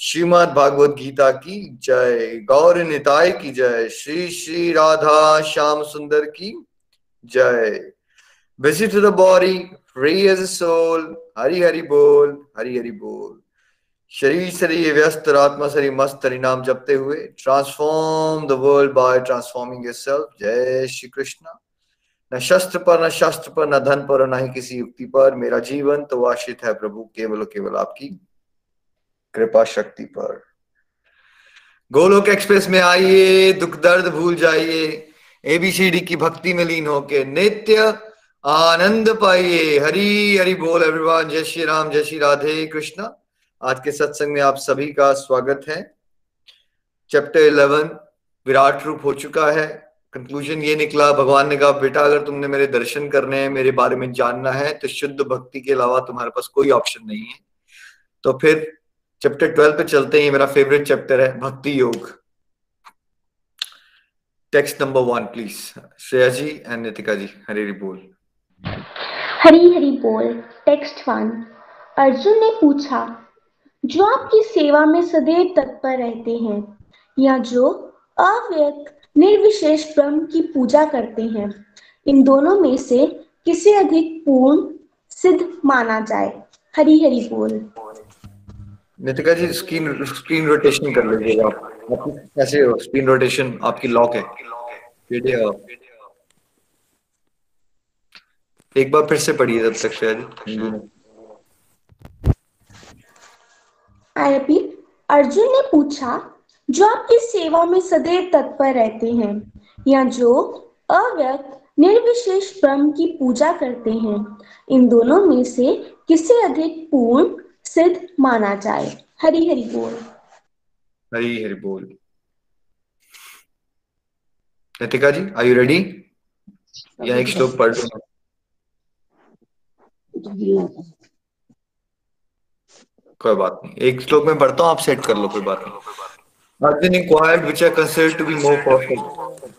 श्रीमद भागवत गीता की जय। गौर निताय की जय। श्री श्री राधा श्याम सुंदर की जय। Visit the body free as soul Hari Hari बोल, हरि हरि बोल। शरीर शरीर व्यस्त आत्मा शरीर मस्त, हरि नाम जपते हुए। Transform the world by transforming yourself जय श्री कृष्ण। न शस्त्र पर, न शास्त्र पर, न धन पर न ही किसी युक्ति पर। मेरा जीवन तो आश्रित है प्रभु, केवल केवल आपकी। कृपा शक्ति पर। गोलोक एक्सप्रेस में आइए, दुख दर्द भूल जाइए एबीसीडी की भक्ति में लीन होके नित्य आनंद पाइए। हरी हरि बोल एवरीवन जय श्री राम, जय श्री राधे कृष्णा। आज के सत्संग में आप सभी का स्वागत है। चैप्टर इलेवन विराट रूप हो चुका है। कंक्लूजन ये निकला, भगवान ने कहा, बेटा, अगर तुमने मेरे दर्शन करने हैं, मेरे बारे में जानना है तो शुद्ध भक्ति के अलावा तुम्हारे पास कोई ऑप्शन नहीं है। तो फिर चैप्टर ट्वेल्व पे चलते हैं मेरा फेवरेट चैप्टर है, Bhakti Yoga. Text number one please Shreya ji and Nitika ji, Hari Hari बोल। हरी हरी बोल टेक्स्ट वन अर्जुन ने पूछा, जो आपकी सेवा में सदैव तत्पर रहते हैं, या जो अव्यक्त निर्विशेष ब्रह्म की पूजा करते हैं, इन दोनों में से किसे अधिक पूर्ण सिद्ध माना जाए? हरी हरी बोल। Nitika ji screen screen rotation कर लीजिएगा आप। कैसे हो? स्क्रीन रोटेशन आपकी लॉक है। एक बार फिर से पढ़िए तब तक शायद अर्जुन ने पूछा जो आपकी सेवा में सदैव तत्पर रहते हैं या जो अव्यक्त निर्विशेष ब्रह्म की पूजा करते हैं इन दोनों में से किसे अधिक पूर्ण सिद्ध माना जाए। हरी हरि बोल। हरी हरि बोल। Ritika ji are you ready या एक श्लोक पढ़ कोई बात नहीं। एक श्लोक में पढ़ता हूँ, आप सेट कर लो, कोई बात नहीं। Arjun inquired which are considered to be more perfect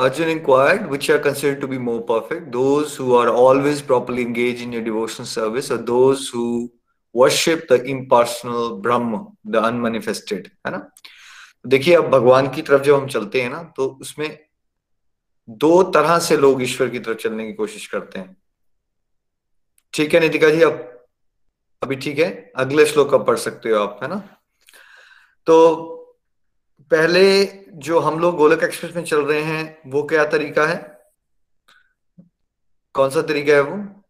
Arjun inquired, which are considered to be more perfect, those who are always properly engaged in your devotional service, or those who worship the impersonal Brahma, the unmanifested, है ना देखिए अब भगवान की तरफ़ जब हम चलते हैं ना तो उसमें दो तरह से लोग ईश्वर की तरफ़ चलने की कोशिश करते हैं ठीक है नितिका जी अब अभी ठीक है अगले श्लोक अब पढ़ सकते हो आप है ना तो पहले जो हम लोग गोलक एक्सप्रेस में चल रहे हैं, वो क्या तरीका है? कौन सा तरीका है वो?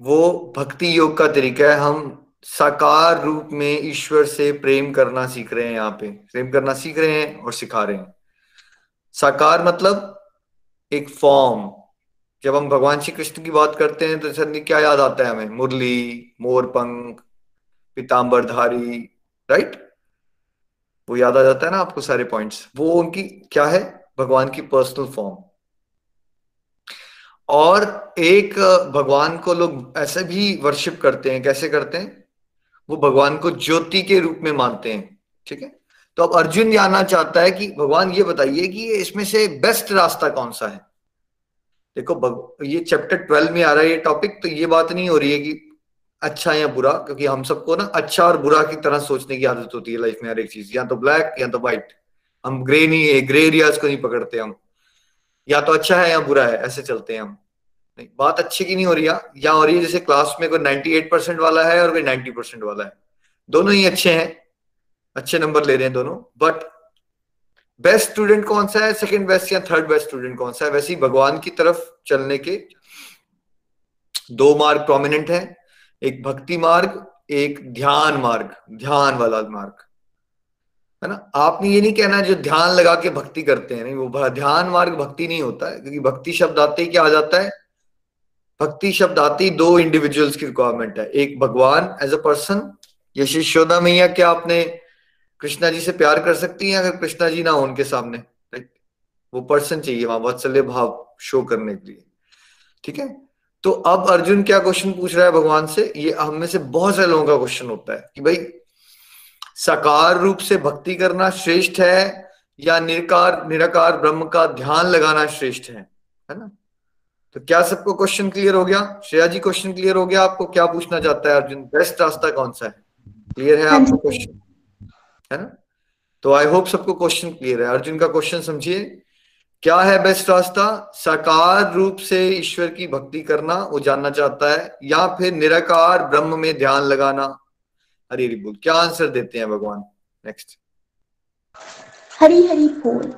वो भक्ति योग का तरीका है। हम साकार रूप में ईश्वर से प्रेम करना सीख रहे हैं यहाँ पे। प्रेम करना सीख रहे हैं और सिखा रहे हैं। साकार मतलब एक फॉर्म जब हम भगवान श्री कृष्ण की बात करते हैं तो सर क्या याद आता है हमें? मुरली, मोरपंख, पीताम्बरधारी राइट वो याद आ जाता है ना आपको सारे पॉइंट्स वो उनकी क्या है? भगवान की पर्सनल फॉर्म और एक, भगवान को लोग ऐसे भी वर्शिप करते हैं, कैसे करते हैं? वो भगवान को ज्योति के रूप में मानते हैं, ठीक है? तो अब अर्जुन जानना चाहता है कि, भगवान, ये बताइए कि इसमें से बेस्ट रास्ता कौन सा है? देखो ये चैप्टर ट्वेल्व में आ रहा है ये टॉपिक तो ये बात नहीं हो रही है कि अच्छा या बुरा, क्योंकि हम सबको ना अच्छा और बुरा की तरह सोचने की आदत होती है लाइफ में हर एक चीज़ या तो ब्लैक या तो व्हाइट हम ग्रे नहीं है ग्रे एरियाज़ को नहीं पकड़ते हम। या तो अच्छा है या बुरा है, ऐसे चलते हैं हम। नहीं, बात अच्छी की नहीं हो रही है। या हो रही है, जैसे क्लास में कोई 98 परसेंट वाला है और कोई 90 परसेंट वाला है। दोनों ही अच्छे हैं। अच्छे नंबर ले रहे हैं दोनों। बट बेस्ट स्टूडेंट कौन सा है? सेकंड बेस्ट या थर्ड बेस्ट स्टूडेंट कौन सा है? वैसे ही भगवान की तरफ़ चलने के दो मार्ग प्रोमिनेंट है। एक भक्ति मार्ग, एक ध्यान मार्ग, ध्यान वाला मार्ग। है ना? आपने ये नहीं कहना जो ध्यान लगा के भक्ति करते हैं, नहीं, वो ध्यान मार्ग भक्ति नहीं होता है, क्योंकि भक्ति शब्द आते ही क्या आ जाता है? भक्ति शब्द आते ही दो इंडिविजुअल्स की रिक्वायरमेंट है, एक भगवान एज अ पर्सन ये यशोदा मैया क्या आपने कृष्णा जी से प्यार कर सकती हैं अगर कृष्णा जी ना हो उनके सामने? वो पर्सन चाहिए, वहाँ वात्सल्य भाव शो करने के लिए। ठीक है? तो अब अर्जुन क्या क्वेश्चन पूछ रहा है भगवान से? ये हम में से बहुत सारे लोगों का क्वेश्चन होता है कि भाई साकार रूप से भक्ति करना श्रेष्ठ है या निरकार निराकार ब्रह्म का ध्यान लगाना श्रेष्ठ है? है ना? तो क्या सबको क्वेश्चन क्लियर हो गया? श्रेया जी क्वेश्चन क्लियर हो गया आपको? क्या पूछना चाहता है अर्जुन? बेस्ट रास्ता कौन सा है? क्लियर है आपको क्वेश्चन है ना? तो आई होप सबको क्वेश्चन क्लियर है। अर्जुन का क्वेश्चन समझिए। क्या है बेस्ट रास्ता? साकार रूप से ईश्वर की भक्ति करना, वो जानना चाहता है, या फिर निराकार ब्रह्म में ध्यान लगाना? हरी हरी बोल, क्या आंसर देते हैं भगवान? नेक्स्ट हरी हरी बोल।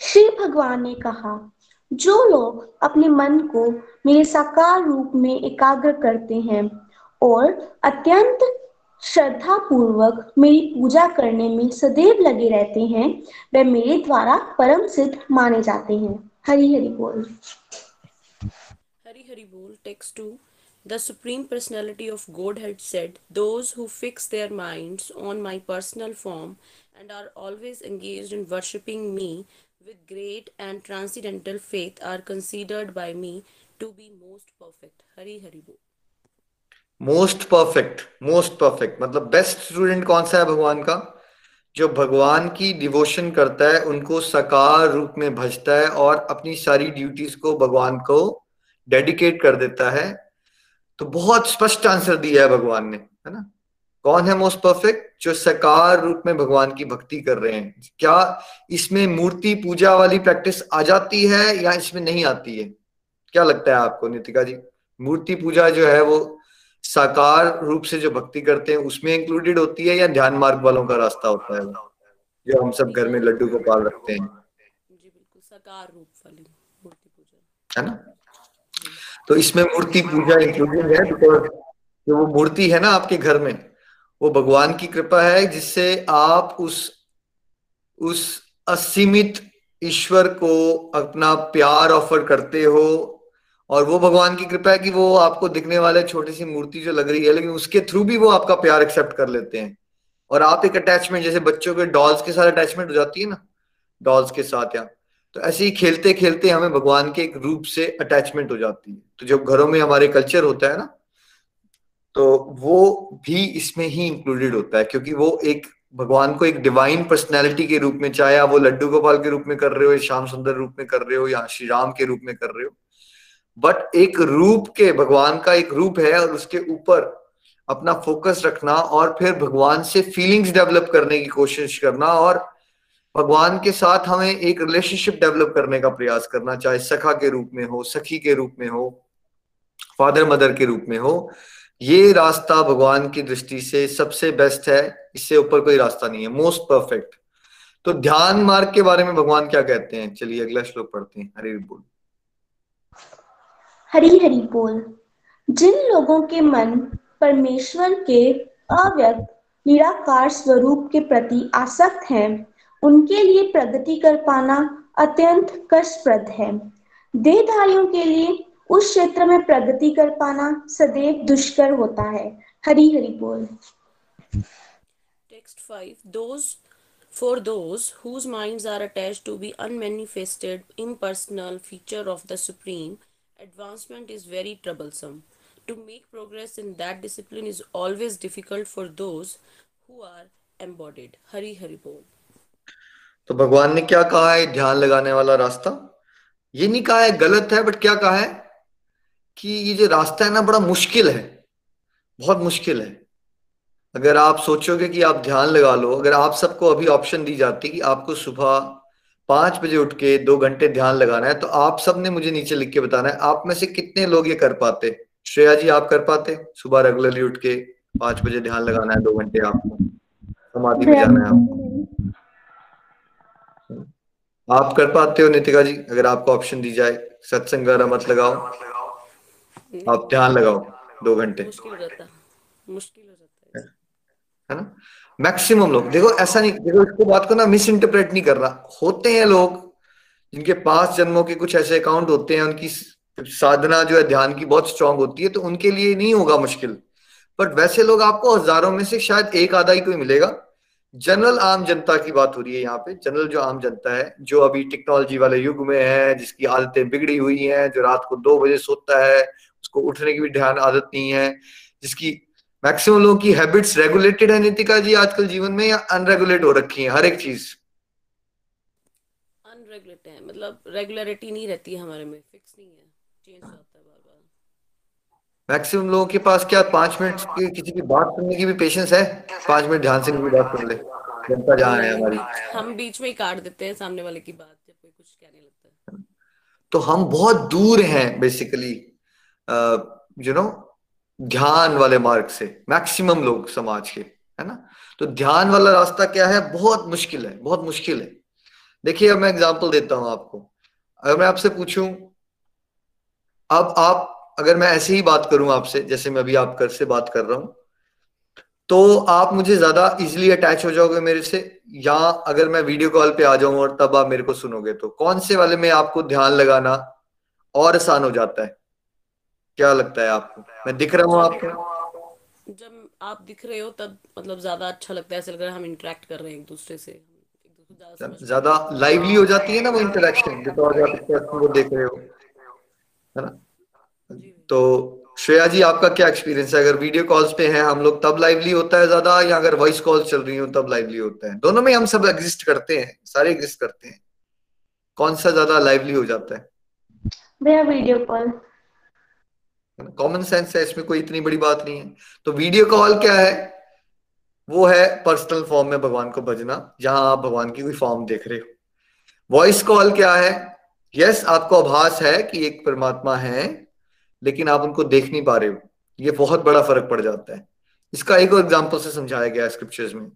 श्री भगवान ने कहा, जो लोग अपने मन को मेरे साकार रूप में एकाग्र करते हैं और अत्यंत श्रद्धा पूर्वक मेरी पूजा करने में सदैव लगे रहते हैं वे मेरे द्वारा परम सिद्ध माने जाते हैं। हरी हरी बोल। हरी हरी बोल text to the supreme personality of God had said those who fix their minds on my personal form and are always engaged in worshipping me with great and transcendental faith are considered by me to be most perfect Hari Hari बोल। Most perfect most perfect मतलब best student कौन सा है भगवान का? जो भगवान की डिवोशन करता है, उनको सकार रूप में भजता है और अपनी सारी ड्यूटीज़ को भगवान को डेडिकेट कर देता है। तो बहुत स्पष्ट आंसर दिया है भगवान ने, है ना? कौन है मोस्ट परफेक्ट? जो सकार रूप में भगवान की भक्ति कर रहे हैं। क्या इसमें मूर्ति पूजा वाली प्रैक्टिस आ जाती है या इसमें नहीं आती है? क्या लगता है आपको, नितिका जी? मूर्ति पूजा जो है वो साकार रूप से जो भक्ति करते हैं उसमें इंक्लूडेड होती है या ध्यान मार्ग वालों का रास्ता होता है? जो हम सब घर में लड्डू गोपाल रखते हैं। जी बिल्कुल साकार रूप वाली मूर्ति पूजा है ना? तो इसमें मूर्ति पूजा इंक्लूडेड है बिकॉज़ जो वो मूर्ति है ना आपके घर में वो भगवान की कृपा है जिससे आप उस उस असीमित ईश्वर को अपना प्यार ऑफ़र करते हो और वो भगवान की कृपा है कि वो आपको दिखने वाले छोटी सी मूर्ति जो लग रही है, लेकिन उसके थ्रू भी वो आपका प्यार एक्सेप्ट कर लेते हैं। और आप एक अटैचमेंट जैसे बच्चों के डॉल्स के साथ अटैचमेंट हो जाती है ना डॉल्स के साथ या तो ऐसे ही खेलते खेलते हमें भगवान के एक रूप से अटैचमेंट हो जाती है। तो जब घरों में हमारे कल्चर होता है ना तो वो भी इसमें ही इंक्लूडेड होता है, क्योंकि वो एक भगवान को एक डिवाइन पर्सनैलिटी के रूप में, चाहे आप वो लड्डू गोपाल के रूप में कर रहे हो, या श्याम सुंदर रूप में कर रहे हो, या श्री राम के रूप में कर रहे हो बट एक रूप के, भगवान का एक रूप है और उसके ऊपर अपना फोकस रखना और फिर भगवान से फीलिंग्स डेवलप करने की कोशिश करना और भगवान के साथ हमें एक रिलेशनशिप डेवलप करने का प्रयास करना, चाहे सखा के रूप में हो, सखी के रूप में हो फादर मदर के रूप में हो। ये रास्ता भगवान की दृष्टि से सबसे बेस्ट है, इससे ऊपर कोई रास्ता नहीं है मोस्ट परफेक्ट तो ध्यान मार्ग के बारे में भगवान क्या कहते हैं? चलिए अगला श्लोक पढ़ते हैं। हरे बोल। हरी हरी बोल। जिन लोगों के मन परमेश्वर के अव्यक्त, निराकार स्वरूप के प्रति आसक्त हैं, उनके लिए प्रगति कर पाना अत्यंत कष्टप्रद है। देहधारियों के लिए उस क्षेत्र में प्रगति कर पाना सदैव दुष्कर होता है। हरी हरी बोल। Text 5 those for those whose minds are attached to be unmanifested, impersonal feature of the supreme advancement is very troublesome. To make progress in that discipline is always difficult for those who are embodied. Hari Hari Bol. तो भगवान ने क्या कहा है ध्यान लगाने वाला रास्ता ये नहीं कहा है गलत है बट क्या कहा है कि ये जो रास्ता है ना बड़ा मुश्किल है बहुत मुश्किल है अगर आप सोचोगे कि आप ध्यान लगा लो अगर आप सबको अभी ऑप्शन दी जाती कि आपको सुबह पाँच बजे उठ के दो घंटे ध्यान लगाना है तो आप सबने मुझे नीचे लिख के बताना है आप में से कितने लोग ये कर पाते? श्रेया जी आप कर पाते? सुबह रेगुलरली उठ के पाँच बजे ध्यान लगाना है दो घंटे आपको। समाधि में जाना है आपको। आप कर पाते हो नितिका जी अगर आपको ऑप्शन दी जाए सत्संग वगैरह मत लगाओ। आप ध्यान लगाओ दो घंटे। मुश्किल हो जाता मुश्किल हो जाता है। है ना? मैक्सिमम लोग। देखो, ऐसा नहीं, देखो, इसको बात को ना मिस इंटरप्रेट नहीं कर रहा होते हैं लोग, जिनके पास जन्मों के कुछ ऐसे अकाउंट होते हैं, उनकी साधना जो है, ध्यान की बहुत स्ट्रांग होती है तो उनके लिए नहीं होगा मुश्किल। बट वैसे लोग आपको हज़ारों में से शायद एक आधा ही कोई मिलेगा। जनरल आम जनता की बात हो रही है यहाँ पे। जनरल जो आम जनता है, जो अभी टेक्नोलॉजी वाले युग में है, जिसकी आदतें बिगड़ी हुई हैं, जो रात को दो बजे सोता है, उसको उठने की भी ध्यान, आदत नहीं है, जिसकी मैक्सिमम लोगों की हैबिट्स रेगुलेटेड है नीतिका जी आजकल जीवन में या अनरेगुलेट हो रखी है? हर एक चीज़। अनरेगुलेट है मतलब रेगुलरिटी नहीं रहती है हमारे में फिक्स नहीं है चेंज होता है बार बार मैक्सिमम लोगों के पास क्या पाँच मिनट की किसी की बात सुनने की भी पेशेंस है? पाँच मिनट ध्यान से भी बात सुन ले। जनता जहाँ है हमारी। हम बीच में ही काट देते हैं सामने वाले की बात जब कोई कुछ कहने लगता है। तो हम बहुत दूर हैं बेसिकली यू नो ध्यान वाले मार्ग से मैक्सिमम लोग समाज के, है ना? तो ध्यान वाला रास्ता क्या है? बहुत मुश्किल है, बहुत मुश्किल है। देखिए, अब मैं एग्जांपल देता हूँ आपको। अगर मैं आपसे पूछूँ, अब आप, अगर मैं ऐसे ही बात करूँ आपसे, जैसे मैं अभी आप कर से बात कर रहा हूँ तो आप मुझे ज़्यादा इजिली अटैच हो जाओगे मेरे से, या अगर मैं वीडियो कॉल पे आ जाऊँ और तब आप मेरे को सुनोगे तो कौन से वाले में आपको ध्यान लगाना और आसान हो जाता है? क्या लगता है आपको? मैं दिख रहा हूँ आपको। जब आप दिख रहे हो तब मतलब ज़्यादा अच्छा लगता है ऐसा लग रहा है हम इंटरेक्ट कर रहे हैं एक दूसरे से। एक दूसरे को ज़्यादा लाइवली हो जाती है ना वो इंटरेक्शन बिकॉज़ आप वो देख रहे हो। है ना? तो श्रेया जी आपका क्या एक्सपीरियंस है? अगर वीडियो कॉल्स पे हैं हम लोग तब लाइवली होता है ज़्यादा या अगर वॉइस कॉल्स चल रही हो तब लाइवली होता है? दोनों में हम सब एग्जिस्ट करते हैं सारे एग्जिस्ट करते हैं। कौन सा ज़्यादा लाइवली हो जाता है? भैया वीडियो कॉल कॉमन सेंस है इसमें कोई इतनी बड़ी बात नहीं है। तो वीडियो कॉल क्या है? वो है पर्सनल फॉर्म में भगवान को भजना जहाँ आप भगवान की कोई फॉर्म देख रहे हो। वॉइस कॉल क्या है? यस yes, आपको आभास है कि एक परमात्मा है लेकिन आप उनको देख नहीं पा रहे हो। ये बहुत बड़ा फ़र्क पड़ जाता है। इसका एक और एग्ज़ाम्पल से समझाया गया स्क्रिप्चर्स में।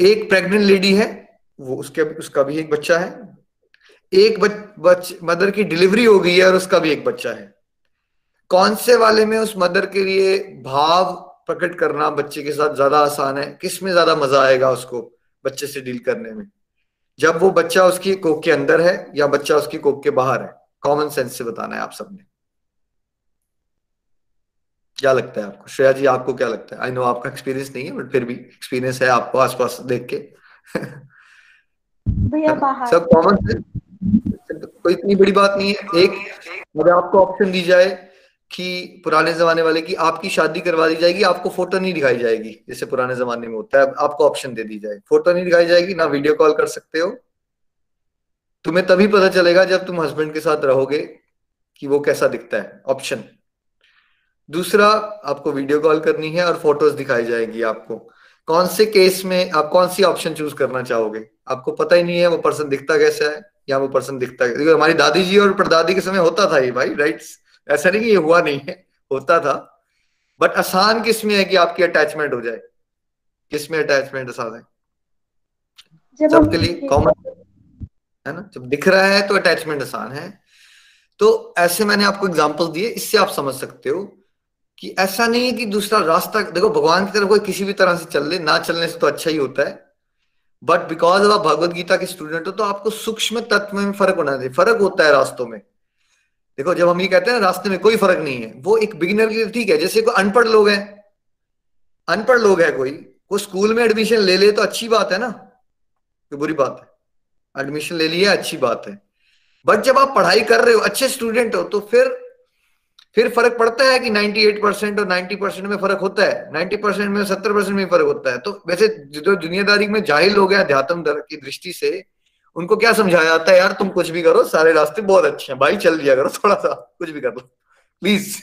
एक प्रेग्नेंट लेडी है वो उसके उसका भी एक बच्चा है। एक बच, बच मदर की डिलीवरी हो गई है और उसका भी एक बच्चा है। कौन से वाले में उस मदर के लिए भाव प्रकट करना बच्चे के साथ ज़्यादा आसान है? किसमें ज़्यादा मज़ा आएगा उसको बच्चे से डील करने में? जब वो बच्चा उसकी कोक के अंदर है या बच्चा उसकी कोक के बाहर है? कॉमन सेंस से बताना है आप सबने। क्या लगता है आपको? श्रेया जी आपको क्या लगता है? आई नो आपका एक्सपीरियंस नहीं है बट फिर भी एक्सपीरियंस है आपको आसपास देख के। भैया बाहर। सब कॉमन सेंस कोई इतनी बड़ी बात नहीं है। एक अगर आपको ऑप्शन दी जाए कि पुराने जमाने वाले की आपकी शादी करवा दी जाएगी, आपको फ़ोटो नहीं दिखाई जाएगी, जैसे पुराने जमाने में होता है। आपको ऑप्शन दे दी जाए। फ़ोटो नहीं दिखाई जाएगी, ना वीडियो कॉल कर सकते हो। तुम्हें तभी पता चलेगा जब तुम हस्बैंड के साथ रहोगे कि वो कैसा दिखता है। ऑप्शन दूसरा, आपको वीडियो कॉल करनी है और फ़ोटोज़ दिखाई जाएगी आपको। कौन से केस में आप कौन सी ऑप्शन चूज़ करना चाहोगे? आपको पता ही नहीं है वो पर्सन दिखता कैसा है या वो पर्सन दिखता है हमारी दादी जी और परदादी के समय होता था ये भाई राइट ऐसा नहीं कि ये हुआ नहीं है होता था बट आसान किसमें है कि आपकी अटैचमेंट हो जाए? किसमें अटैचमेंट आसान है? सबके लिए कॉमन है ना? जब दिख रहा है तो अटैचमेंट आसान है। तो ऐसे मैंने आपको एग्ज़ाम्पल दिए इससे आप समझ सकते हो कि ऐसा नहीं है कि दूसरा रास्ता देखो भगवान की तरफ़ कोई किसी भी तरह से चल ले ना चलने से तो अच्छा ही होता है। बट बिकॉज़ आप भगवत गीता के स्टूडेंट हो तो आपको सूक्ष्म तत्व में फ़र्क होना चाहिए फ़र्क होता है रास्तों में। देखो, जब हम ये कहते हैं रास्ते में कोई फ़र्क नहीं है, वो एक बिगिनर के लिए ठीक है, जैसे कोई अनपढ़ लोग हैं। अनपढ़ लोग है कोई, वो स्कूल में एडमिशन ले ले तो अच्छी बात है ना कोई बुरी बात है। एडमिशन ले लिया, अच्छी बात है। बट जब आप पढ़ाई कर रहे हो, अच्छे स्टूडेंट हो तो फिर फिर फ़र्क पड़ता है कि 98 परसेंट और 90 परसेंट में फ़र्क होता है। 90 परसेंट में 70 परसेंट में फ़र्क होता है। तो वैसे जो दुनियादारी में जाहिल हो गया अध्यात्म की दृष्टि से उनको क्या समझाया जाता है, यार, तुम कुछ भी करो, सारे रास्ते बहुत अच्छे हैं। भाई, चल लिया करो थोड़ा सा, कुछ भी कर लो प्लीज़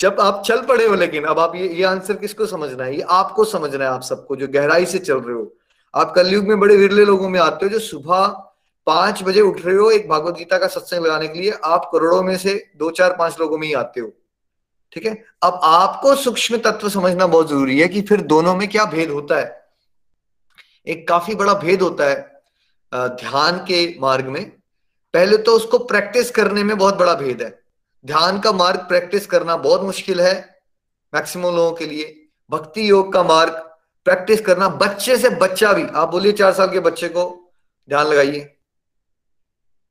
जब आप चल पड़े हो, लेकिन अब आप ये ये आंसर किसको समझना है? ये आपको समझना है आप सबको, जो गहराई से चल रहे हो। आप कलयुग में बड़े विरले लोगों में आते हो, जो सुबह पाँच बजे उठ रहे हो एक भागवत गीता का सत्संग लगाने के लिए, आप करोड़ों में से दो, चार, पाँच लोगों में ही आते हो। ठीक है? अब आपको सूक्ष्म तत्व समझना बहुत ज़रूरी है कि फिर दोनों में क्या भेद होता है? एक काफ़ी बड़ा भेद होता है। ध्यान के मार्ग में, पहले तो उसको प्रैक्टिस करने में बहुत बड़ा भेद है। ध्यान का मार्ग प्रैक्टिस करना बहुत मुश्किल है मैक्सिमम लोगों के लिए। भक्ति योग का मार्ग प्रैक्टिस करना बच्चे से बच्चा भी, आप बोलिए चार साल के बच्चे को, ध्यान लगाइए।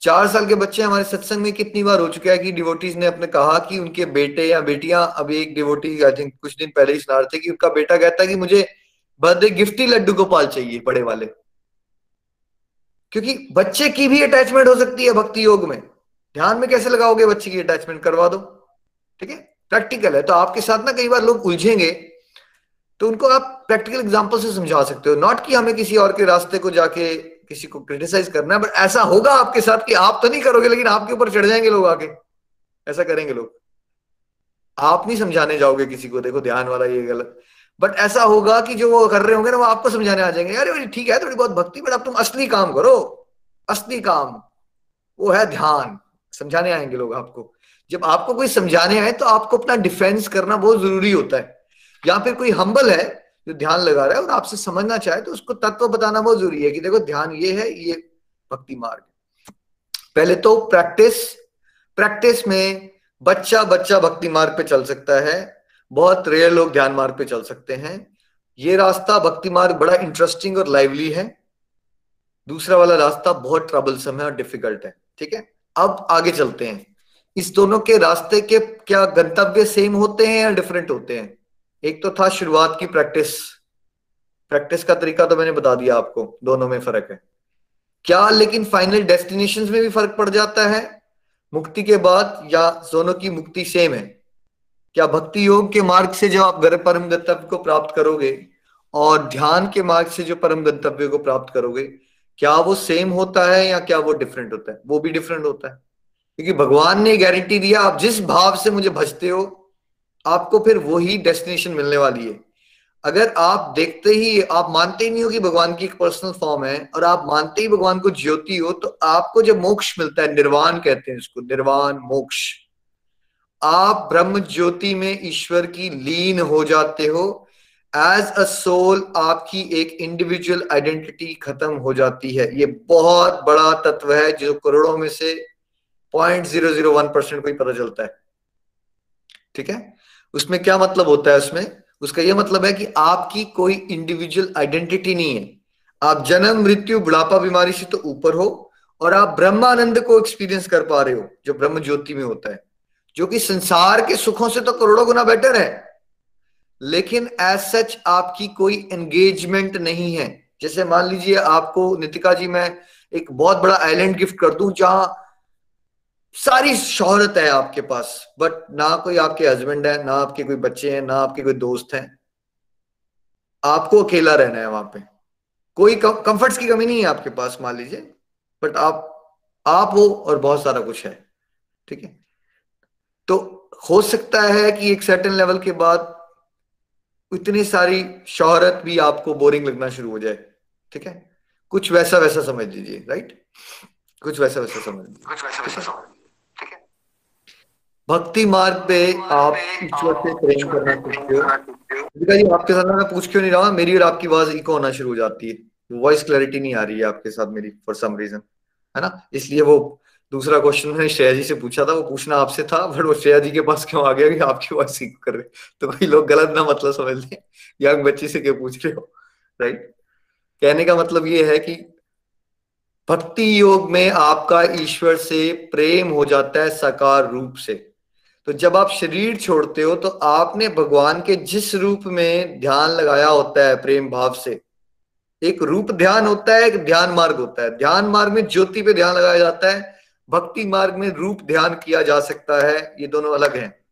चार साल के बच्चे हमारे सत्संग में कितनी बार हो चुका है कि डिवोटीज ने अपने कहा कि उनके बेटे या बेटियाँ अभी एक डिवोटी आई थिंक कुछ दिन पहले ही सुना रहे थे कि उनका बेटा कहता है कि मुझे बर्थडे गिफ्ट लड्डू गोपाल चाहिए, बड़े वाले। क्योंकि बच्चे की भी अटैचमेंट हो सकती है भक्ति योग में। ध्यान में कैसे लगाओगे बच्चे की अटैचमेंट करवा दो। ठीक है? प्रैक्टिकल है। तो आपके साथ ना कई बार लोग उलझेंगे तो उनको आप प्रैक्टिकल एग्ज़ाम्पल से समझा सकते हो। नॉट कि हमें किसी और के रास्ते को जाके किसी को क्रिटिसाइज करना है बट ऐसा होगा आपके साथ कि आप तो नहीं करोगे, लेकिन आपके ऊपर चढ़ जाएँगे लोग आके। ऐसा करेंगे लोग। आप नहीं समझाने जाओगे किसी को, देखो, ध्यान वाला ये गलत बट ऐसा होगा कि जो वो कर रहे होंगे ना, वो आपको समझाने आ जाएँगे, अरे ठीक है, थोड़ी बहुत भक्ति बट अब तुम असली काम करो, असली काम, वो है ध्यान। समझाने आएँगे लोग आपको। जब आपको कोई समझाने आए तो आपको अपना डिफेंस करना बहुत ज़रूरी होता है। या फिर कोई हम्बल है, जो ध्यान लगा रहा है और आपसे समझना चाहे तो उसको तत्व बताना बहुत ज़रूरी है कि देखो, ध्यान ये है, ये भक्ति मार्ग पहले तो प्रैक्टिस प्रैक्टिस में बच्चा बच्चा भक्ति मार्ग पे चल सकता है। बहुत रेयर लोग ध्यान मार्ग पे चल सकते हैं। ये रास्ता भक्ति मार्ग बड़ा इंटरेस्टिंग और लाइवली है। दूसरा वाला रास्ता बहुत ट्रबलसम है और डिफ़िकल्ट है, ठीक है? अब आगे चलते हैं। इस दोनों के रास्ते के क्या गंतव्य सेम होते हैं या डिफरेंट होते हैं? एक तो था शुरुआत की प्रैक्टिस प्रैक्टिस का तरीका तो मैंने बता दिया आपको, दोनों में फ़र्क है। क्या लेकिन फाइनल डेस्टिनेशन में भी फ़र्क पड़ जाता है? मुक्ति के बाद या दोनों की मुक्ति सेम है? क्या भक्ति योग के मार्ग से जो आप घर परम गंतव्य को प्राप्त करोगे और ध्यान के मार्ग से जो परम गंतव्य को प्राप्त करोगे, क्या वो सेम होता है या क्या वो डिफरेंट होता है? वो भी डिफरेंट होता है। क्योंकि भगवान ने गारंटी दिया, आप जिस भाव से मुझे भजते हो, आपको फिर वही डेस्टिनेशन मिलने वाली है। अगर आप देखते ही, आप मानते ही नहीं हो कि भगवान की एक पर्सनल फॉर्म है और आप मानते ही भगवान को ज्योति हो तो आपको जब मोक्ष मिलता है, निर्वाण कहते हैं इसको, निर्वाण, मोक्ष। आप ब्रह्म ज्योति में ईश्वर की लीन हो जाते हो। एज अ सोल आपकी एक इंडिविजुअल आइडेंटिटी खत्म हो जाती है। ये बहुत बड़ा तत्व है जो करोड़ों में से point zero zero one percent को ही पता चलता है। ठीक है? उसमें क्या मतलब होता है उसमें? उसका यह मतलब है कि आपकी कोई इंडिविजुअल आइडेंटिटी नहीं है। आप जन्म, मृत्यु, बुढ़ापा, बीमारी से तो ऊपर हो और आप ब्रह्मानंद को एक्सपीरियंस कर पा रहे हो, जो ब्रह्म ज्योति में होता है। जो कि संसार के सुखों से तो करोड़ों गुना बेटर है। लेकिन एज सच आपकी कोई एंगेजमेंट नहीं है। जैसे मान लीजिए आपको, नितिका जी, मैं एक बहुत बड़ा आइलैंड गिफ्ट कर दूँ जहाँ सारी शोहरत है आपके पास बट ना कोई आपके हस्बैंड है, ना आपके कोई बच्चे हैं, ना आपके कोई दोस्त हैं। आपको अकेला रहना है वहाँ पे। कोई कंफर्ट्स की कमी नहीं है आपके पास, मान लीजिए बट आप आप हो और बहुत सारा कुछ है। ठीक है? तो हो सकता है कि एक सर्टेन लेवल के बाद इतनी सारी शोहरत भी आपको बोरिंग लगना शुरू हो जाए ठीक है? कुछ वैसा वैसा समझ लीजिए राइट कुछ वैसा वैसा समझ लीजिए कुछ वैसा वैसा समझ भक्ति मार्ग पे आप ईश्वर से प्रेम करना सीखते हो जी आपके साथ मैं पूछ क्यों नहीं रहा मेरी और आपकी आवाज़ इको होना शुरू हो जाती है। वॉइस क्लैरिटी नहीं आ रही है आपके साथ मेरी फॉर सम रीजन है ना? इसलिए वो दूसरा क्वेश्चन मैंने श्रेया जी से पूछा था, वो पूछना आपसे था बट वो श्रेया जी के पास क्यों आ गया कि आपकी वॉइस सीख कर रहे तो कोई लोग गलत ना मतलब समझ लें। यंग बच्ची से क्यों पूछ रहे हो? राइट कहने का मतलब ये है कि भक्ति योग में आपका ईश्वर से प्रेम हो जाता है साकार रूप से। तो जब आप शरीर छोड़ते हो तो आपने भगवान के जिस रूप में ध्यान लगाया होता है प्रेम भाव से, एक रूप ध्यान होता है, एक ध्यान मार्ग होता है। ध्यान मार्ग में ज्योति पे ध्यान लगाया जाता है भक्ति मार्ग में रूप ध्यान किया जा सकता है, ये दोनों अलग हैं।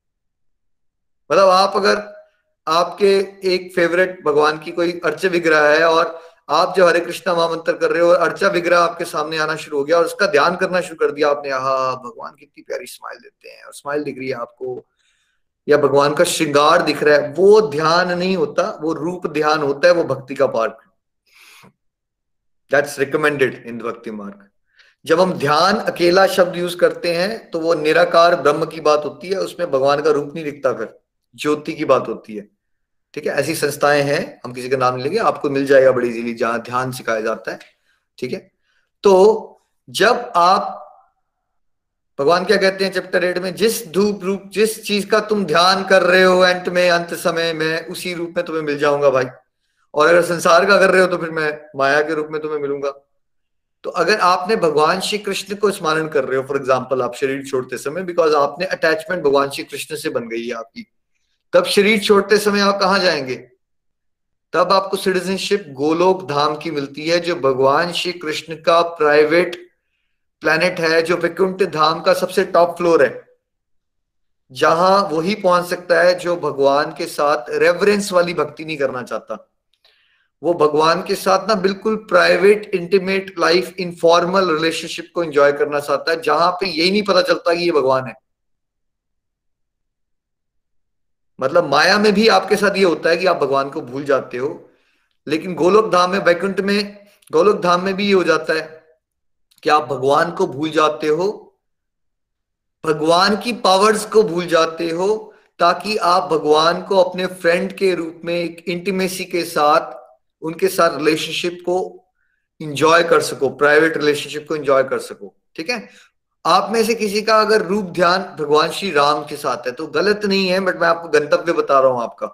मतलब आप अगर आपके एक फेवरेट भगवान की कोई अर्च विग्रह है और आप जो हरे कृष्णा महामंत्र कर रहे हो अर्चा विग्रह आपके सामने आना शुरू हो गया और उसका ध्यान करना शुरू कर दिया आपने हा भगवान कितनी प्यारी स्माइल देते हैं और स्माइल दिख रही है आपको। या भगवान का श्रृंगार दिख रहा है, वो ध्यान नहीं होता, वो रूप ध्यान होता है, वो भक्ति का पार्ट। दैट्स रिकमेंडेड इन भक्ति मार्ग। जब हम ध्यान अकेला शब्द यूज़ करते हैं तो वो निराकार ब्रह्म की बात होती है, उसमें भगवान का रूप नहीं दिखता फिर, ज्योति की बात होती है। ठीक है? ऐसी संस्थाएँ हैं, हम किसी का नाम लेंगे, आपको मिल जाएगा बड़ी इजीली जहाँ ध्यान सिखाया जाता है। ठीक है? तो जब आप, भगवान क्या कहते हैं चैप्टर एट में, जिस धूप रूप, जिस चीज़ का तुम ध्यान कर रहे हो अंत में, अंत समय में, उसी रूप में तुम्हें मिल जाऊँगा भाई। और अगर संसार का कर रहे हो तो फिर मैं माया के रूप में तुम्हें मिलूँगा। तो अगर आपने भगवान श्री कृष्ण को स्मरण कर रहे हो फॉर एग्ज़ाम्पल आप शरीर छोड़ते समय बिकॉज़ आपने अटैचमेंट भगवान श्री कृष्ण से बन गई है आपकी। तब शरीर छोड़ते समय आप कहा जाएँगे? तब आपको सिटीजनशिप गोलोक धाम की मिलती है, जो भगवान श्री कृष्ण का प्राइवेट प्लेनेट है, जो वैकुंठ धाम का सबसे टॉप फ्लोर है। जहाँ वही पहुँच सकता है जो भगवान के साथ रेवरेंस वाली भक्ति नहीं करना चाहता। वो भगवान के साथ ना बिल्कुल private intimate life informal relationship को एंजॉय करना चाहता है, जहाँ पे यही नहीं पता चलता कि ये भगवान है। मतलब माया में भी आपके साथ ये होता है कि आप भगवान को भूल जाते हो, लेकिन गोलोक धाम में, वैकुंठ में गोलोक धाम में भी ये हो जाता है कि आप भगवान को भूल जाते हो, भगवान की पावर्स को भूल जाते हो, ताकि आप भगवान को अपने फ्रेंड के रूप में, एक इंटीमेसी के साथ उनके साथ रिलेशनशिप को इंजॉय कर सको प्राइवेट रिलेशनशिप को इंजॉय कर सको, ठीक है? आप में से किसी का अगर रूप ध्यान भगवान श्री राम के साथ है तो गलत नहीं है बट मैं आपको गंतव्य बता रहा हूँ आपका।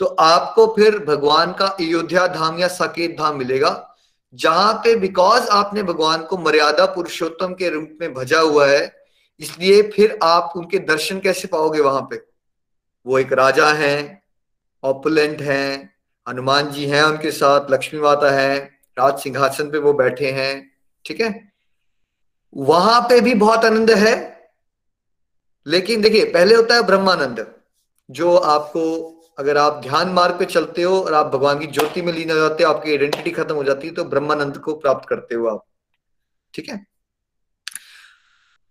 तो आपको फिर भगवान का अयोध्या धाम या साकेत धाम मिलेगा, जहाँ पे बिकॉज़ आपने भगवान को मर्यादा पुरुषोत्तम के रूप में भजा हुआ है, इसलिए फिर आप उनके दर्शन कैसे पाओगे वहाँ पे? वो एक राजा हैं ऑपुलेंट हैं हनुमान जी हैं उनके साथ, लक्ष्मी माता है, राज सिंहासन पे वो बैठे हैं, ठीक है? वहाँ पे भी बहुत आनंद है, लेकिन देखिए, पहले होता है ब्रह्मानंद, जो आपको, अगर आप ध्यान मार्ग पे चलते हो और आप भगवान की ज्योति में लीन हो जाते हो, आपकी आइडेंटिटी खत्म हो जाती है तो ब्रह्मानंद को प्राप्त करते हो आप, ठीक है?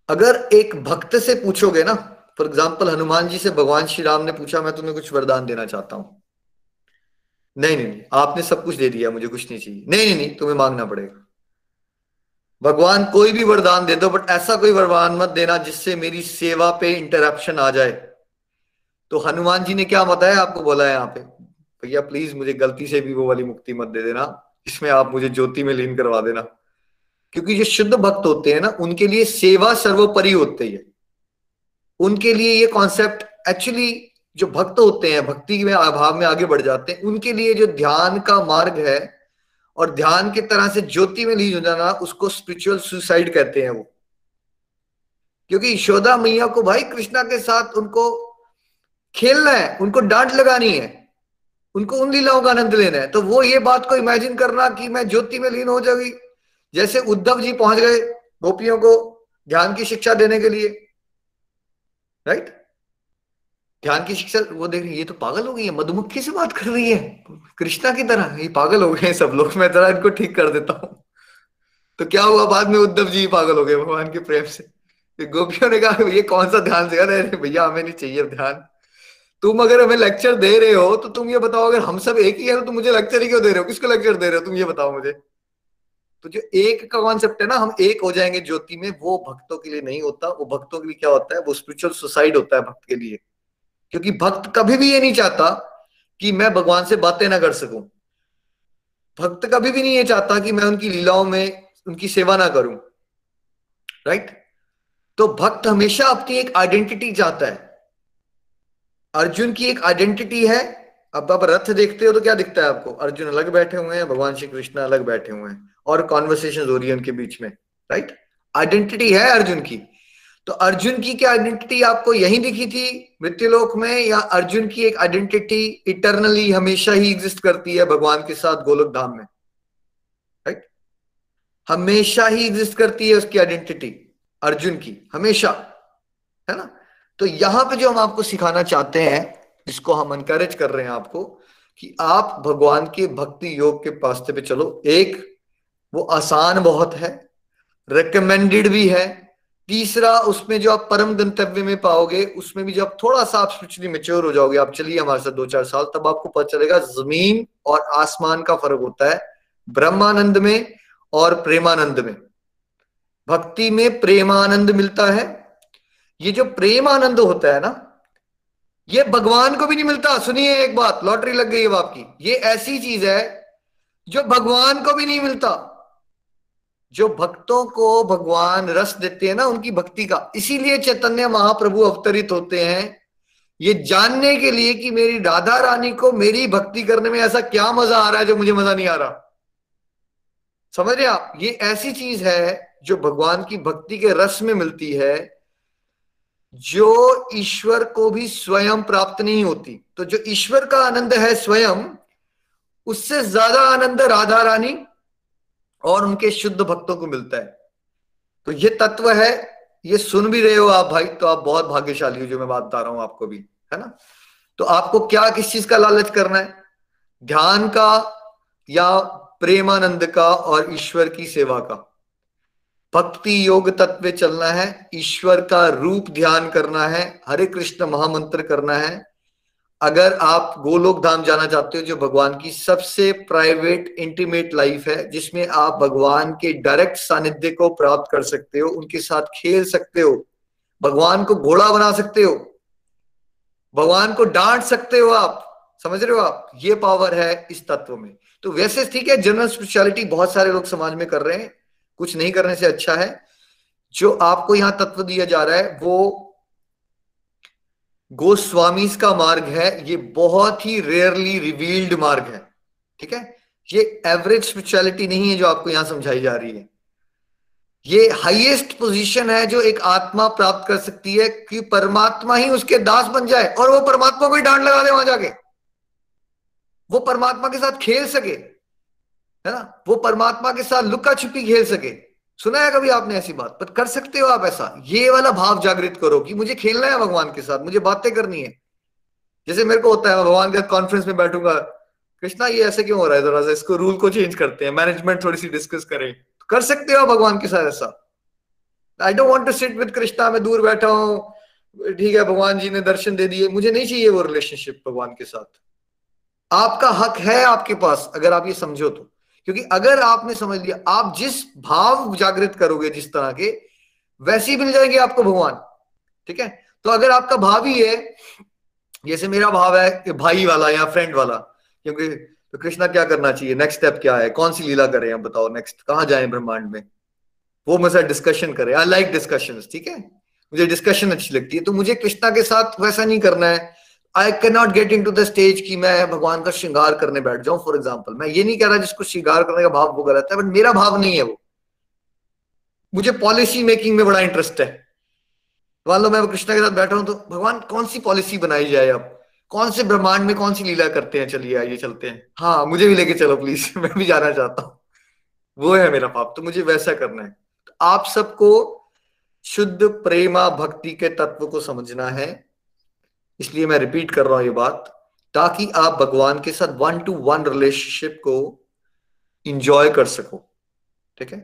अगर एक भक्त से पूछोगे ना फॉर एग्ज़ाम्पल हनुमान जी से भगवान श्री राम ने पूछा, मैं तुम्हें कुछ वरदान देना चाहता हूँ। नहीं नहीं नहीं, आपने सब कुछ दे दिया, मुझे कुछ नहीं चाहिए। नहीं नहीं नहीं, तुम्हें मांगना पड़ेगा। भगवान कोई भी वरदान दे दो, बट ऐसा कोई वरदान मत देना जिससे मेरी सेवा पे इंटरप्शन आ जाए। तो हनुमान जी ने क्या बताया, आपको बोला है यहाँ पे? भैया प्लीज़ मुझे गलती से भी वो वाली मुक्ति मत दे देना। इसमें आप मुझे ज्योति में लीन करवा देना। क्योंकि जो शुद्ध भक्त होते हैं ना, उनके लिए सेवा सर्वोपरि होती है। उनके लिए ये कॉन्सेप्ट एक्चुअली जो भक्त होते हैं, भक्ति में, अभाव में आगे बढ़ जाते हैं, उनके लिए जो ध्यान का मार्ग है और ध्यान की तरह से ज्योति में लीन हो जाना उसको स्पिरिचुअल सुसाइड कहते हैं वो। क्योंकि यशोदा मैया को भाई कृष्णा के साथ उनको खेलना है, उनको डांट लगानी है, उनको उन लीलाओं का आनंद लेना है तो वो ये बात को इमेजिन करना कि मैं ज्योति में लीन हो जाऊँगी। जैसे उद्धव जी पहुँच गए गोपियों को ध्यान की शिक्षा देने के लिए राइट ध्यान की शिक्षा, वो देख रही ये तो पागल हो गई है मधुमक्खी से बात कर रही है, कृष्णा की तरह, ये पागल हो गए हैं सब लोग, मैं जरा इनको ठीक कर देता हूँ। तो क्या हुआ बाद में, उद्धव जी पागल हो गए भगवान के प्रेम से। गोपियों ने कहा, ये कौन सा ध्यान से, अरे भैया, हमें नहीं चाहिए ध्यान। तुम अगर हमें लेक्चर दे रहे हो तो तुम ये बताओ, अगर हम सब एक ही है तो मुझे लेक्चर ही क्यों दे रहे हो? किसको लेक्चर दे रहे हो? तुम ये बताओ मुझे। तो जो एक का कॉन्सेप्ट है ना, हम एक हो जाएँगे ज्योति में, वो भक्तों के लिए नहीं होता, वो भक्तों के लिए क्या होता है? वो स्पिरिचुअल सुसाइड होता है भक्त के लिए। क्योंकि भक्त कभी भी ये नहीं चाहता कि मैं भगवान से बातें ना कर सकूँ। भक्त कभी भी नहीं ये चाहता कि मैं उनकी लीलाओं में उनकी सेवा ना करूँ। राइट तो भक्त हमेशा अपनी एक आइडेंटिटी चाहता है। अर्जुन की एक आइडेंटिटी है। अब आप रथ देखते हो तो क्या दिखता है आपको? अर्जुन अलग बैठे हुए हैं, भगवान श्री कृष्ण अलग बैठे हुए हैं। और कॉन्वर्सेशन हो रही है उनके बीच में। राइट आइडेंटिटी है अर्जुन की। तो अर्जुन की क्या आइडेंटिटी आपको यही दिखी थी? मृत्युलोक में या अर्जुन की एक आइडेंटिटी इटरनली हमेशा ही एग्जिस्ट करती है भगवान के साथ गोलक धाम में? राइट हमेशा ही एग्जिस्ट करती है उसकी आइडेंटिटी अर्जुन की, हमेशा। है ना? तो यहाँ पे जो हम आपको सिखाना चाहते हैं, जिसको हम अनकरेज कर रहे हैं आपको, कि आप भगवान के भक्ति योग के पास्ते पे चलो। एक, वो आसान बहुत है रिकमेंडेड भी है तीसरा, उसमें जो आप परम गंतव्य में पाओगे, उसमें भी जब थोड़ा सा आप स्पिरिचुअली मेच्योर हो जाओगे, आप चलिए हमारे साथ दो चार साल, तब आपको पता चलेगा ज़मीन और आसमान का फ़र्क होता है, ब्रह्मानंद में और प्रेमानंद में। भक्ति में प्रेमानंद मिलता है। ये जो प्रेमानंद होता है ना, ये भगवान को भी नहीं मिलता। सुनिए एक बात, लॉटरी लग गई है आपकी। ये ऐसी चीज़ है, जो भगवान को भी नहीं मिलता। जो भक्तों को भगवान रस देते हैं ना, उनकी भक्ति का। इसीलिए चैतन्य महाप्रभु अवतरित होते हैं। ये जानने के लिए कि मेरी राधा रानी को मेरी भक्ति करने में ऐसा क्या मज़ा आ रहा है जो मुझे मज़ा नहीं आ रहा। समझ रहे आप? ये ऐसी चीज़ है जो भगवान की भक्ति के रस में मिलती है, जो ईश्वर को भी स्वयं प्राप्त नहीं होती। तो जो ईश्वर का आनंद है स्वयं, उससे ज़्यादा आनंद राधा रानी और उनके शुद्ध भक्तों को मिलता है। तो ये तत्व है, ये सुन भी रहे हो आप भाई तो आप बहुत भाग्यशाली हो, जो मैं बात बता रहा हूँ आपको भी, है ना? तो आपको क्या, किस चीज़ का लालच करना है? ध्यान का या प्रेमानंद का और ईश्वर की सेवा का? भक्ति योग तत्व चलना है, ईश्वर का रूप ध्यान करना है, हरे कृष्ण महामंत्र करना है अगर आप गोलोक धाम जाना चाहते हो, जो भगवान की सबसे प्राइवेट इंटीमेट लाइफ है, जिसमें आप भगवान के डायरेक्ट सानिध्य को प्राप्त कर सकते हो, उनके साथ खेल सकते हो, भगवान को घोड़ा बना सकते हो, भगवान को डांट सकते हो आप, समझ रहे हो आप? ये पावर है इस तत्व में। तो वैसे ठीक है जनरल स्पेशलिटी बहुत सारे लोग समाज में कर रहे हैं, कुछ नहीं करने से अच्छा है। जो आपको यहाँ तत्व दिया जा रहा है, वो गोस्वामी का मार्ग है, ये बहुत ही रेयरली रिवील्ड मार्ग है, ठीक है? ये एवरेज स्पिरिचुअलिटी नहीं है जो आपको यहाँ समझाई जा रही है। ये हाईएस्ट पोजीशन है जो एक आत्मा प्राप्त कर सकती है कि परमात्मा ही उसके दास बन जाए और वो परमात्मा को ही डांड लगा दे वहाँ जाके। वो परमात्मा के साथ खेल सके, है ना? वो परमात्मा के साथ लुका छुपी खेल सके। सुना है कभी आपने ऐसी बात? पर कर सकते हो आप ऐसा। ये वाला भाव जागृत करो कि मुझे खेलना है भगवान के साथ, मुझे बातें करनी है। जैसे मेरे को होता है भगवान के कॉन्फ्रेंस में बैठूँगा, कृष्णा, ये ऐसे क्यों हो रहा है? थोड़ा सा इसको रूल को चेंज करते हैं मैनेजमेंट थोड़ी सी डिस्कस करें। तो कर सकते हो भगवान के साथ ऐसा। I don't want to sit with Krishna, मैं दूर बैठा हूँ। ठीक है, भगवान जी ने दर्शन दे दिए। मुझे नहीं चाहिए वो रिलेशनशिप भगवान के साथ। आपका हक है आपके पास, अगर आप ये समझो तो। क्योंकि अगर आपने समझ लिया, आप जिस भाव जागृत करोगे जिस तरह के, वैसे ही मिल जाएँगे आपको भगवान, ठीक है? तो अगर आपका भाव ही है, जैसे मेरा भाव है भाई वाला या फ्रेंड वाला, क्योंकि तो कृष्णा क्या करना चाहिए नेक्स्ट स्टेप क्या है, कौन सी लीला करें आप बताओ नेक्स्ट कहाँ जाए ब्रह्मांड में? वो मेरे साथ डिस्कशन करे आई लाइक डिस्कशन ठीक है? मुझे डिस्कशन अच्छी लगती है तो मुझे कृष्णा के साथ वैसा नहीं करना है I can not get into the stage कि मैं भगवान का श्रृंगार करने बैठ जाऊँ फॉर एग्ज़ाम्पल मैं ये नहीं कह रहा जिसको श्रृंगार करने का भाव वो गलत है बट मेरा भाव नहीं है वो। मुझे पॉलिसी मेकिंग में बड़ा इंटरेस्ट है। मान लो मैं कृष्णा के साथ बैठा हूँ तो भगवान, कौन सी पॉलिसी बनाई जाए अब? कौन से ब्रह्मांड में कौन सी लीला करते हैं? चलिए आइए चलते हैं। हाँ मुझे भी लेके चलो प्लीज़ मैं भी जाना चाहता हूँ। वो है मेरा पाप तो मुझे वैसा करना है। तो आप सबको शुद्ध प्रेमा भक्ति के तत्व को समझना है। इसलिए मैं रिपीट कर रहा हूँ ये बात ताकि आप भगवान के साथ वन टू वन रिलेशनशिप को इंजॉय कर सको। ठीक है?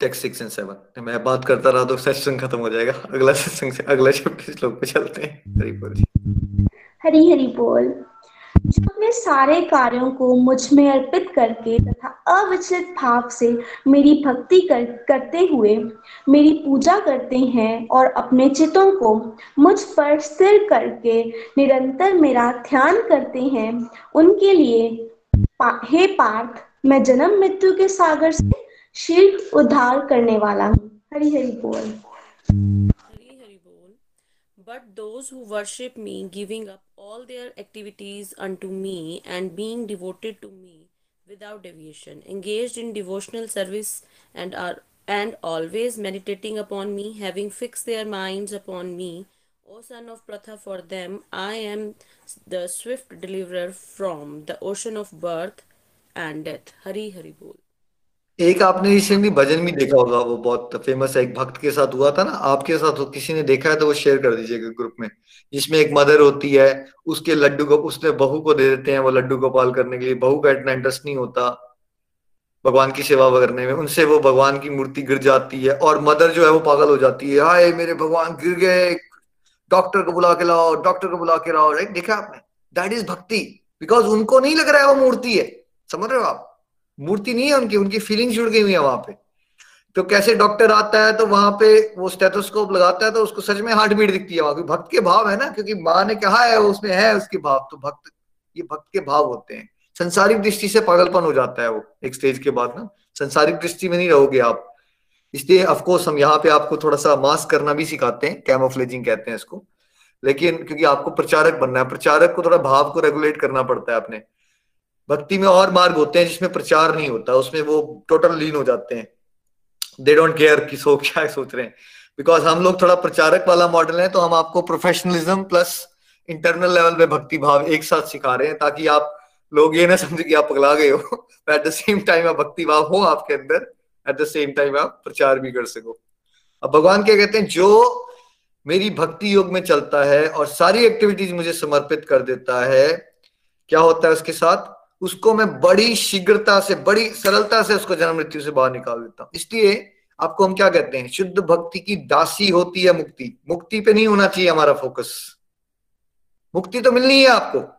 टेक्स्ट सिक्स एंड सेवन मैं बात करता रहा तो सेशन खत्म हो जाएगा। अगला सेशन से अगला चैप्टर श्लोक पे चलते हैं? हरी बोल। जी हरी हरी बोल। जो अपने सारे कार्यों को मुझमें अर्पित करके तथा अविचलित भाव से मेरी भक्ति कर, करते हुए मेरी पूजा करते हैं और अपने चितों को मुझ पर स्थिर करके निरंतर मेरा ध्यान करते हैं उनके लिए पा, हे पार्थ मैं जन्म मृत्यु के सागर से शीघ्र उद्धार करने वाला हूँ हरी हरी बोल But those who worship me, giving up all their activities unto me and being devoted to me without deviation, engaged in devotional service and are and always meditating upon me, having fixed their minds upon me, O son of Pratha, for them I am the swift deliverer from the ocean of birth and death. Hari Hari Bol. एक आपने recently भजन भी देखा होगा वो बहुत famous है एक भक्त के साथ हुआ था ना आपके साथ किसी ने देखा है तो वो शेयर कर दीजिएगा ग्रुप में जिसमें एक मदर होती है उसके लड्डू को उसने बहू को दे देते हैं वो लड्डू गोपाल करने के लिए बहू का इतना इंटरेस्ट नहीं होता भगवान की सेवा करने में, उनसे वो भगवान की मूर्ति गिर जाती है और मदर जो है वो पागल हो जाती है। हाय, मेरे भगवान गिर गए। डॉक्टर को बुला के लाओ, डॉक्टर को बुला के लाओ। राइट देखा आपने? दैट इज़ भक्ति बिकॉज़ उनको नहीं लग रहा है वो मूर्ति है। समझ रहे हो आप? मूर्ति नहीं है उनकी उनकी फीलिंग जुड़ गई हुई है वहाँ पे। तो कैसे डॉक्टर आता है तो वहाँ पे वो स्टेथोस्कोप लगाता है तो उसको सच में हार्ट बीट दिखती है वहाँ भक्त के भाव है ना? क्योंकि माँ ने कहा है, उसमें है उसके भाव। तो भक्त, ये भक्त के भाव होते हैं। संसारिक दृष्टि से पागलपन हो जाता है वो, एक स्टेज के बाद ना। संसारिक दृष्टि में नहीं रहोगे आप। इसलिए अफकोर्स हम यहाँ पे आपको थोड़ा सा मास्क करना भी सिखाते हैं कैमोफ्लेजिंग कहते हैं इसको। लेकिन, क्योंकि आपको प्रचारक बनना है, प्रचारक को थोड़ा भाव को रेगुलेट करना पड़ता है अपने। भक्ति में और मार्ग होते हैं जिसमें प्रचार नहीं होता, उसमें वो टोटल लीन हो जाते हैं। दे डोंट केयर कि सो क्या सोच रहे हैं। बिकॉज़ हम लोग थोड़ा प्रचारक वाला मॉडल है तो हम आपको प्रोफेशनलिज्म प्लस इंटरनल लेवल पे भक्ति भाव एक साथ सिखा रहे हैं, ताकि आप लोग ये ना समझे कि आप पगला गए हो। एट द सेम टाइम आप भक्ति भाव हो आपके अंदर। एट द सेम टाइम आप प्रचार भी कर सको। अब भगवान क्या कहते हैं, जो मेरी भक्ति योग में चलता है और सारी एक्टिविटीज़ मुझे समर्पित कर देता है, क्या होता है उसके साथ? उसको मैं बड़ी शीघ्रता से, बड़ी सरलता से उसको जन्म मृत्यु से बाहर निकाल देता हूँ। इसलिए आपको हम क्या कहते हैं, शुद्ध भक्ति की दासी होती है मुक्ति। मुक्ति पे नहीं होना चाहिए हमारा फोकस मुक्ति तो मिलनी है आपको।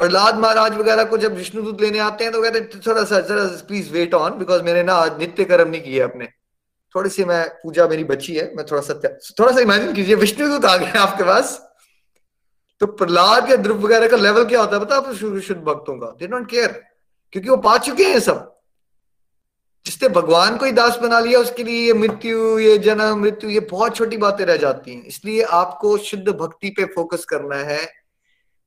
प्रहलाद महाराज वगैरह को जब विष्णु विष्णुदूत लेने आते हैं तो कहते हैं थोड़ा सा, जरा प्लीज़ वेट ऑन बिकॉज़ मैंने ना आज नित्य कर्म नहीं किया अपने। थोड़ी सी मैं, पूजा मेरी बची है, मैं थोड़ा सा थोड़ा सा इमेजिन कीजिए विष्णुदूत आ गए आपके पास। तो प्रहलाद या ध्रुव वगैरह का लेवल क्या होता है बता शुद्ध भक्तों का? दे डोंट केयर क्योंकि वो पा चुके हैं सब। जिसने भगवान को ही दास बना लिया, उसके लिए ये मृत्यु, ये जन्म, मृत्यु, ये बहुत छोटी बातें रह जाती हैं। इसलिए आपको शुद्ध भक्ति पे फोकस करना है।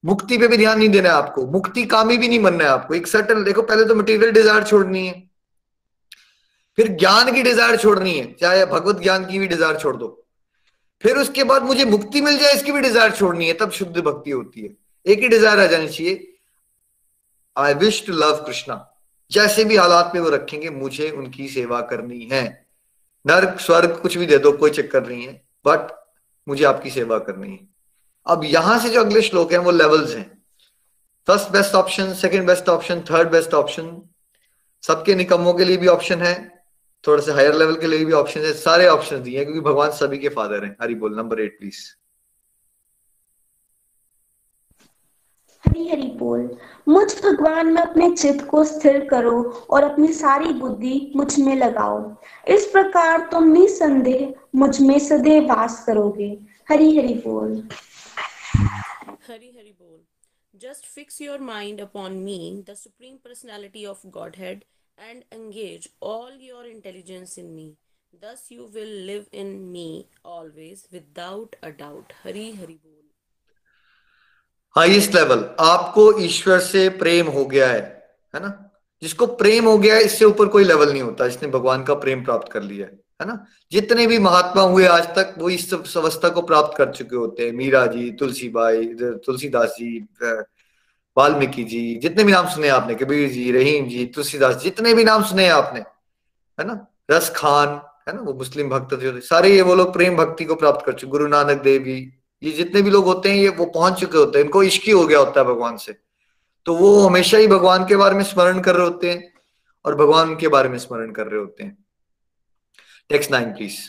मुक्ति पे भी ध्यान नहीं देना है आपको। मुक्ति कामी भी नहीं बनना है आपको। एक सर्टन देखो, पहले तो मटेरियल डिज़ायर छोड़नी है। फिर ज्ञान की डिज़ायर छोड़नी है। चाहे भगवत ज्ञान की भी डिज़ायर छोड़ दो। फिर उसके बाद मुझे मुक्ति मिल जाए, इसकी भी डिज़ायर छोड़नी है। तब शुद्ध भक्ति होती है। एक ही डिज़ायर आ जानी चाहिए। I wish to love Krishna जैसे भी हालात में वो रखेंगे, मुझे उनकी सेवा करनी है। नर्क, स्वर्ग कुछ भी दे दो, कोई चक्कर नहीं है। बट मुझे आपकी सेवा करनी है। अब यहाँ से जो अगले श्लोक है, वो लेवल्स हैं। First best option second best option third best option सबके निकमों के लिए भी ऑप्शन है, थोड़े से हायर लेवल के लिए भी ऑप्शन है, सारे ऑप्शन दिए हैं, क्योंकि भगवान सभी के फादर हैं। हरी बोल number eight please Hari Hari बोल। मुझ भगवान में अपने चित्त को स्थिर करो और अपनी सारी बुद्धि मुझमें लगाओ। इस प्रकार तुम निसंदेह मुझमें सदैव वास करोगे। हरी हरी बोल। हरी हरी बोल just fix your mind upon me the supreme personality of Godhead and engage all your intelligence in me. Thus you will live in me always, without a doubt. Hari Hari Bol. Highest level आपको ईश्वर से प्रेम हो गया है है ना जिसको प्रेम हो गया है, इससे ऊपर कोई लेवल नहीं होता जिसने भगवान का प्रेम प्राप्त कर लिया है है ना? जितने भी महात्मा हुए आज तक, वो इस अवस्था को प्राप्त कर चुके होते हैं। मीरा जी तुलसी बाई तुलसीदास जी वाल्मीकि जी, जितने भी नाम सुने आपने, कबीर जी, रहीम जी, तुलसीदास जितने भी नाम सुने आपने, है ना? रस खान, है ना? वो मुस्लिम भक्त जो सारे ये वो लोग प्रेम भक्ति को प्राप्त कर चुके, गुरु नानक देव जी, ये जितने भी लोग होते हैं, ये वो पहुँच चुके होते हैं। इनको इश्की हो गया होता है भगवान से। तो वो हमेशा ही भगवान के बारे में स्मरण कर रहे होते हैं और भगवान के बारे में स्मरण कर रहे होते हैं। Text nine please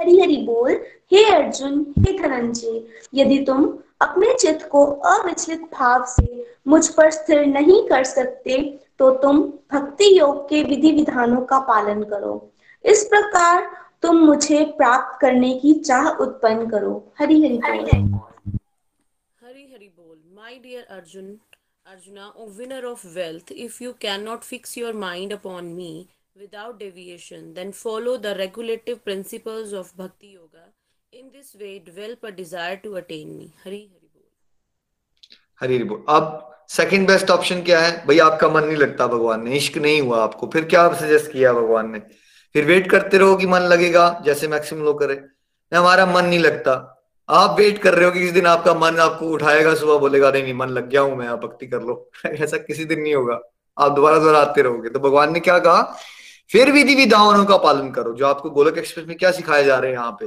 Hari Hari बोल। हे अर्जुन हे धनंजय यदि तुम अपने चित्त को अविचलित भाव से मुझ पर स्थिर नहीं कर सकते तो तुम भक्ति योग के विधि विधानों का पालन करो। इस प्रकार तुम मुझे प्राप्त करने की चाह उत्पन्न करो। हरि हरि बोल। हरि हरि बोल। My dear Arjun O winner of wealth if you can not fix your mind upon me without deviation, then follow the regulative principles of bhakti yoga. In this way develop a desire to attain me. Hari hari bol. Hari hari bol. अब second best option क्या है भाई आपका मन नहीं लगता भगवान ने इश्क नहीं हुआ आपको फिर क्या सजेस्ट किया भगवान ने फिर वेट करते रहो कि मन लगेगा जैसे मैक्सिमम लोग करे हमारा मन नहीं लगता आप वेट कर रहे हो कि किस दिन आपका मन आपको उठाएगा, सुबह बोलेगा नहीं नहीं, मन लग गया हूँ मैं, आप भक्ति कर लो। ऐसा किसी दिन नहीं होगा। आप दोबारा दोबारा आते रहोगे। तो भगवान ने क्या कहा? फिर विधि विधानों का पालन करो, जो आपको गोलक एक्सप्रेस में क्या सिखाए जा रहे हैं यहाँ पे?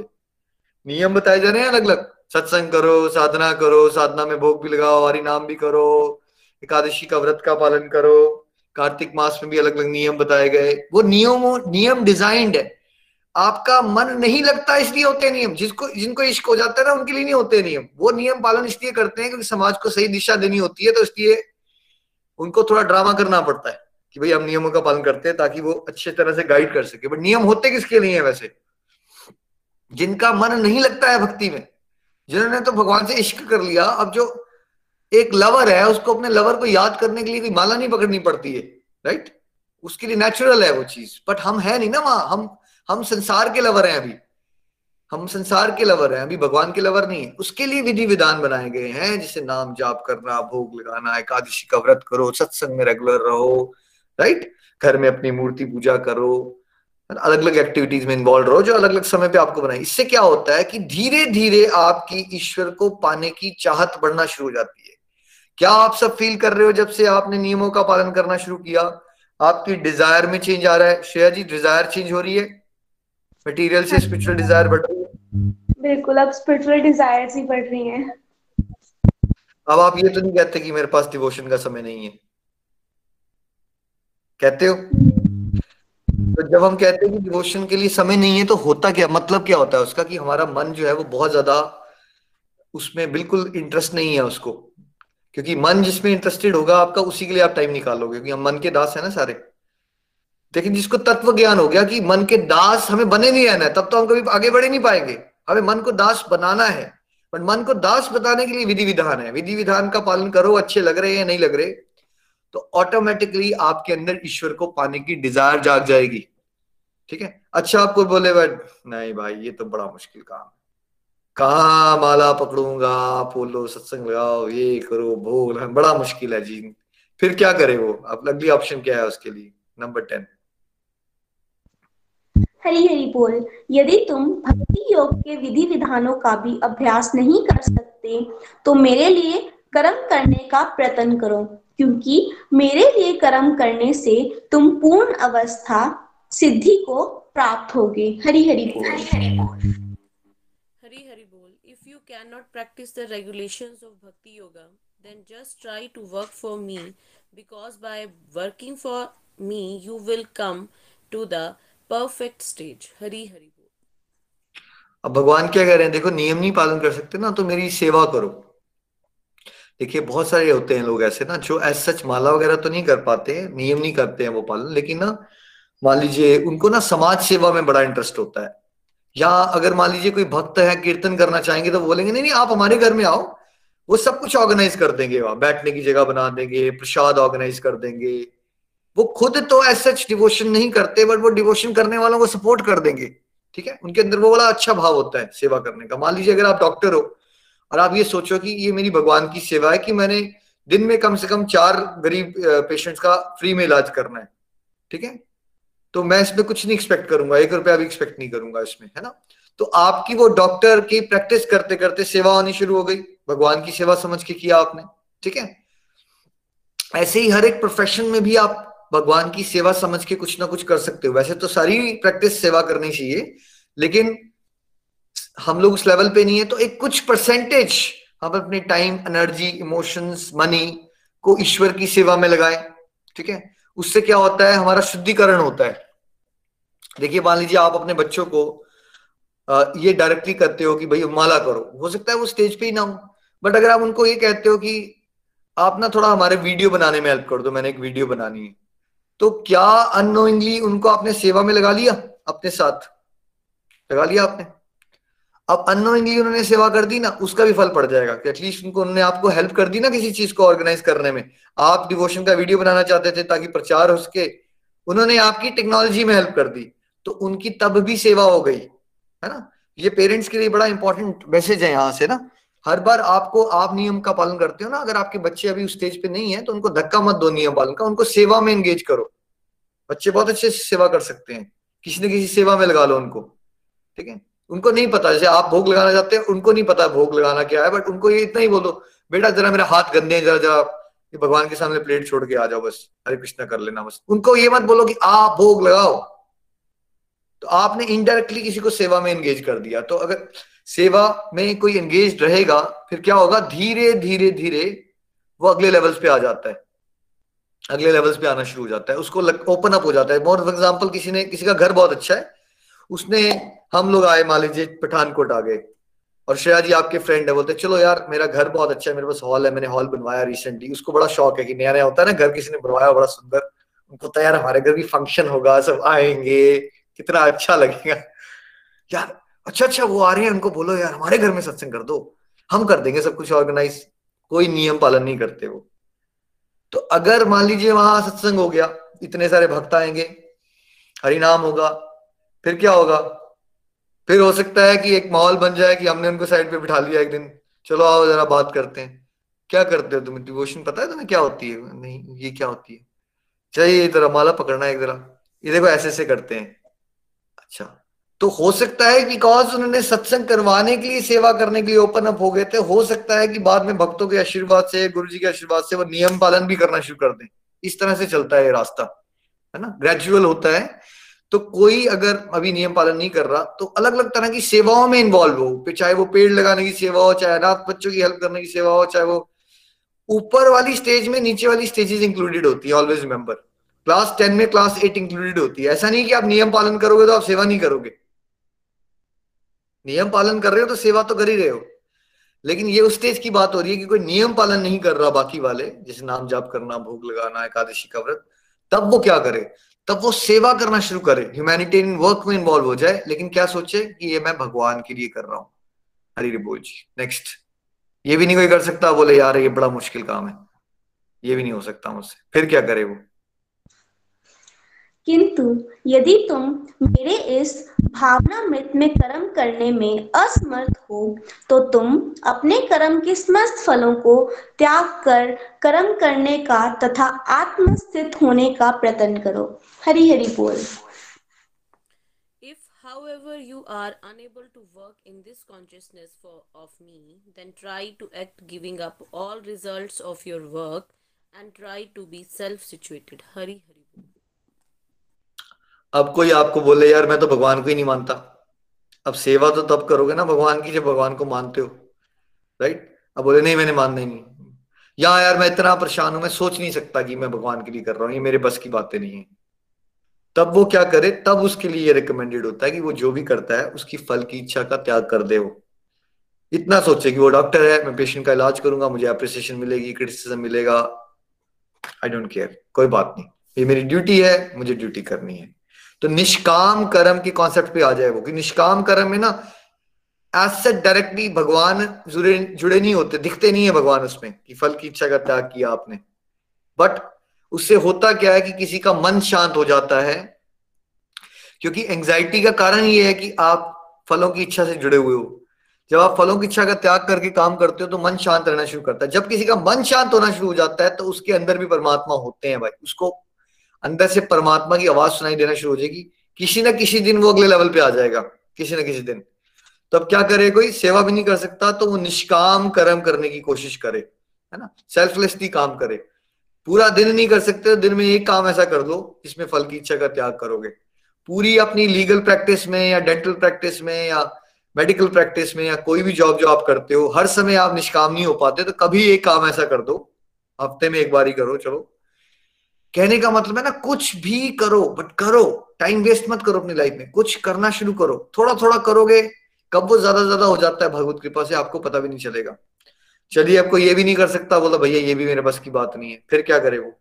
नियम बताए जा रहे हैं अलग अलग सत्संग करो, साधना करो, साधना में भोग भी लगाओ, हरि नाम भी करो, एकादशी का व्रत का पालन करो। कार्तिक मास में भी अलग अलग नियम बताए गए। वो नियम नियम डिजाइंड है। आपका मन नहीं लगता इसलिए होते नियम। जिसको, जिनको इश्क हो जाता है ना, उनके लिए नहीं होते नियम। वो नियम पालन इसलिए करते हैं क्योंकि समाज को सही दिशा देनी होती है तो इसलिए उनको थोड़ा ड्रामा करना पड़ता है कि भाई हम नियमों का पालन करते हैं ताकि वो अच्छे तरह से गाइड कर सके। बट नियम होते किसके लिए है वैसे? जिनका मन नहीं लगता है भक्ति में। जिन्होंने तो भगवान से इश्क कर लिया, अब जो एक लवर है, उसको अपने लवर को याद करने के लिए कोई माला नहीं पकड़नी पड़ती है राइट उसके लिए नेचुरल है वो चीज़। बट हम है नहीं ना वहाँ। हम हम संसार के लवर हैं अभी। हम संसार के लवर हैं, अभी भगवान के लवर नहीं है। उसके लिए विधि विधान बनाए गए हैं, जैसे नाम जाप करना, भोग लगाना, एकादशी का व्रत करो, सत्संग में रेगुलर रहो राइट घर में अपनी मूर्ति पूजा करो अलग अलग एक्टिविटीज़ में इन्वॉल्व रहो, जो अलग अलग समय पे आपको बनाए। इससे क्या होता है कि धीरे धीरे आपकी ईश्वर को पाने की चाहत बढ़ना शुरू हो जाती है। क्या आप सब फील कर रहे हो जब से आपने नियमों का पालन करना शुरू किया? आपकी डिज़ायर में चेंज आ रहा है। श्रेया जी डिज़ायर चेंज हो रही है? मटेरियल से स्पिरिचुअल डिज़ायर बढ़ रही है। बिल्कुल अब स्पिरिचुअल डिजायर्स ही बढ़ रही हैं। अब आप ये तो नहीं कहते कि मेरे पास डिवोशन का समय नहीं है। कहते हो? तो जब हम कहते हैं कि डिवोशन के लिए समय नहीं है तो होता क्या? मतलब क्या होता है उसका? कि हमारा मन जो है वो बहुत ज़्यादा उसमें बिल्कुल इंटरेस्ट नहीं है उसको। क्योंकि मन जिसमें इंटरेस्टेड होगा आपका उसी के लिए आप टाइम निकालोगे क्योंकि हम मन के दास है ना सारे। लेकिन जिसको तत्व ज्ञान हो गया कि मन के दास हमें बने नहीं रहना है, तब तो हम कभी आगे बढ़े नहीं पाएँगे। हमें मन को दास बनाना है बट मन को दास बताने के लिए विधि विधान है। विधि विधान का पालन करो, अच्छे लग रहे हैं नहीं लग रहे तो ऑटोमेटिकली आपके अंदर ईश्वर को पाने की डिज़ायर जाग जाएगी। ठीक है? अच्छा आपको बोले, बट नहीं भाई, ये तो बड़ा मुश्किल काम है। कहा माला पकड़ूँगा बोलो सत्संग लगाओ, ये करो, भोग बड़ा मुश्किल है जी। फिर क्या करे वो? अब अगली ऑप्शन क्या है उसके लिए? नंबर टेन हरी हरी बोल, यदि तुम भक्ति योग के विधि विधानों का भी अभ्यास नहीं कर सकते तो मेरे लिए कर्म करने का प्रयत्न करो, क्योंकि मेरे लिए कर्म करने से तुम पूर्ण अवस्था सिद्धि को प्राप्त होगे। हरी हरी बोल। हरी हरी बोल। If you can not practice the regulations of bhakti yoga then just try to work for me because by working for me you will come to the stage hari hari बोल। अब भगवान क्या कह रहे हैं, देखो नियम नहीं पालन कर सकते ना तो मेरी सेवा करो। देखिए, बहुत सारे होते हैं लोग ऐसे ना, जो एज सच माला वगैरह तो नहीं कर पाते, नियम नहीं करते हैं वो पालन, लेकिन ना, मान लीजिए, उनको ना समाज सेवा में बड़ा इंटरेस्ट होता है। या अगर मान लीजिए कोई भक्त है, कीर्तन करना चाहेंगे तो बोलेंगे, नहीं नहीं, आप हमारे घर में आओ, वो सब कुछ ऑर्गेनाइज कर देंगे, वहाँ बैठने की जगह बना देंगे, प्रसाद ऑर्गेनाइज कर देंगे। वो खुद तो एज सच डिवोशन नहीं करते बट वो डिवोशन करने वालों को सपोर्ट कर देंगे। ठीक है? उनके अंदर वो बड़ा अच्छा भाव होता है सेवा करने का। मान लीजिए अगर आप डॉक्टर हो और आप ये सोचो कि ये मेरी भगवान की सेवा है कि मैंने दिन में कम से कम चार गरीब पेशेंट्स का फ्री में इलाज करना है। ठीक है? तो मैं इसमें कुछ नहीं एक्सपेक्ट करूँगा। एक रुपया भी एक्सपेक्ट नहीं करूँगा इसमें, है ना? तो आपकी वो डॉक्टर की प्रैक्टिस करते करते सेवा होनी शुरू हो गई। भगवान की सेवा समझ के किया आपने। ठीक है? ऐसे ही हर एक प्रोफेशन में भी आप भगवान की सेवा समझ के कुछ ना कुछ कर सकते हो। वैसे तो सारी प्रैक्टिस सेवा करनी चाहिए, लेकिन हम लोग उस लेवल पे नहीं है तो एक कुछ परसेंटेज हम अपने टाइम एनर्जी इमोशंस मनी को ईश्वर की सेवा में लगाएँ, ठीक है? उससे क्या होता है? हमारा शुद्धिकरण होता है। देखिए, मान लीजिए आप अपने बच्चों को ये डायरेक्टली करते हो कि भाई माला करो। हो सकता है वो स्टेज पे ही ना हो बट अगर आप उनको ये कहते हो कि आप ना थोड़ा हमारे वीडियो बनाने में हेल्प कर दो, मैंने एक वीडियो बनानी है। तो क्या अनोइंगली उनको आपने सेवा में लगा लिया? अपने साथ। लगा लिया आपने। अब अनोइंगली उन्होंने सेवा कर दी ना, उसका भी फल पड़ जाएगा कि एटलीस्ट उनको, उन्होंने आपको हेल्प कर दी ना किसी चीज़ को ऑर्गेनाइज करने में। आप डिवोशन का वीडियो बनाना चाहते थे ताकि प्रचार हो सके, उन्होंने आपकी टेक्नोलॉजी में हेल्प कर दी तो उनकी तब भी सेवा हो गई। है ना? ये पेरेंट्स के लिए बड़ा इंपॉर्टेंट मैसेज है यहाँ से ना। हर बार आपको, आप नियम का पालन करते हो ना, अगर आपके बच्चे अभी उस स्टेज पे नहीं है तो उनको धक्का मत दो नियम पालन का, उनको सेवा में एंगेज करो। बच्चे बहुत अच्छे से सेवा कर सकते हैं। किसी न किसी सेवा में लगा लो उनको, ठीक है? उनको नहीं पता, जैसे आप भोग लगाना चाहते हैं, उनको नहीं पता भोग लगाना क्या है बट उनको ये इतना ही बोलो बेटा, जरा मेरा हाथ गंदे हैं, जरा जरा भगवान के सामने प्लेट छोड़ के आ जाओ, बस, हरे कृष्णा कर लेना, बस। उनको ये मत बोलो कि, आप भोग लगाओ। तो आपने इनडायरेक्टली किसी को सेवा में एंगेज कर दिया। तो अगर सेवा में कोई एंगेज रहेगा, फिर क्या होगा? धीरे धीरे धीरे वो अगले लेवल्स पे आ जाता है। अगले लेवल्स पे आना शुरू हो जाता है। उसको ओपन अप हो जाता है। फॉर एग्ज़ाम्पल किसी ने, किसी का घर बहुत अच्छा है। उसने, हम लोग आए, मान लीजिए, पठानकोट आ गए। और श्रेया जी आपके फ्रेंड है, बोलते चलो यार, मेरा घर बहुत अच्छा है, मेरे पास हॉल है, मैंने हॉल बनवाया रिसेंटली उसको बड़ा शौक है कि नया नया होता है ना, घर किसी ने बनवाया, बड़ा सुंदर। उनको तो यार, हमारे घर भी फ़ंक्शन होगा, सब आएँगे, कितना अच्छा लगेगा। यार अच्छा अच्छा वो आ रहे हैं, उनको बोलो, यार, हमारे घर में सत्संग कर दो। हम कर देंगे सब कुछ ऑर्गेनाइज कोई नियम पालन नहीं करते वो। तो अगर मान लीजिए वहाँ सत्संग हो गया, इतने सारे भक्त आएँगे, हरिनाम होगा, फिर क्या होगा? फिर हो सकता है कि एक माहौल बन जाए कि हमने उनको साइड पे बिठा लिया एक दिन। चलो, आओ, जरा बात करते हैं। क्या करते हो तुम्हें डिवोशन पता है तुम्हें क्या होती है? नहीं, ये क्या होती है? चाहिए जरा माला पकड़ना है एक जरा। ये देखो ऐसे ऐसे करते हैं। अच्छा। तो हो सकता है बिकॉज़ उन्होंने सत्संग करवाने के लिए, सेवा करने के लिए ओपन अप हो गए थे, हो सकता है कि बाद में भक्तों के आशीर्वाद से गुरु जी के आशीर्वाद से वो नियम पालन भी करना शुरू कर दें। इस तरह से चलता है रास्ता, है ना? ग्रेजुअल होता है। तो कोई अगर अभी नियम पालन नहीं कर रहा तो अलग अलग तरह की सेवाओं में इन्वॉल्व हो चाहे वो पेड़ लगाने की सेवा हो, चाहे अनाथ बच्चों की हेल्प करने की सेवा हो, चाहे वो ऊपर वाली स्टेज में नीचे वाली स्टेजेस इंक्लूडेड होती है ऑलवेज रिमेंबर क्लास टेन में क्लास एट इंक्लूडेड होती है। ऐसा नहीं कि आप नियम पालन करोगे तो आप सेवा नहीं करोगे। नियम पालन कर रहे हो तो सेवा तो कर ही रहे हो। लेकिन ये उस स्टेज की बात हो रही है कि कोई नियम पालन नहीं कर रहा बाकी वाले, जैसे नाम जाप करना, भोग लगाना, एकादशी का व्रत, तब वो क्या करे? तब वो सेवा करना शुरू करे। ह्यूमैनिटेरियन वर्क में इन्वॉल्व हो जाए, लेकिन क्या सोचे कि ये मैं भगवान के लिए कर रहा हूँ। हरी बोल जी। नेक्स्ट ये भी नहीं कोई कर सकता, बोले, यार, ये बड़ा मुश्किल काम है। ये भी नहीं हो सकता मुझसे। फिर क्या करे वो? किंतु यदि तुम मेरे इस भावना मृत में कर्म करने में असमर्थ हो तो तुम अपने कर्म के समस्त फलों को त्याग कर कर्म करने का तथा आत्मस्थित होने का प्रयत्न करो हरि हरि बोल however, you are unable to work in this consciousness for, of me, then try to act giving up all results of your work and try to be self situated. Hari Hari. अब कोई आपको बोले, यार, मैं तो भगवान को ही नहीं मानता। अब सेवा तो तब करोगे ना भगवान की, जब भगवान को मानते हो राइट अब बोले, नहीं, मैंने मानना ही नहीं। यहाँ यार, मैं इतना परेशान हूँ, मैं सोच नहीं सकता कि मैं भगवान के लिए कर रहा हूँ, ये मेरे बस की बातें नहीं है। तब वो क्या करे, तब उसके लिए ये रिकमेंडेड होता है कि वो जो भी करता है, उसकी फल की इच्छा का त्याग कर दे वो। इतना सोचे कि वो डॉक्टर है, मैं पेशेंट का इलाज करूँगा, मुझे अप्रिसिएशन मिलेगी क्रिटिसिज्म मिलेगा। आई डोंट केयर कोई बात नहीं। ये मेरी ड्यूटी है, मुझे ड्यूटी करनी है। तो निष्काम कर्म के कॉन्सेप्ट पे आ जाए वो, कि निष्काम कर्म में ना एज डायरेक्टली भगवान जुड़े जुड़े नहीं होते, दिखते नहीं है भगवान उसमें, कि फल की इच्छा का त्याग किया आपने। बट उससे होता क्या है कि किसी का मन शांत हो जाता है, क्योंकि एंजाइटी का कारण ये है कि आप फलों की इच्छा से जुड़े हुए हो। जब आप फलों की इच्छा का त्याग करके काम करते हो तो मन शांत रहना शुरू करता है। जब किसी का मन शांत होना शुरू हो जाता है तो उसके अंदर भी परमात्मा होते हैं भाई, उसको अंदर से परमात्मा की आवाज़ सुनाई देना शुरू हो जाएगी। किसी ना किसी दिन वो अगले लेवल पे आ जाएगा, किसी ना किसी दिन। तो अब क्या करे कोई? सेवा भी नहीं कर सकता तो वो निष्काम कर्म करने की कोशिश करे, है ना? सेल्फलेसली काम करे। पूरा दिन नहीं कर सकते, दिन में एक काम ऐसा कर दो, जिसमें फल की इच्छा का त्याग करोगे। पूरी अपनी लीगल प्रैक्टिस में या डेंटल प्रैक्टिस में या मेडिकल प्रैक्टिस में या कोई भी जॉब जो आप करते हो, हर समय आप निष्काम नहीं हो पाते तो कभी एक काम ऐसा कर दो। हफ़्ते में एक बार ही करो, चलो। कहने का मतलब है ना, कुछ भी करो बट करो। टाइम वेस्ट मत करो अपनी लाइफ में। कुछ करना शुरू करो। थोड़ा थोड़ा करोगे, कब वो ज़्यादा ज़्यादा हो जाता है भगवत कृपा से, आपको पता भी नहीं चलेगा। चलिए आपको ये भी नहीं कर सकता, बोला, भैया, ये भी मेरे बस की बात नहीं है। फिर क्या करे वो?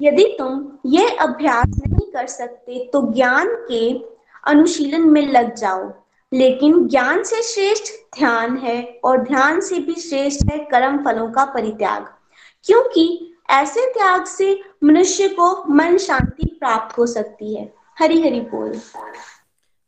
यदि तुम ये अभ्यास नहीं कर सकते तो ज्ञान के अनुशीलन में लग जाओ। लेकिन ज्ञान से श्रेष्ठ ध्यान है, और ध्यान से भी श्रेष्ठ है कर्म फलों का परित्याग। क्योंकि ऐसे त्याग से मनुष्य को मन शांति प्राप्त हो सकती है हरि हरि बोल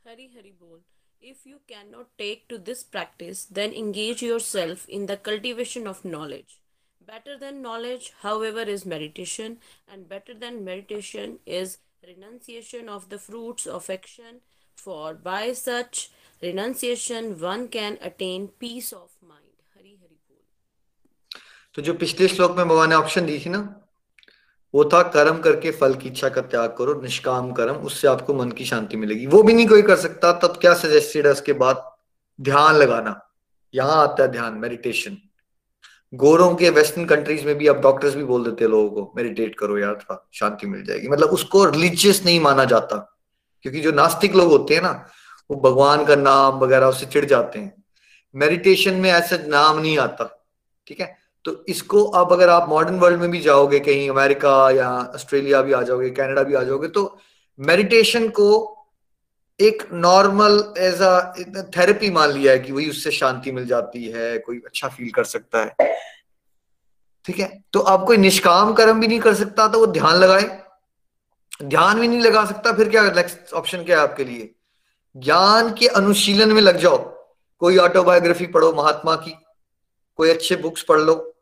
हरि हरि बोल if you cannot take to this practice then engage yourself in the cultivation of knowledge better than knowledge however is meditation and better than meditation is renunciation of the fruits of action for by such renunciation one can attain peace of mind तो जो पिछले श्लोक में भगवान ने option दी थी ना, वो था कर्म करके फल की इच्छा का त्याग करो, निष्काम कर्म, उससे आपको मन की शांति मिलेगी। वो भी नहीं कोई कर सकता, तब क्या सजेस्टेड है उसके बाद? ध्यान लगाना। यहाँ आता है ध्यान मेडिटेशन गोरों के वेस्टर्न कंट्रीज़ में भी अब डॉक्टर्स भी बोल देते हैं लोगों को मेडिटेट करो यार, थोड़ा शांति मिल जाएगी। मतलब उसको रिलीजियस नहीं माना जाता, क्योंकि जो नास्तिक लोग होते हैं ना, वो भगवान का नाम वगैरह उससे चिढ़ जाते हैं। मेडिटेशन में ऐसा नाम नहीं आता, ठीक है? तो इसको अब अगर आप मॉडर्न वर्ल्ड में भी जाओगे, कहीं अमेरिका या ऑस्ट्रेलिया भी आ जाओगे कनाडा भी आ जाओगे तो मेडिटेशन को एक नॉर्मल एज अ थेरेपी मान लिया है कि वही उससे शांति मिल जाती है, कोई अच्छा फील कर सकता है। ठीक है? तो आप कोई निष्काम कर्म भी नहीं कर सकता तो वो ध्यान लगाए। ध्यान भी नहीं लगा सकता, फिर क्या नेक्स्ट ऑप्शन क्या है आपके लिए? ज्ञान के अनुशीलन में लग जाओ। कोई ऑटोबायोग्राफी पढ़ो, महात्मा की, कोई अच्छे बुक्स पढ़ लो।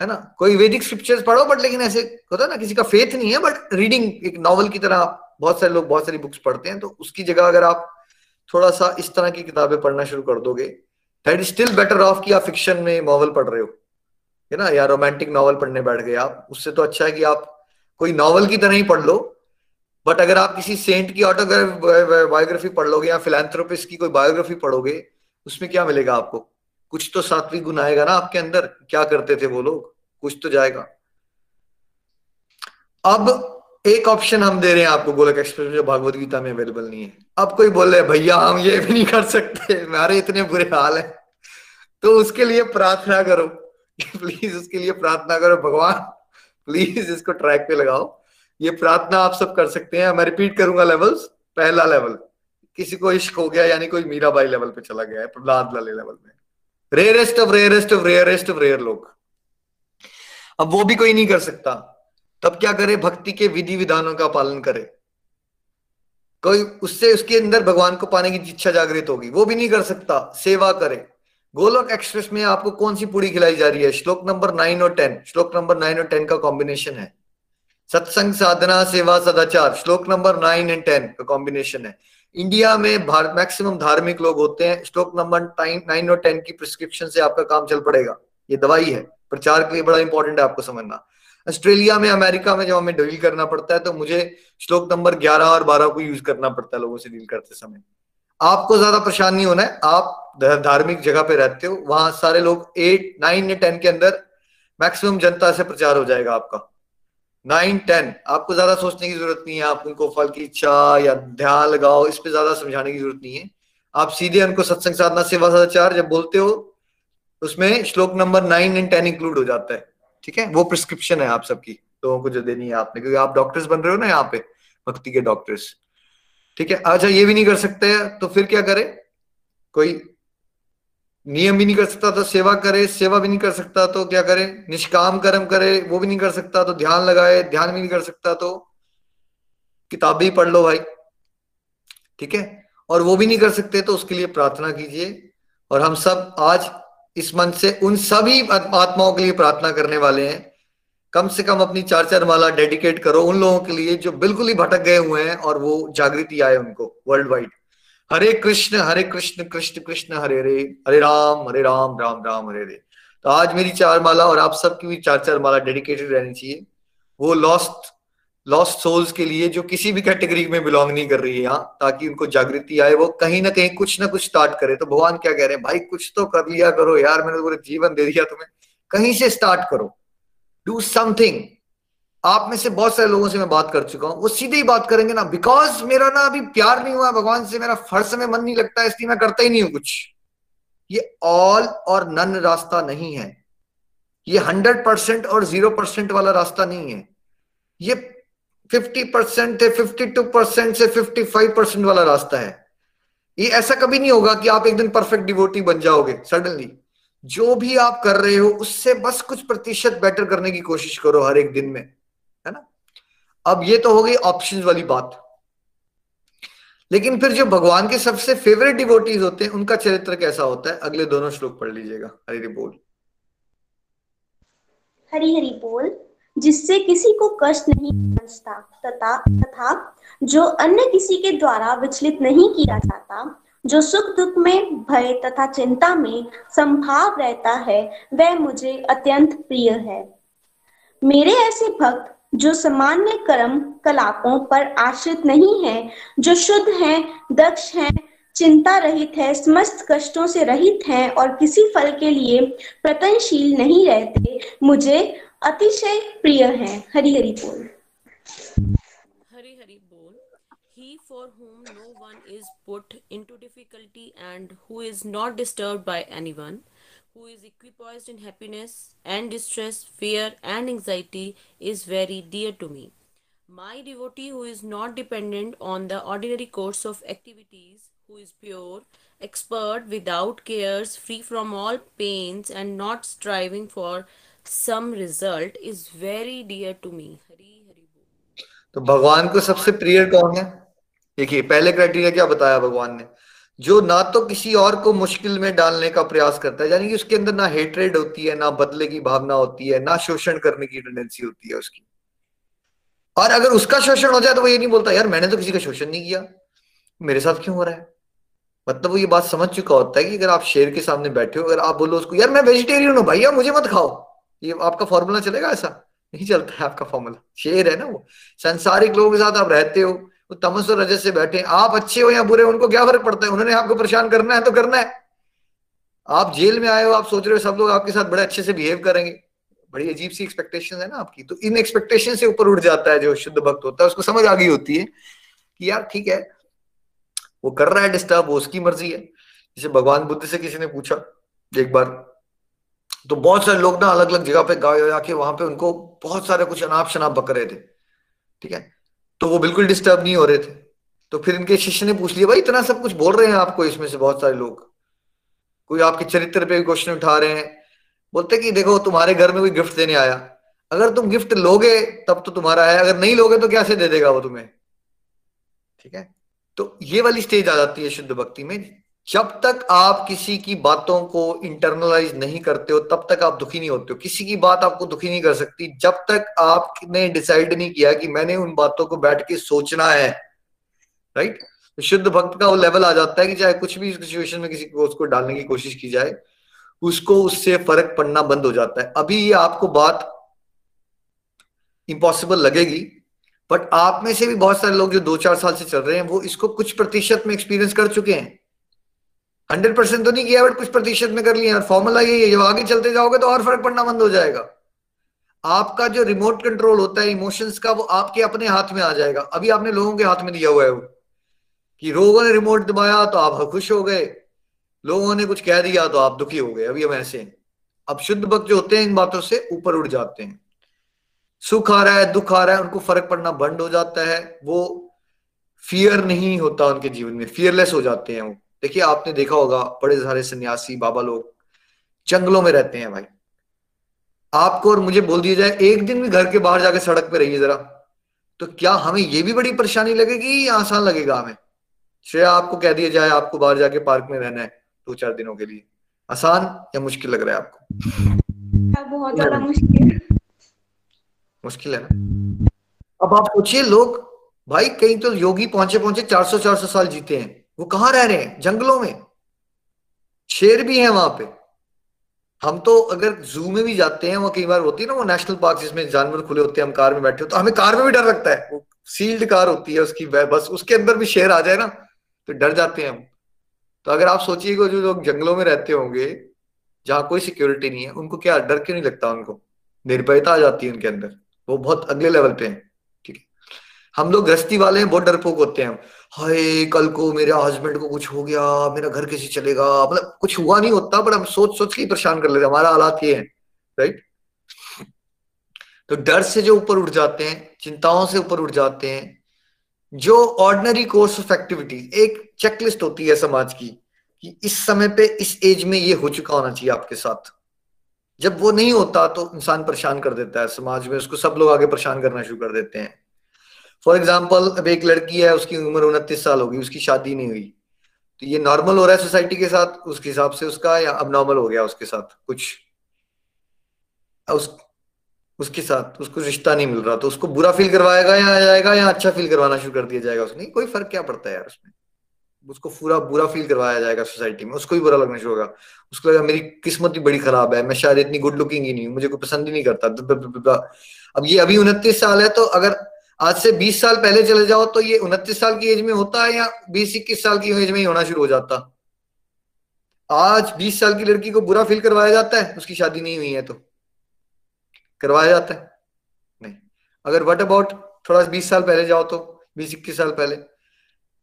है ना? कोई वैदिक स्क्रिप्चर्स पढ़ो बट लेकिन ऐसे होता है ना, किसी का फेथ नहीं है बट रीडिंग एक नॉवल की तरह बहुत सारे लोग बहुत सारी बुक्स पढ़ते हैं तो उसकी जगह अगर आप थोड़ा सा इस तरह की किताबें पढ़ना शुरू कर दोगे that is still better off कि आप फिक्शन में नॉवल पढ़ रहे हो। है ना? या रोमांटिक नॉवल पढ़ने बैठ गए आप। उससे तो अच्छा है कि आप कोई नॉवल की तरह ही पढ़ लो बट अगर आप किसी सेंट की ऑटोबायोग्राफी पढ़ लोगे या फिलेंथ्रोपिस्ट की कोई बायोग्राफी पढ़ोगे, उसमें क्या मिलेगा आपको? कुछ तो सात्विक गुण आएगा ना आपके अंदर? क्या करते थे वो लोग? कुछ तो जाएगा। अब एक ऑप्शन हम दे रहे हैं आपको, गोलक एक्सप्रेस, जो भागवत गीता में अवेलेबल नहीं है। अब कोई बोल रहे भैया, हम ये भी नहीं कर सकते। हमारे इतने बुरे हाल है। तो उसके लिए प्रार्थना करो। प्लीज़ उसके लिए प्रार्थना करो, भगवान। प्लीज़ इसको ट्रैक पे लगाओ। ये प्रार्थना आप सब कर सकते हैं। मैं रिपीट करूँगा लेवल्स पहला लेवल किसी को इश्क हो गया, यानी कोई मीराबाई लेवल पे चला गया है, प्रहलाद लाले लेवल में। Rarest of rarest of rarest of rare लोग। अब वो भी कोई नहीं कर सकता। तब क्या करे? भक्ति के विधि विधानों का पालन करे। कोई उससे उसके अंदर भगवान को पाने की इच्छा जागृत होगी। वो भी नहीं कर सकता। सेवा करे। गोलोक एक्सप्रेस में आपको कौन सी पूरी खिलाई जा रही है? श्लोक नंबर नाइन और टेन श्लोक नंबर नाइन और टेन का कॉम्बिनेशन है। सत्संग, साधना, सेवा, सदाचार। श्लोक नंबर नाइन एंड टेन का कॉम्बिनेशन है। इंडिया में मैक्सिमम धार्मिक लोग होते हैं। स्टॉक नंबर नाइन और टेन की प्रिस्क्रिप्शन से आपका काम चल पड़ेगा। ये दवाई है। प्रचार के लिए बड़ा इंपॉर्टेंट है आपको समझना। ऑस्ट्रेलिया में अमेरिका में जब हमें डील करना पड़ता है तो मुझे श्लोक नंबर ग्यारह और बारह को यूज़ करना पड़ता है लोगों से डील करते समय। आपको ज़्यादा परेशान नहीं होना है। आप धार्मिक जगह पे रहते हो। वहाँ सारे लोग एट नाइन या टेन के अंदर मैक्सिमम जनता से प्रचार हो जाएगा आपका। नाइन टेन आपको ज़्यादा सोचने की ज़रूरत नहीं है, आप उनको फल की इच्छा या ध्यान लगाओ, इस पे ज़्यादा समझाने की ज़रूरत नहीं है। आप सीधे उनको सत्संग साधना, सेवा सदाचार जब बोलते हो, उसमें श्लोक number nine and ten include हो जाता है। ठीक है? वो प्रिस्क्रिप्शन है आप सबकी, लोगों को जो देनी है आपने, क्योंकि आप डॉक्टर्स बन रहे हो ना यहाँ पे, भक्ति के डॉक्टर्स ठीक है? अच्छा ये भी नहीं कर सकते तो फिर क्या करे? कोई नियम भी नहीं कर सकता तो सेवा करे, सेवा भी नहीं कर सकता तो क्या करे? निष्काम कर्म करे, वो भी नहीं कर सकता तो ध्यान लगाए, ध्यान भी नहीं कर सकता तो किताब भी पढ़ लो भाई। ठीक है? और वो भी नहीं कर सकते तो उसके लिए प्रार्थना कीजिए। और हम सब आज इस मन से उन सभी आत्माओं के लिए प्रार्थना करने वाले हैं। कम से कम अपनी चार चार माला डेडिकेट करो उन लोगों के लिए जो बिल्कुल ही भटक गए हुए हैं और वो जागृति आए उनको वर्ल्ड वाइड हरे कृष्ण हरे कृष्ण कृष्ण कृष्ण, हरे हरे हरे राम हरे राम राम राम, हरे हरे। तो आज मेरी चार माला और आप सबकी भी चार चार माला डेडिकेटेड रहनी चाहिए। वो लॉस्ट लॉस्ट सोल्स के लिए जो किसी भी कैटेगरी में बिलोंग नहीं कर रही है यहाँ, ताकि उनको जागृति आए, वो कहीं ना कहीं कुछ ना कुछ स्टार्ट करे। तो भगवान क्या कह रहे हैं, भाई, कुछ तो कर लिया करो यार, मैंने पूरे जीवन दे दिया तुम्हें। कहीं से स्टार्ट करो। डू समथिंग आप में से बहुत सारे लोगों से मैं बात कर चुका हूँ। वो सीधे ही बात करेंगे ना बिकॉज़ मेरा ना अभी प्यार नहीं हुआ, भगवान से मेरा फ़र्ज़ में मन नहीं लगता, इसलिए मैं करता ही नहीं हूँ कुछ। ये ऑल और नन रास्ता नहीं है। ये हंड्रेड परसेंट और ज़ीरो परसेंट वाला रास्ता नहीं है। ये फिफ्टी परसेंट से फिफ्टी टू परसेंट से फिफ्टी फाइव परसेंट वाला रास्ता है। ये ऐसा कभी नहीं होगा कि आप एक दिन परफेक्ट डिवोटी बन जाओगे सडनली जो भी आप कर रहे हो, उससे बस कुछ प्रतिशत बेटर करने की कोशिश करो हर एक दिन में। अब ये तो हो गई ऑप्शंस वाली बात। लेकिन फिर जो भगवान के सबसे फेवरेट डिवोटीज होते हैं, उनका चरित्र कैसा होता है? अगले दोनों श्लोक पढ़ लीजिएगा। हरी हरी बोल। हरी हरी बोल। जिससे किसी को कष्ट नहीं पहुँचता, तथा तथा जो अन्य किसी के द्वारा विचलित नहीं किया जाता, जो सुख दुख में, भय तथा चिंता में संभाव रहता है, वह मुझे अत्यंत प्रिय है। मेरे ऐसे भक्त जो सामान्य कर्म कलापों पर आश्रित नहीं है जो शुद्ध हैं दक्ष हैं चिंता रहित है समस्त कष्टों से रहित हैं और किसी फल के लिए प्रतनशील नहीं रहते मुझे अतिशय प्रिय हैं। हरि हरि बोल। Hari Hari Bol. He for whom no one is put into difficulty and who is not disturbed by anyone, who is equipoised in happiness and distress, fear and anxiety, is very dear to me. My devotee who is not dependent on the ordinary course of activities, who is pure, expert, without cares, free from all pains, and not striving for some result, is very dear to me. Hari Hari Bol. तो भगवान को सबसे प्रिय कौन है देखिए पहले criteria क्या बताया भगवान ने जो ना तो किसी और को मुश्किल में डालने का प्रयास करता है, यानी कि उसके अंदर ना हेट्रेड होती है, ना बदले की भावना होती है, ना शोषण करने की टेंडेंसी होती है उसकी। और अगर उसका शोषण हो जाए तो वो ये नहीं बोलता, यार, मैंने तो किसी का शोषण नहीं किया। मेरे साथ क्यों हो रहा है? मतलब वो ये बात समझ चुका होता है कि अगर आप शेर के सामने बैठे हो, अगर आप बोलो उसको, यार, मैं वेजिटेरियन हूँ भैया मुझे मत खाओ। ये आपका फॉर्मूला चलेगा ऐसा? नहीं चलता है आपका फॉर्मूला शेर है ना वो। संसारिक लोगों के साथ आप रहते हो वो तमस और रजत से बैठे, आप अच्छे हो या बुरे उनको क्या फ़र्क पड़ता है? उन्होंने आपको परेशान करना है तो करना है। आप जेल में आए हो, आप सोच रहे हो सब लोग आपके साथ बड़े अच्छे से बिहेव करेंगे। बड़ी अजीब सी एक्सपेक्टेशन है ना आपकी। तो इन एक्सपेक्टेशन से ऊपर उठ जाता है जो शुद्ध भक्त होता है, उसको समझ आ गई होती है कि यार ठीक है, वो कर रहा है डिस्टर्ब वो उसकी मर्ज़ी है। जैसे भगवान बुद्ध से किसी ने पूछा एक बार तो बहुत सारे लोग ना अलग अलग जगह पे गाय जाके वहाँ पे उनको बहुत सारे कुछ अनाप शनाप बक रहे थे। ठीक है? तो वो बिल्कुल डिस्टर्ब नहीं हो रहे थे। तो फिर इनके शिष्य ने पूछ लिया, भाई, इतना सब कुछ बोल रहे हैं आपको इसमें से बहुत सारे लोग? कोई आपके चरित्र पे क्वेश्चन उठा रहे हैं? बोलते कि, देखो, तुम्हारे घर में कोई गिफ्ट देने आया। अगर तुम गिफ्ट लोगे, तब तो तुम्हारा है। अगर नहीं लोगे तो कैसे दे देगा वो तुम्हें? ठीक है? तो ये वाली स्टेज आ जाती है शुद्ध भक्ति में। जब तक आप किसी की बातों को इंटरनलाइज नहीं करते हो, तब तक आप दुखी नहीं होते हो। किसी की बात आपको दुखी नहीं कर सकती। जब तक आपने डिसाइड नहीं किया कि मैंने उन बातों को बैठ के सोचना है राइट तो शुद्ध भक्त का वो लेवल आ जाता है कि चाहे कुछ भी सिचुएशन में किसी को उसको डालने की कोशिश की जाए, उसको उससे फ़र्क पड़ना बंद हो जाता है। अभी ये आपको बात इम्पॉसिबल लगेगी बट आप में से भी बहुत सारे लोग जो दो चार साल से चल रहे हैं, वो इसको कुछ प्रतिशत में एक्सपीरियंस कर चुके हैं। हंड्रेड परसेंट तो नहीं किया, बट कुछ प्रतिशत में कर लिया। फॉर्मूला यही है, जब आगे चलते जाओगे तो और फ़र्क पड़ना बंद हो जाएगा। आपका जो रिमोट कंट्रोल होता है, इमोशंस का, वो आपके अपने हाथ में आ जाएगा। अभी आपने लोगों के हाथ में दिया हुआ है वो, कि लोगों ने रिमोट दबाया तो आप खुश हो गए। लोगों ने कुछ कह दिया तो आप दुखी हो गए। अभी हम ऐसे हैं। अब शुद्ध भक्त जो होते हैं, इन बातों से ऊपर उठ जाते हैं। सुख आ रहा है, दुख आ रहा है, उनको फ़र्क पड़ना बंद हो जाता है। वो फियर नहीं होता उनके जीवन में फियरलेस हो जाते हैं वो। देखिए आपने देखा होगा बड़े सारे सन्यासी बाबा लोग जंगलों में रहते हैं भाई। आपको और मुझे बोल दिया जाए एक दिन भी घर के बाहर जाके सड़क पे रहिए जरा तो क्या हमें ये भी बड़ी परेशानी लगेगी या आसान लगेगा हमें? श्रेया आपको कह दिया जाए आपको बाहर जाके पार्क में रहना है दो चार दिनों के लिए। आसान या मुश्किल लग रहा है आपको? बहुत ज़्यादा मुश्किल। मुश्किल है ना? अब आप सोचिए लोग भाई कहीं तो योगी पहुँचे पहुँचे 400 400 साल जीते हैं। वो कहाँ रह रहे हैं? जंगलों में। शेर भी है वहाँ पे। हम तो अगर जू में भी जाते हैं वो कई बार होती है ना, वो नेशनल पार्क जिसमें जानवर खुले होते हैं, हम कार में बैठे हो तो हमें कार में भी डर लगता है। वो सील्ड कार होती है, उसकी बस, उसके अंदर भी शेर आ जाए ना तो डर जाते हैं हम। तो अगर आप सोचिएगा, जो लोग जंगलों में रहते होंगे, जहाँ कोई सिक्योरिटी नहीं है, उनको क्या डर क्यों नहीं लगता उनको? निर्भयता आ जाती है उनके अंदर। वो बहुत अगले लेवल पे है, ठीक है। हम लोग गृहस्थी वाले हैं, बहुत डरपोक होते हैं हाय, कल को मेरे हस्बैंड को कुछ हो गया, मेरा घर कैसे चलेगा? मतलब कुछ हुआ नहीं होता पर हम सोच सोच के परेशान कर लेते हमारा हालात ये है राइट तो डर से जो ऊपर उठ जाते हैं, चिंताओं से ऊपर उठ जाते हैं, जो ऑर्डनरी कोर्स ऑफ़ एक्टिविटीज़ एक चेकलिस्ट होती है समाज की, कि इस समय पे इस एज में ये हो चुका होना चाहिए आपके साथ। जब वो नहीं होता तो इंसान परेशान कर देता है, समाज में उसको सब लोग आगे परेशान करना शुरू कर देते हैं। फॉर एग्ज़ाम्पल अब एक लड़की है, उसकी उम्र उनतीस साल होगी, उसकी शादी नहीं हुई। तो ये नॉर्मल हो रहा है सोसाइटी के साथ? उसके हिसाब से उसका, या अब नॉर्मल हो गया उसके साथ? कुछ? उस, उसके साथ, उसको रिश्ता नहीं मिल रहा तो उसको बुरा फील करवाएगा या जाएगा या अच्छा फील करवाना शुरू कर दिया जाएगा उसने? कोई फ़र्क क्या पड़ता है यार उसमें? उसको पूरा बुरा फील करवाया जाएगा सोसाइटी में, उसको भी बुरा लगना शुरू होगा। उसको लगेगा मेरी किस्मत भी बड़ी खराब है, मैं शायद इतनी गुड लुकिंग ही नहीं हूँ, मुझे कोई पसंद ही नहीं करता अब ये अभी उनतीस साल है तो अगर आज से 20 साल पहले चले जाओ तो ये उनतीस साल की एज में होता है या 20 इक्कीस साल की एज में ही होना शुरू हो जाता? आज 20 साल की लड़की को बुरा फील करवाया जाता है, उसकी शादी नहीं हुई है तो। करवाया जाता है? नहीं। अगर वट अबाउट थोड़ा बीस साल पहले जाओ तो बीस इक्कीस साल पहले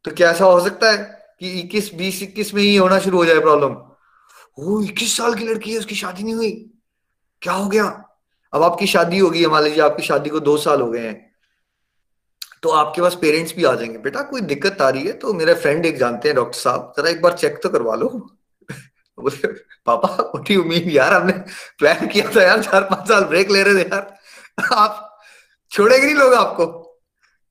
तो क्या ऐसा हो सकता है कि इक्कीस, बीस इक्कीस में ही होना शुरू हो जाए प्रॉब्लम वो इक्कीस साल की लड़की है, उसकी शादी नहीं हुई। क्या हो गया? अब आपकी शादी होगी, मान लीजिए आपकी शादी को दो साल हो गए हैं। तो आपके पास पेरेंट्स भी आ जाएँगे। बेटा, कोई दिक्कत आ रही है तो मेरा फ्रेंड एक जानते हैं डॉक्टर साहब। जरा एक बार चेक तो करवा लो। बोले, पापा उठी उम्मीद यार, हमने प्लान किया था यार, चार पाँच साल ब्रेक ले रहे थे यार। आप छोड़ेंगे नहीं लोग आपको।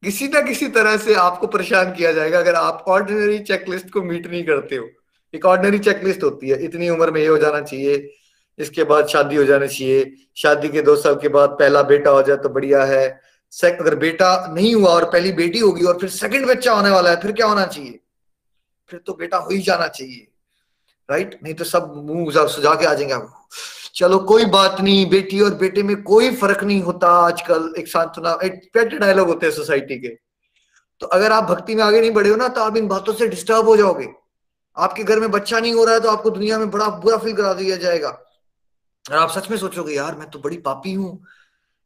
किसी ना किसी तरह से आपको परेशान किया जाएगा अगर आप ऑर्डिनरी चेकलिस्ट को मीट नहीं करते हो। एक ऑर्डिनरी चेकलिस्ट होती है, इतनी उम्र में ये हो जाना चाहिए, इसके बाद शादी हो जानी चाहिए, शादी के दो साल के बाद पहला बेटा हो जाए तो बढ़िया है। अगर बेटा नहीं हुआ और पहली बेटी होगी और फिर सेकंड बच्चा होने वाला है, फिर क्या होना चाहिए? फिर तो बेटा हो ही जाना चाहिए राइट नहीं तो सब मुँह सुझा के आ जाएँगे आपको चलो, कोई बात नहीं, बेटी और बेटे में कोई फ़र्क नहीं होता आजकल। एक सांत्वना पेट डायलॉग होते हैं सोसाइटी के। तो अगर आप भक्ति में आगे नहीं बढ़े हो ना तो आप इन बातों से डिस्टर्ब हो जाओगे। आपके घर में बच्चा नहीं हो रहा है तो आपको दुनिया में बड़ा बुरा फील करा दिया जाएगा। और आप सच में सोचोगे, यार, मैं तो बड़ी पापी हूँ।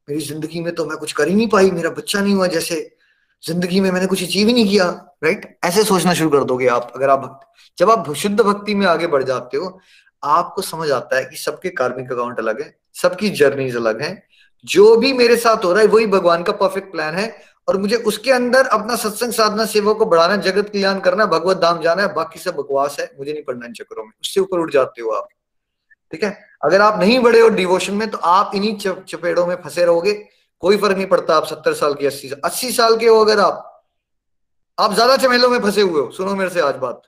मेरी ज़िंदगी में तो मैं कुछ कर ही नहीं पाई, मेरा बच्चा नहीं हुआ, जैसे ज़िंदगी में मैंने कुछ अचीव ही नहीं किया राइट ऐसे सोचना शुरू कर दोगे आप, अगर आप जब आप शुद्ध भक्ति में आगे बढ़ जाते हो, आपको समझ आता है कि सबके कार्मिक अकाउंट अलग है, सबकी जर्नीज अलग है, जो भी मेरे साथ हो रहा है, वही भगवान का परफेक्ट प्लान है, और मुझे उसके अंदर अपना सत्संग साधना सेवा को बढ़ाना जगत कल्याण करना भगवत धाम जाना है, बाकी सब बकवास है, मुझे नहीं पढ़ना इन चक्रों में, उससे ऊपर उठ जाते हो आप, ठीक है? अगर आप नहीं बढ़े हो डिवोशन में तो आप इन्हीं चपेड़ों में फंसे रहोगे। कोई फ़र्क नहीं पड़ता आप सत्तर साल की, अस्सी साल अस्सी साल के हो अगर आप। आप ज़्यादा चमेलों में फंसे हुए हो, सुनो मेरे से आज बात।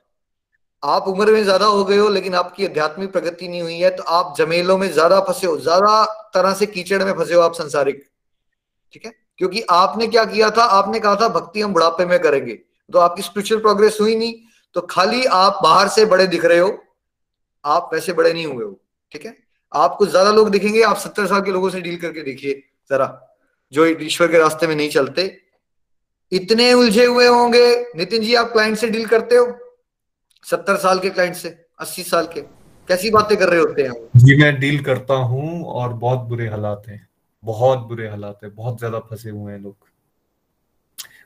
आप उम्र में ज़्यादा हो गए हो, लेकिन आपकी आध्यात्मिक प्रगति नहीं हुई है तो आप जमेलों में ज़्यादा फंसे हो, ज़्यादा तरह से कीचड़ में फंसे हो आप संसारिक। ठीक है? क्योंकि आपने क्या किया था? आपने कहा था, भक्ति हम बुढ़ापे में करेंगे। तो आपकी स्पिरिचुअल प्रोग्रेस हुई नहीं तो खाली आप बाहर से बड़े दिख रहे हो। आप वैसे बड़े नहीं हुए हो। ठीक है? आपको ज़्यादा लोग दिखेंगे, आप सत्तर साल के लोगों से डील करके देखिए जरा, जो ईश्वर के रास्ते में नहीं चलते। इतने उलझे हुए होंगे। नितिन जी, आप क्लाइंट से डील करते हो? सत्तर साल के क्लाइंट से, अस्सी साल के। कैसी बातें कर रहे होते हैं जी, मैं डील करता हूँ और बहुत बुरे हालात हैं। बहुत बुरे हालात है। बहुत ज़्यादा फंसे हुए हैं लोग।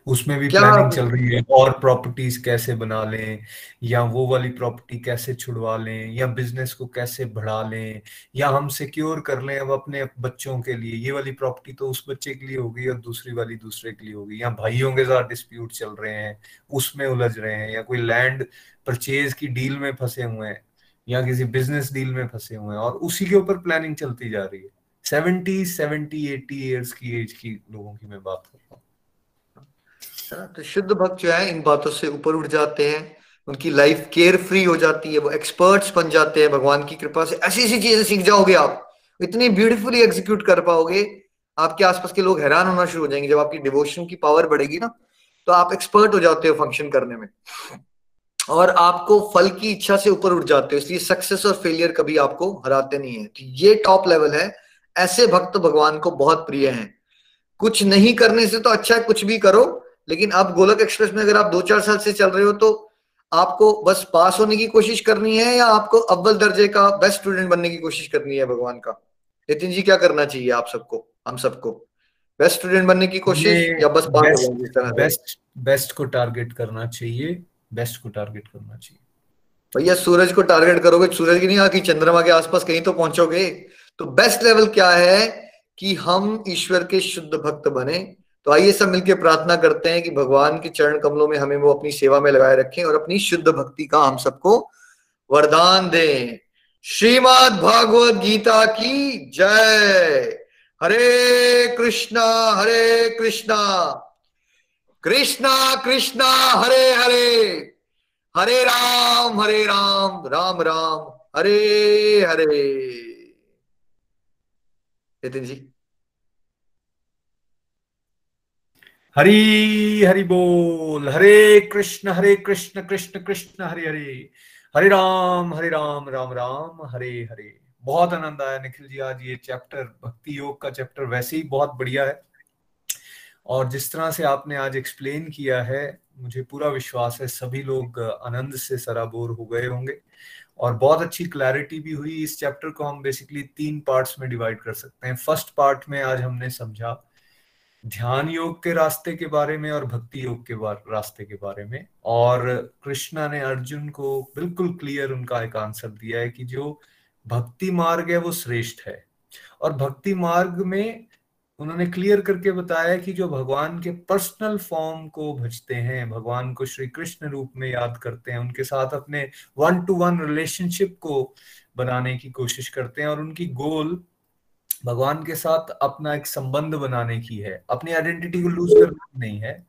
उसमें भी प्लानिंग चल रही है? और प्रॉपर्टीज़ कैसे बना लें? या वो वाली प्रॉपर्टी कैसे छुड़वा लें? या बिज़नेस को कैसे बढ़ा लें? या हम सिक्योर कर लें अब अपने बच्चों के लिए? ये वाली प्रॉपर्टी तो उस बच्चे के लिए होगी और दूसरी वाली दूसरे के लिए होगी। या भाइयों के साथ डिस्प्यूट चल रहे हैं उसमें उलझ रहे हैं या कोई लैंड परचेज की डील में फंसे हुए हैं या किसी बिज़नेस डील में फंसे हुए हैं और उसी के ऊपर प्लानिंग चलती जा रही है। सेवेंटी सेवेंटी एटी ईयर्स की एज की लोगों की मैं बात करता हूँ तो शुद्ध भक्त जो है, इन बातों से ऊपर उठ जाते हैं, उनकी लाइफ केयर फ्री हो जाती है, वो एक्सपर्ट्स बन जाते हैं, भगवान की कृपा से। ऐसी ऐसी चीज़ें सीख जाओगे आप। इतनी ब्यूटीफुली एग्जीक्यूट कर पाओगे, आपके आसपास के लोग हैरान होना शुरू हो जाएँगे। जब आपकी डिवोशन की पावर बढ़ेगी ना तो आप एक्सपर्ट हो जाते हो फ़ंक्शन करने में। और आपको फल की इच्छा से ऊपर उठ जाते हो, इसलिए सक्सेस और फेलियर कभी आपको हराते नहीं है। तो ये टॉप लेवल है। ऐसे भक्त भगवान को बहुत प्रिय हैं। कुछ नहीं करने से तो अच्छा है, कुछ भी करो लेकिन अब गोलक एक्सप्रेस में अगर आप दो चार साल से चल रहे हो तो आपको बस पास होने की कोशिश करनी है या आपको अव्वल दर्जे का बेस्ट स्टूडेंट बनने की कोशिश करनी है भगवान का? नितिन जी क्या करना चाहिए आप सबको हम सबको? बेस्ट स्टूडेंट बनने की कोशिश या बस पास बेस्ट बेस्ट को टारगेट करना चाहिए बेस्ट को टारगेट करना चाहिए। भैया सूरज को टारगेट करोगे सूरज की नहीं आकी चंद्रमा के आसपास कहीं तो पहुंचोगे? तो बेस्ट लेवल क्या है कि हम ईश्वर के शुद्ध भक्त बने तो आइए सब मिलकर प्रार्थना करते हैं कि भगवान के चरण कमलों में हमें वो अपनी सेवा में लगाए रखें और अपनी शुद्ध भक्ति का हम सबको वरदान दें। श्रीमद भागवत गीता की जय। हरे कृष्णा हरे कृष्णा। कृष्णा कृष्णा, हरे हरे। हरे राम हरे राम राम राम, हरे हरे। नितिन जी। हरी, हरि बोल, हरे कृष्ण हरे कृष्ण कृष्ण कृष्ण, हरे हरे। हरे राम हरे राम राम राम, हरे हरे। बहुत आनंद आया निखिल जी, आज ये चैप्टर भक्ति योग का चैप्टर वैसे ही बहुत बढ़िया है। और जिस तरह से आपने आज एक्सप्लेन किया है, मुझे पूरा विश्वास है, सभी लोग आनंद से सराबोर हो गए होंगे। और बहुत अच्छी क्लैरिटी भी हुई इस चैप्टर को, हम बेसिकली तीन पार्ट्स में डिवाइड कर सकते हैं। फ़र्स्ट पार्ट में आज हमने समझा ध्यान योग के रास्ते के बारे में और भक्ति योग के रास्ते के बारे में। और कृष्णा ने अर्जुन को बिल्कुल क्लियर उनका एक आंसर दिया है कि जो भक्ति मार्ग है वो श्रेष्ठ है। और भक्ति मार्ग में उन्होंने क्लियर करके बताया कि जो भगवान के पर्सनल फॉर्म को भजते हैं, भगवान को श्री कृष्ण रूप में याद करते हैं, उनके साथ अपने वन टू वन रिलेशनशिप को बनाने की कोशिश करते हैं और उनकी गोल भगवान के साथ अपना एक संबंध बनाने की है, अपनी आइडेंटिटी को लूज करना नहीं है।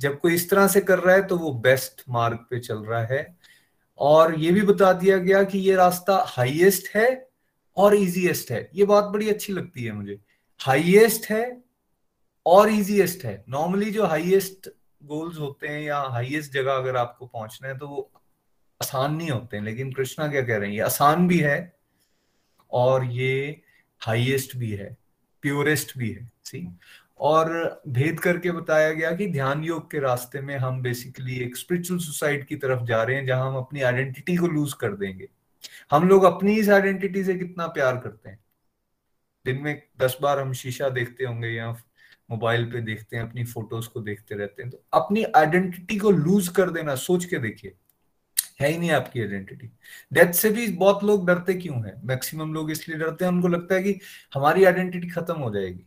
जब कोई इस तरह से कर रहा है तो वो बेस्ट मार्ग पे चल रहा है। और ये भी बता दिया गया कि ये रास्ता हाईएस्ट है और इजीएस्ट है। ये बात बड़ी अच्छी लगती है मुझे। हाईएस्ट है और इजीएस्ट है। नॉर्मली जो हाईएस्ट गोल्स होते हैं या हाईएस्ट जगह अगर आपको पहुँचना है तो वो आसान नहीं होते हैं। लेकिन कृष्णा क्या कह रहे हैं? ये आसान भी है और ये हाईएस्ट भी है, प्योरेस्ट भी है सी और भेद करके बताया गया कि ध्यान योग के रास्ते में हम बेसिकली एक स्पिरिचुअल सुसाइड की तरफ़ जा रहे हैं, जहाँ हम अपनी आइडेंटिटी को लूज कर देंगे। हम लोग अपनी इस आइडेंटिटी से कितना प्यार करते हैं? दिन में दस बार हम शीशा देखते होंगे या मोबाइल पे देखते हैं, अपनी फ़ोटोज़ को देखते रहते हैं तो अपनी आइडेंटिटी को लूज कर देना, सोच के देखिए। है ही नहीं आपकी आइडेंटिटी डेथ से भी बहुत लोग डरते क्यों है? मैक्सिमम लोग इसलिए डरते हैं, उनको लगता है कि हमारी आइडेंटिटी खत्म हो जाएगी।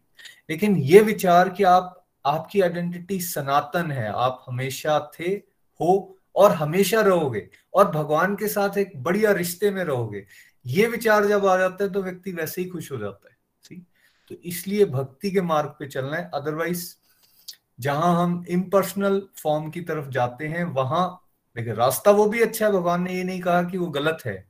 लेकिन ये विचार कि आप, आपकी आइडेंटिटी सनातन है, आप हमेशा थे, हो और हमेशा रहोगे और भगवान के साथ एक बढ़िया रिश्ते में रहोगे, ये विचार जब आ जाता है तो व्यक्ति वैसे ही खुश हो जाता है तो इसलिए भक्ति के मार्ग पे चलना है अदरवाइज़ जहाँ हम इम्पर्सनल फॉर्म की तरफ़ जाते हैं, वहाँ देखिए रास्ता वो भी अच्छा है, भगवान ने ये नहीं कहा कि वो गलत है।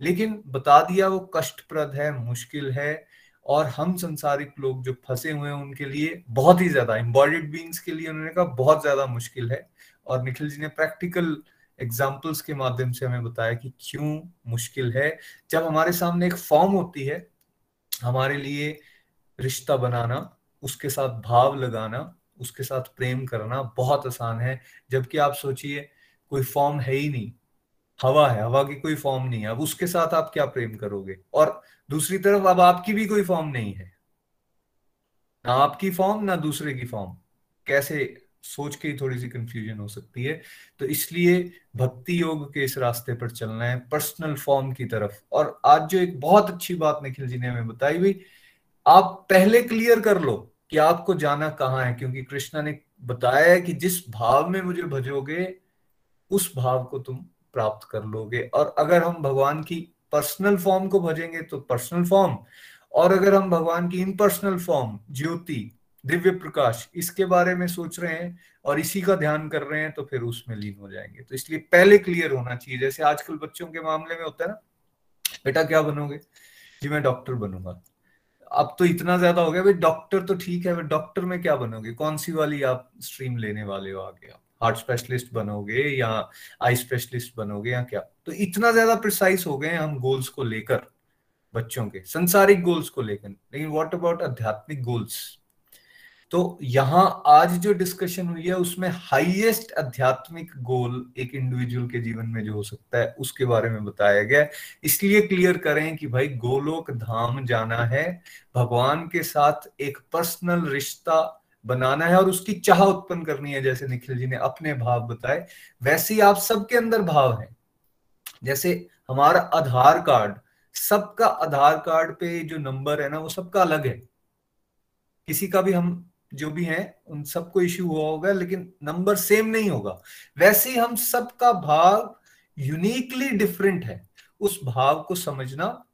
लेकिन बता दिया वो कष्टप्रद है, मुश्किल है, और हम संसारिक लोग जो फंसे हुए हैं उनके लिए बहुत ही ज़्यादा इम्बॉडीड बींग्स के लिए उन्होंने कहा बहुत ज़्यादा मुश्किल है। और निखिल जी ने प्रैक्टिकल एग्जाम्पल्स के माध्यम से हमें बताया कि क्यों मुश्किल है। जब हमारे सामने एक फॉर्म होती है, हमारे लिए रिश्ता बनाना, उसके साथ भाव लगाना, उसके साथ प्रेम करना बहुत आसान है। जबकि आप सोचिए कोई फॉर्म है ही नहीं। हवा है, हवा की कोई फॉर्म नहीं है। अब उसके साथ आप क्या प्रेम करोगे? और दूसरी तरफ़ अब आपकी भी कोई फॉर्म नहीं है। ना आपकी फॉर्म ना दूसरे की फॉर्म कैसे? सोच के ही थोड़ी सी कंफ्यूजन हो सकती है। तो इसलिए भक्ति योग के इस रास्ते पर चलना है पर्सनल फॉर्म की तरफ़। और आज जो एक बहुत अच्छी बात निखिल जी ने हमें बताई हुई, आप पहले क्लियर कर लो कि आपको जाना कहाँ है, क्योंकि कृष्णा ने बताया है कि जिस भाव में मुझे भजोगे उस भाव को तुम प्राप्त कर लोगे। और अगर हम भगवान की पर्सनल फॉर्म को भजेंगे तो पर्सनल फॉर्म। और अगर हम भगवान की इम्पर्सनल फॉर्म, ज्योति, दिव्य प्रकाश, इसके बारे में सोच रहे हैं और इसी का ध्यान कर रहे हैं तो फिर उसमें लीन हो जाएँगे। तो इसलिए पहले क्लियर होना चाहिए। जैसे आजकल बच्चों के मामले में होता है ना, बेटा, क्या बनोगे? जी, मैं डॉक्टर बनूँगा। अब तो इतना ज़्यादा हो गया, भाई डॉक्टर तो ठीक है डॉक्टर में क्या बनोगे? कौन सी वाली आप स्ट्रीम लेने वाले हो आगे आप? हार्ट स्पेशलिस्ट बनोगे या आई स्पेशलिस्ट बनोगे या क्या? तो इतना ज़्यादा प्रिसाइज हो गए हम गोल्स को लेकर, बच्चों के, संसारिक गोल्स को लेकर। लेकिन व्हाट अबाउट आध्यात्मिक गोल्स तो यहाँ आज जो डिस्कशन हुई है, उसमें हाईएस्ट आध्यात्मिक गोल एक इंडिविजुअल के जीवन में जो हो सकता है, उसके बारे में बताया गया इसलिए क्लियर करें कि भाई गोलोक धाम जाना है, भगवान के साथ एक पर्सनल रिश्ता बनाना है और उसकी चाह उत्पन्न करनी है, जैसे निखिल जी ने अपने भाव बताए, वैसे ही आप सबके अंदर भाव है। जैसे हमारा आधार कार्ड, सबका आधार कार्ड पे जो नंबर है ना, वो सबका अलग है। किसी का भी हम जो भी हैं, उन सबको इश्यू हुआ होगा, लेकिन नंबर सेम नहीं होगा। वैसे ही हम सबका भाव यूनिकली डिफरेंट है। उस भाव को समझना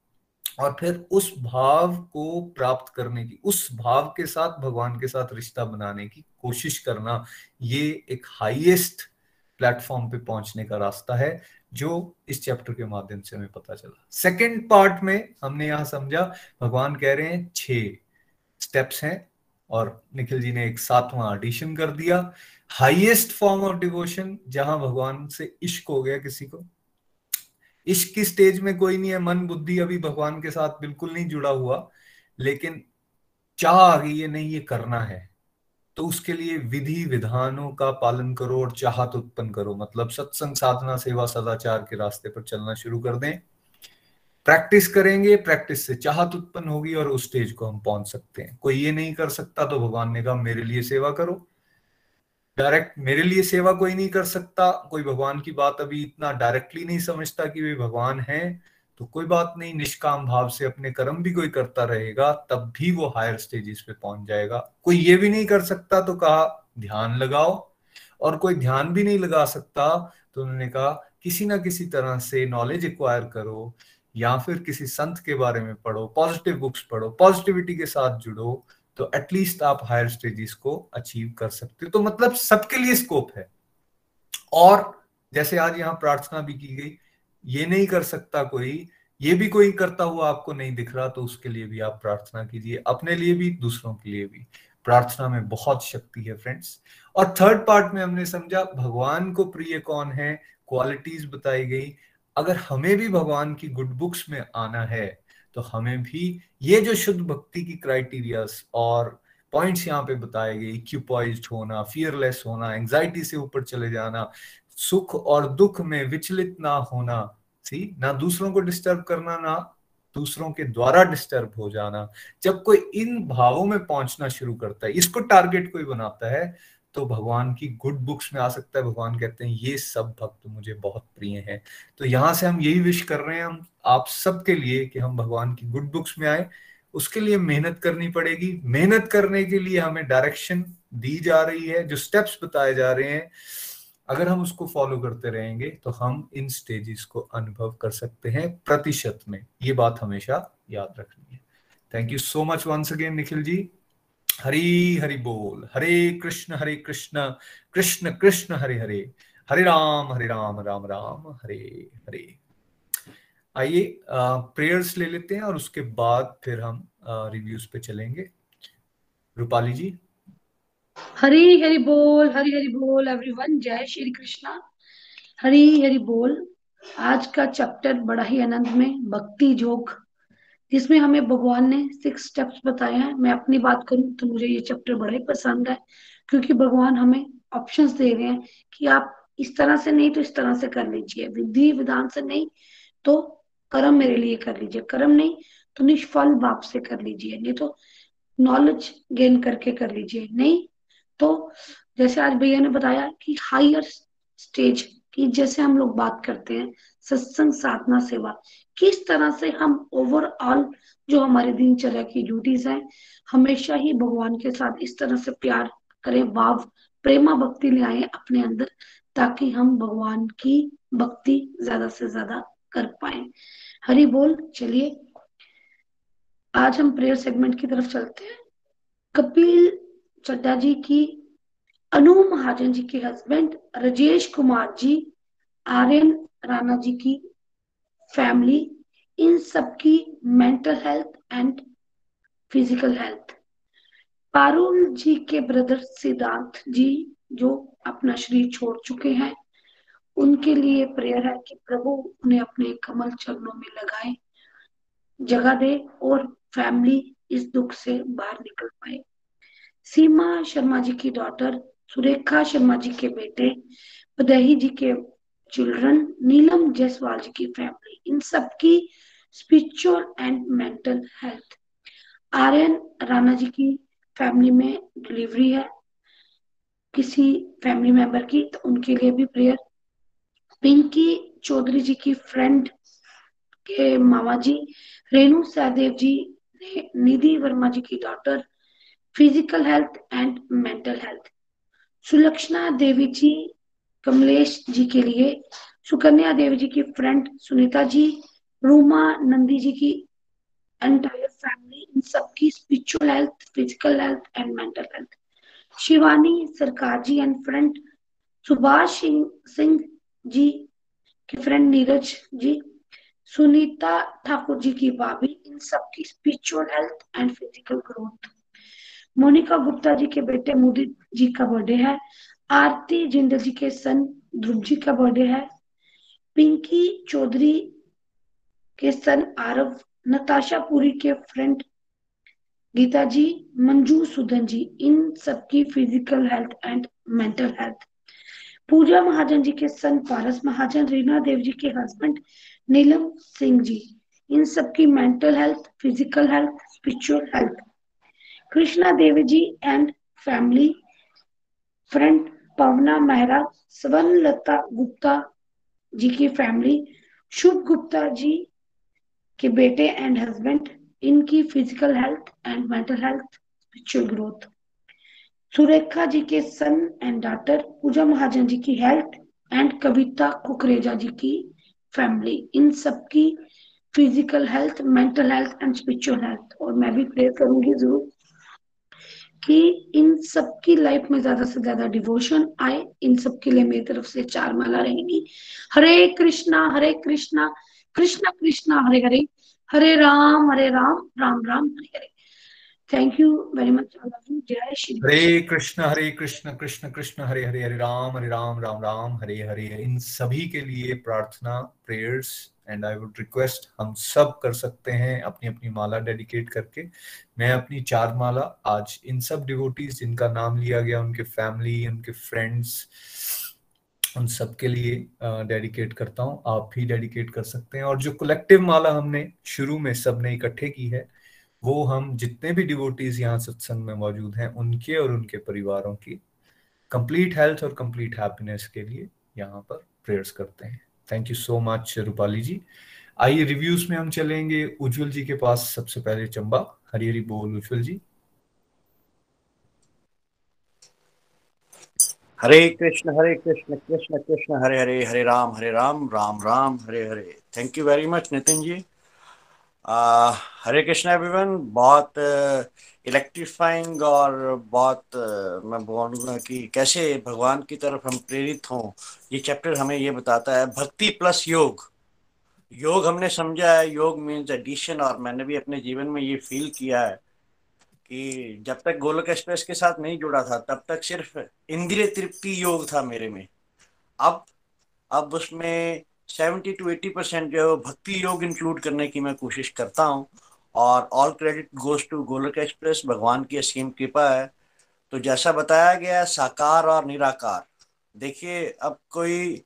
और फिर उस भाव को प्राप्त करने की, उस भाव के साथ, भगवान के साथ रिश्ता बनाने की कोशिश करना, ये एक हाईएस्ट प्लेटफॉर्म पे पहुँचने का रास्ता है, जो इस चैप्टर के माध्यम से हमें पता चला। सेकंड पार्ट में हमने यहाँ समझा, भगवान कह रहे हैं, छह स्टेप्स हैं और निखिल जी ने एक सातवां एडिशन कर दिया। हाईएस्ट फॉर्म ऑफ़ डिवोशन जहाँ भगवान से इश्क हो गया किसी को। इश्क की स्टेज में कोई नहीं है, मन बुद्धि अभी भगवान के साथ बिल्कुल नहीं जुड़ा हुआ, लेकिन चाह आ गई है नहीं, ये करना है। तो उसके लिए विधि विधानों का पालन करो और चाहत उत्पन्न करो। मतलब सत्संग, साधना, सेवा, सदाचार के रास्ते पर चलना शुरू कर दें। प्रैक्टिस करेंगे, प्रैक्टिस से चाहत उत्पन्न होगी और उस स्टेज को हम पहुँच सकते हैं। कोई ये नहीं कर सकता तो भगवान ने कहा, मेरे लिए सेवा करो। डायरेक्ट मेरे लिए सेवा कोई नहीं कर सकता, कोई भगवान की बात अभी इतना डायरेक्टली नहीं समझता कि वे भगवान हैं तो कोई बात नहीं, निष्काम भाव से अपने कर्म भी कोई करता रहेगा, तब भी वो हायर स्टेजेस पे पहुँच जाएगा। कोई ये भी नहीं कर सकता तो कहा, ध्यान लगाओ। और कोई ध्यान भी नहीं लगा सकता तो उन्होंने कहा, किसी ना किसी तरह से नॉलेज एक्वायर करो, या फिर किसी संत के बारे में पढ़ो पॉजिटिव बुक्स पढ़ो पॉजिटिविटी के साथ जुड़ो तो एटलीस्ट आप हायर स्टेजेस को अचीव कर सकते हो। तो मतलब सबके लिए स्कोप है। और जैसे आज यहाँ प्रार्थना भी की गई, ये नहीं कर सकता कोई, ये भी कोई करता हुआ आपको नहीं दिख रहा तो उसके लिए भी आप प्रार्थना कीजिए, अपने लिए भी, दूसरों के लिए भी। प्रार्थना में बहुत शक्ति है फ्रेंड्स और थर्ड पार्ट में हमने समझा, भगवान को प्रिय कौन है? क्वालिटीज बताई गई। अगर हमें भी भगवान की गुड बुक्स में आना है तो हमें भी ये जो शुद्ध भक्ति की क्राइटेरियाज और पॉइंट्स यहाँ पे बताए गए इक्यूपॉइज होना फियरलेस होना एंजाइटी से ऊपर चले जाना, सुख और दुख में विचलित ना होना सी ना दूसरों को डिस्टर्ब करना, ना दूसरों के द्वारा डिस्टर्ब हो जाना। जब कोई इन भावों में पहुँचना शुरू करता है, इसको टारगेट कोई बनाता है तो भगवान की गुड बुक्स में आ सकता है। भगवान कहते हैं, ये सब भक्त मुझे बहुत प्रिय हैं। तो यहाँ से हम यही विश कर रहे हैं, हम, आप सबके लिए कि हम भगवान की गुड बुक्स में आए। उसके लिए मेहनत करनी पड़ेगी। मेहनत करने के लिए हमें डायरेक्शन दी जा रही है, जो स्टेप्स बताए जा रहे हैं। अगर हम उसको फॉलो करते रहेंगे तो हम इन स्टेजेस को अनुभव कर सकते हैं प्रतिशत में। ये बात हमेशा याद रखनी है। Thank you so much once again Nikhil ji. Hari Hari बोल, हरे कृष्ण हरे कृष्ण कृष्ण कृष्ण, हरे हरे हरे राम हरे राम राम राम, हरे हरे। आइए प्रेयर्स ले लेते हैं और उसके बाद फिर हम रिव्यूज़ पे चलेंगे। रूपाली जी। हरी हरि बोल, हरी हरि बोल एवरीवन जय श्री कृष्णा। हरी हरि बोल, आज का चैप्टर बड़ा ही आनंद में, भक्ति जोग। जिसमें हमें भगवान ने सिक्स स्टेप्स बताए हैं। मैं अपनी बात करूँ तो मुझे ये चैप्टर बड़ा ही पसंद है, क्योंकि भगवान हमें ऑप्शंस दे रहे हैं कि आप इस तरह से नहीं तो इस तरह से कर लीजिए। विधि, विधान से नहीं तो कर्म मेरे लिए कर लीजिए। कर्म नहीं तो निष्फल बाप से कर लीजिए। नहीं तो नॉलेज गेन करके कर लीजिए। नहीं तो जैसे आज भैया ने बताया कि हायर स्टेज की जैसे हम लोग बात करते हैं, सत्संग साधना सेवा, किस तरह से हम ओवरऑल जो हमारे दिनचर्या की ड्यूटीज़ हैं, हमेशा ही भगवान के साथ इस तरह से प्यार करें, भाव, प्रेमा भक्ति ले आए अपने अंदर, ताकि हम भगवान की भक्ति ज़्यादा से ज़्यादा कर पाए। हरि बोल, चलिए, आज हम प्रेयर सेगमेंट की तरफ़ चलते हैं। कपिल चड्डा जी की अनु महाजन जी के हस्बैंड राजेश कुमार जी, आर्यन राणा जी की फैमिली इन सबकी mental health and physical health Parul ji के ब्रदर सिद्धार्थ जी, जो अपना शरीर छोड़ चुके हैं, उनके लिए प्रेयर है कि प्रभु उन्हें अपने कमल चरणों में लगाए जगह दे और फैमिली इस दुख से बाहर निकल पाए। सीमा शर्मा जी की डॉटर सुरेखा शर्मा जी के बेटे पदही जी के चिल्ड्रन नीलम जायसवाल जी की फैमिली इन सबकी spiritual and mental health Aryan Rana ji की फैमिली में डिलीवरी है। किसी फैमिली मेंबर की तो उनके लिए भी प्रेयर पिंकी चौधरी जी की फ्रेंड के मामा जी, रेणु सहदेव जी निधि वर्मा जी की daughter physical health and mental health Sulakshana Devi ji, Kamlesh ji के लिए, सुकन्या देवी जी की फ्रेंड सुनीता जी, रूमा नंदी जी की एंटायर फैमिली इन सबकी spiritual health physical health and mental health Shivani Sarkar ji and friend Subhash Singh ji की फ्रेंड नीरज जी, सुनीता ठाकुर जी की भाभी, इन सबकी spiritual health and physical growth Monika Gupta ji के बेटे मोदी जी का बर्थडे है। आरती जिंदल जी के सन ध्रुव जी का बर्थडे है। पिंकी चौधरी के सन आरव, नताशा पुरी के फ्रेंड गीता जी, मंजू सुदन जी, इन सबकी physical health and mental health Pooja Mahajan ji के सन पारस महाजन, रीना देव जी के हस्बैंड नीलम सिंह जी, इन सबकी mental health physical health spiritual health Krishna Devi ji and family friend Pavna Mehra Swanlata Gupta ji की फैमिली शुभ गुप्ता जी के बेटे एंड हस्बैंड इनकी physical health and mental health spiritual growth Surekha ji के son and daughter Pooja Mahajan ji की health and Kavita Kukreja ji की family इन सबकी physical health mental health and spiritual health और मैं भी प्रे करूँगी ज़रूर। कि इन सबकी लाइफ में ज़्यादा से ज़्यादा डिवोशन आए, इन सबके लिए मेरी तरफ़ से चार माला रहेगी। हरे कृष्णा हरे कृष्णा कृष्णा कृष्णा, हरे हरे। हरे राम हरे Ram Ram Ram, Hare Hare. Thank you very much जय श्री हरे कृष्ण हरे कृष्ण कृष्ण कृष्ण हरे हरे हरे राम हरे राम राम राम हरे हरे इन सभी के लिए प्रार्थना prayers and I would request हम सब कर सकते हैं अपनी अपनी माला डेडिकेट करके। मैं अपनी चार माला आज इन सब डिवोटीज जिनका नाम लिया गया, उनके फैमिली उनके फ्रेंड्स उन सब के लिए डेडिकेट करता हूँ। आप भी डेडिकेट कर सकते हैं। और जो कलेक्टिव माला हमने शुरू में सबने इकट्ठे की है वो हम जितने भी डिवोटीज यहाँ सत्संग में मौजूद हैं, उनके और उनके परिवारों की कंप्लीट हेल्थ और कंप्लीट हैप्पीनेस के लिए यहाँ पर प्रेयर्स करते हैं। Thank you so much Rupali ji आइए रिव्यूज़ में हम चलेंगे। उज्जवल जी के पास सबसे पहले चंबा। हरी हरी बोल उज्जवल जी। हरे कृष्ण हरे कृष्ण कृष्ण कृष्ण, हरे हरे हरे राम हरे Ram Ram Ram, Hare Hare. Thank you very much Nitin ji Hare Krishna everyone बहुत इलेक्ट्रीफाइंग और बहुत मैं बोलूँगा कि कैसे भगवान की तरफ़ हम प्रेरित हों, ये चैप्टर हमें ये बताता है, भक्ति प्लस योग. योग हमने समझा है, योग मीन्स एडिशन और मैंने भी अपने जीवन में ये फील किया है कि जब तक गोलक एक्सप्रेस के साथ नहीं जुड़ा था, तब तक सिर्फ़ इंद्रिय तृप्ति योग था मेरे में. अब अब उसमें सेवेंटी टू एटी परसेंट जो है भक्ति योग इंक्लूड करने की मैं कोशिश करता हूँ। और all credit goes to Golok express भगवान की असीम कृपा है। तो जैसा बताया गया साकार और निराकार। देखिए, अब कोई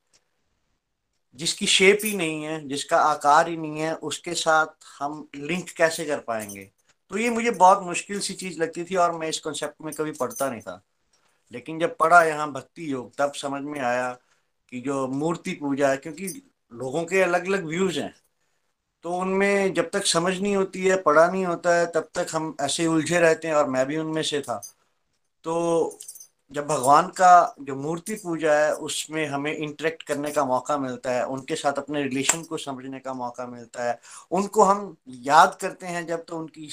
जिसकी शेप ही नहीं है, जिसका आकार ही नहीं है, उसके साथ हम लिंक कैसे कर पाएँगे? तो ये मुझे बहुत मुश्किल सी चीज़ लगती थी और मैं इस कॉन्सेप्ट में कभी पढ़ता नहीं था। लेकिन जब पढ़ा यहाँ भक्ति योग, तब समझ में आया कि जो मूर्ति पूजा है, क्योंकि लोगों के अलग अलग व्यूज़ हैं। तो उनमें जब तक समझ नहीं होती है, पढ़ा नहीं होता है, तब तक हम ऐसे उलझे रहते हैं और मैं भी उनमें से था। तो जब भगवान का जो मूर्ति पूजा है, उसमें हमें इंटरेक्ट करने का मौका मिलता है, उनके साथ अपने रिलेशन को समझने का मौका मिलता है। उनको हम याद करते हैं जब तो उनकी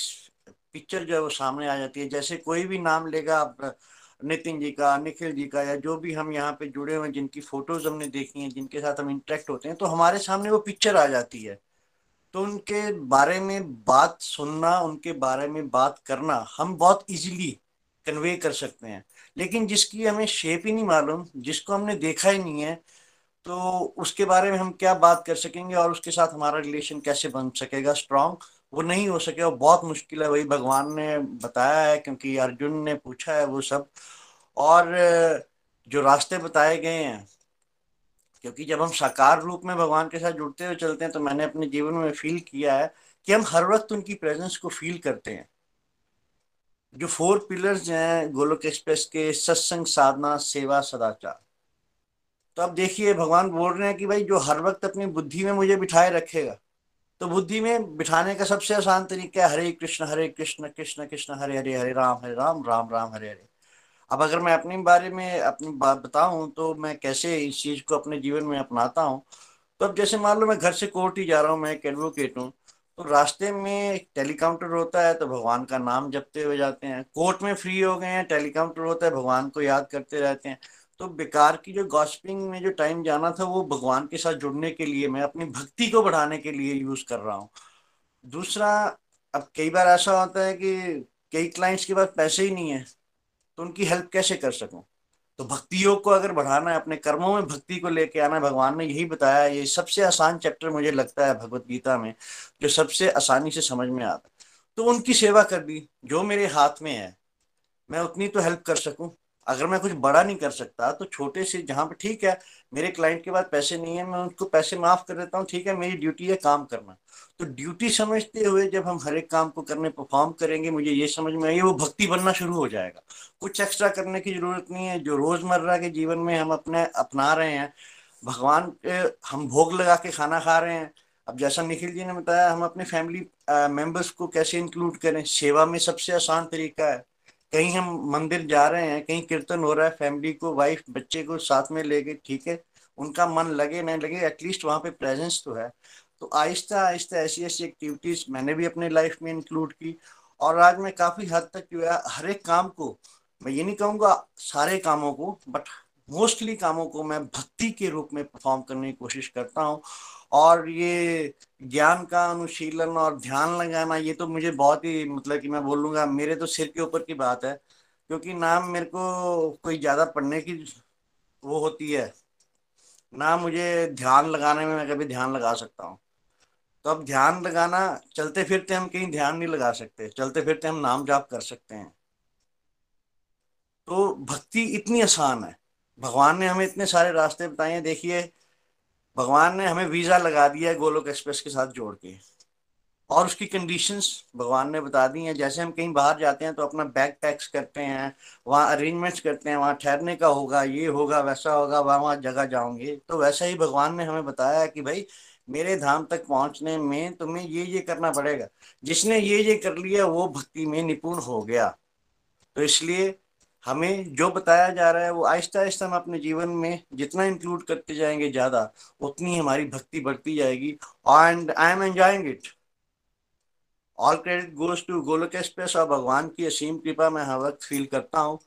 पिक्चर जो है वो सामने आ जाती है। जैसे कोई भी नाम लेगा, आप नितिन जी का, निखिल जी का या जो भी हम यहाँ पे जुड़े हुए हैं, जिनकी फ़ोटोज़ हमने देखी हैं, जिनके साथ हम इंटरेक्ट होते हैं तो हमारे सामने वो पिक्चर आ जाती है। तो उनके बारे में बात सुनना, उनके बारे में बात करना हम बहुत इजीली कन्वे कर सकते हैं। लेकिन जिसकी हमें शेप ही नहीं मालूम, जिसको हमने देखा ही नहीं है तो उसके बारे में हम क्या बात कर सकेंगे और उसके साथ हमारा रिलेशन कैसे बन सकेगा स्ट्रांग वो नहीं हो सके और बहुत मुश्किल है। वही भगवान ने बताया है, क्योंकि अर्जुन ने पूछा है वो सब। और, जो रास्ते बताए गए हैं, क्योंकि जब हम साकार रूप में भगवान के साथ जुड़ते हुए चलते हैं तो मैंने अपने जीवन में फील किया है कि हम हर वक्त उनकी प्रेजेंस को फील करते हैं। जो फोर पिलर्स हैं, गोलोक एक्सप्रेस के, सत्संग, साधना, सेवा, सदाचार। तो अब देखिए, भगवान बोल रहे हैं कि भाई, जो हर वक्त अपनी बुद्धि में मुझे बिठाए रखेगा तो बुद्धि में बिठाने का सबसे आसान तरीका है हरे कृष्ण हरे कृष्ण कृष्ण कृष्ण, हरे हरे हरे, राम हरे, राम राम राम, हरे हरे। अब अगर मैं अपने बारे में अपनी बात बताऊँ तो मैं कैसे इस चीज़ को अपने जीवन में अपनाता हूँ? तो अब जैसे मान लो मैं घर से कोर्ट ही जा रहा हूँ, मैं एक एडवोकेट हूँ तो रास्ते में एक टेलीकाउंटर होता है तो भगवान का नाम जपते हुए जाते हैं। कोर्ट में फ्री हो गए हैं, टेलीकाउंटर होता है, भगवान को याद करते रहते हैं। तो बेकार की जो गॉसिपिंग में जो टाइम जाना था, वो भगवान के साथ जुड़ने के लिए, मैं अपनी भक्ति को बढ़ाने के लिए यूज़ कर रहा हूँ। दूसरा, अब कई बार ऐसा होता है कि कई क्लाइंट्स के पास पैसे ही नहीं है तो उनकी हेल्प कैसे कर सकूँ? तो भक्ति योग को अगर बढ़ाना है, अपने कर्मों में भक्ति को लेके आना भगवान ने यही बताया, ये सबसे आसान चैप्टर मुझे लगता है भगवत गीता में, जो सबसे आसानी से समझ में आता है। तो उनकी सेवा कर दी, जो मेरे हाथ में है, मैं उतनी तो हेल्प कर सकूँ? अगर मैं कुछ बड़ा नहीं कर सकता तो छोटे से जहाँ पे ठीक है, मेरे क्लाइंट के पास पैसे नहीं है, मैं उनको पैसे माफ़ कर देता हूँ, ठीक है, मेरी ड्यूटी है काम करना। तो ड्यूटी समझते हुए जब हम हर एक काम को करने परफॉर्म करेंगे, मुझे ये समझ में आई वो भक्ति बनना शुरू हो जाएगा। कुछ एक्स्ट्रा करने की ज़रूरत नहीं है, जो रोज़मर्रा के जीवन में हम अपने, अपना रहे हैं, भगवान हम भोग लगा के खाना खा रहे हैं। अब जैसा निखिल जी ने बताया, हम अपने फैमिली मेंबर्स को कैसे इंक्लूड करें? सेवा में सबसे आसान तरीका है। कहीं हम मंदिर जा रहे हैं, कहीं कीर्तन हो रहा है फैमिली को वाइफ बच्चे को साथ में लेके, ठीक है? उनका मन लगे नहीं लगे एटलीस्ट वहाँ पे प्रेजेंस तो है। तो आहिस्ता आहिस्ता ऐसी ऐसी एक्टिविटीज़ मैंने भी अपने लाइफ में इंक्लूड की और आज मैं काफ़ी हद तक जो है, हर एक काम को, मैं ये नहीं कहूँगा सारे कामों को बट मोस्टली कामों को मैं भक्ति के रूप में परफॉर्म करने की कोशिश करता हूँ। और ये ज्ञान का अनुशीलन और ध्यान लगाना, ये तो मुझे बहुत ही मतलब कि मैं बोलूँगा, मेरे तो सिर के ऊपर की बात है, क्योंकि नाम मेरे को कोई ज़्यादा पढ़ने की वो होती है। ना मुझे ध्यान लगाने में मैं कभी ध्यान लगा सकता हूँ। तो अब ध्यान लगाना, चलते फिरते हम कहीं ध्यान नहीं लगा सकते, चलते फिरते हम नाम जाप कर सकते हैं। तो भक्ति इतनी आसान है। भगवान ने हमें इतने सारे रास्ते बताए हैं। देखिए भगवान ने हमें वीज़ा लगा दिया है गोलोक एक्सप्रेस के साथ जोड़ के। और उसकी कंडीशंस भगवान ने बता दी हैं। जैसे हम कहीं बाहर जाते हैं तो अपना बैग पैक्स करते हैं, वहाँ अरेंजमेंट्स करते हैं, वहाँ ठहरने का होगा, ये होगा, वैसा होगा, वहाँ वहाँ जगह जाओगे। तो वैसा ही भगवान ने हमें बताया कि भाई, मेरे धाम तक पहुँचने में तुम्हें ये ये करना पड़ेगा। जिसने ये ये कर लिया, वो भक्ति में निपुण हो गया। तो इसलिए हमें जो बताया जा रहा है वो आहिस्ता आहिस्ता हम अपने जीवन में जितना इंक्लूड करते जाएँगे ज़्यादा, उतनी हमारी भक्ति बढ़ती जाएगी and I am enjoying it all credit goes to Golok express और भगवान की असीम कृपा मैं हर वक्त फील करता हूँ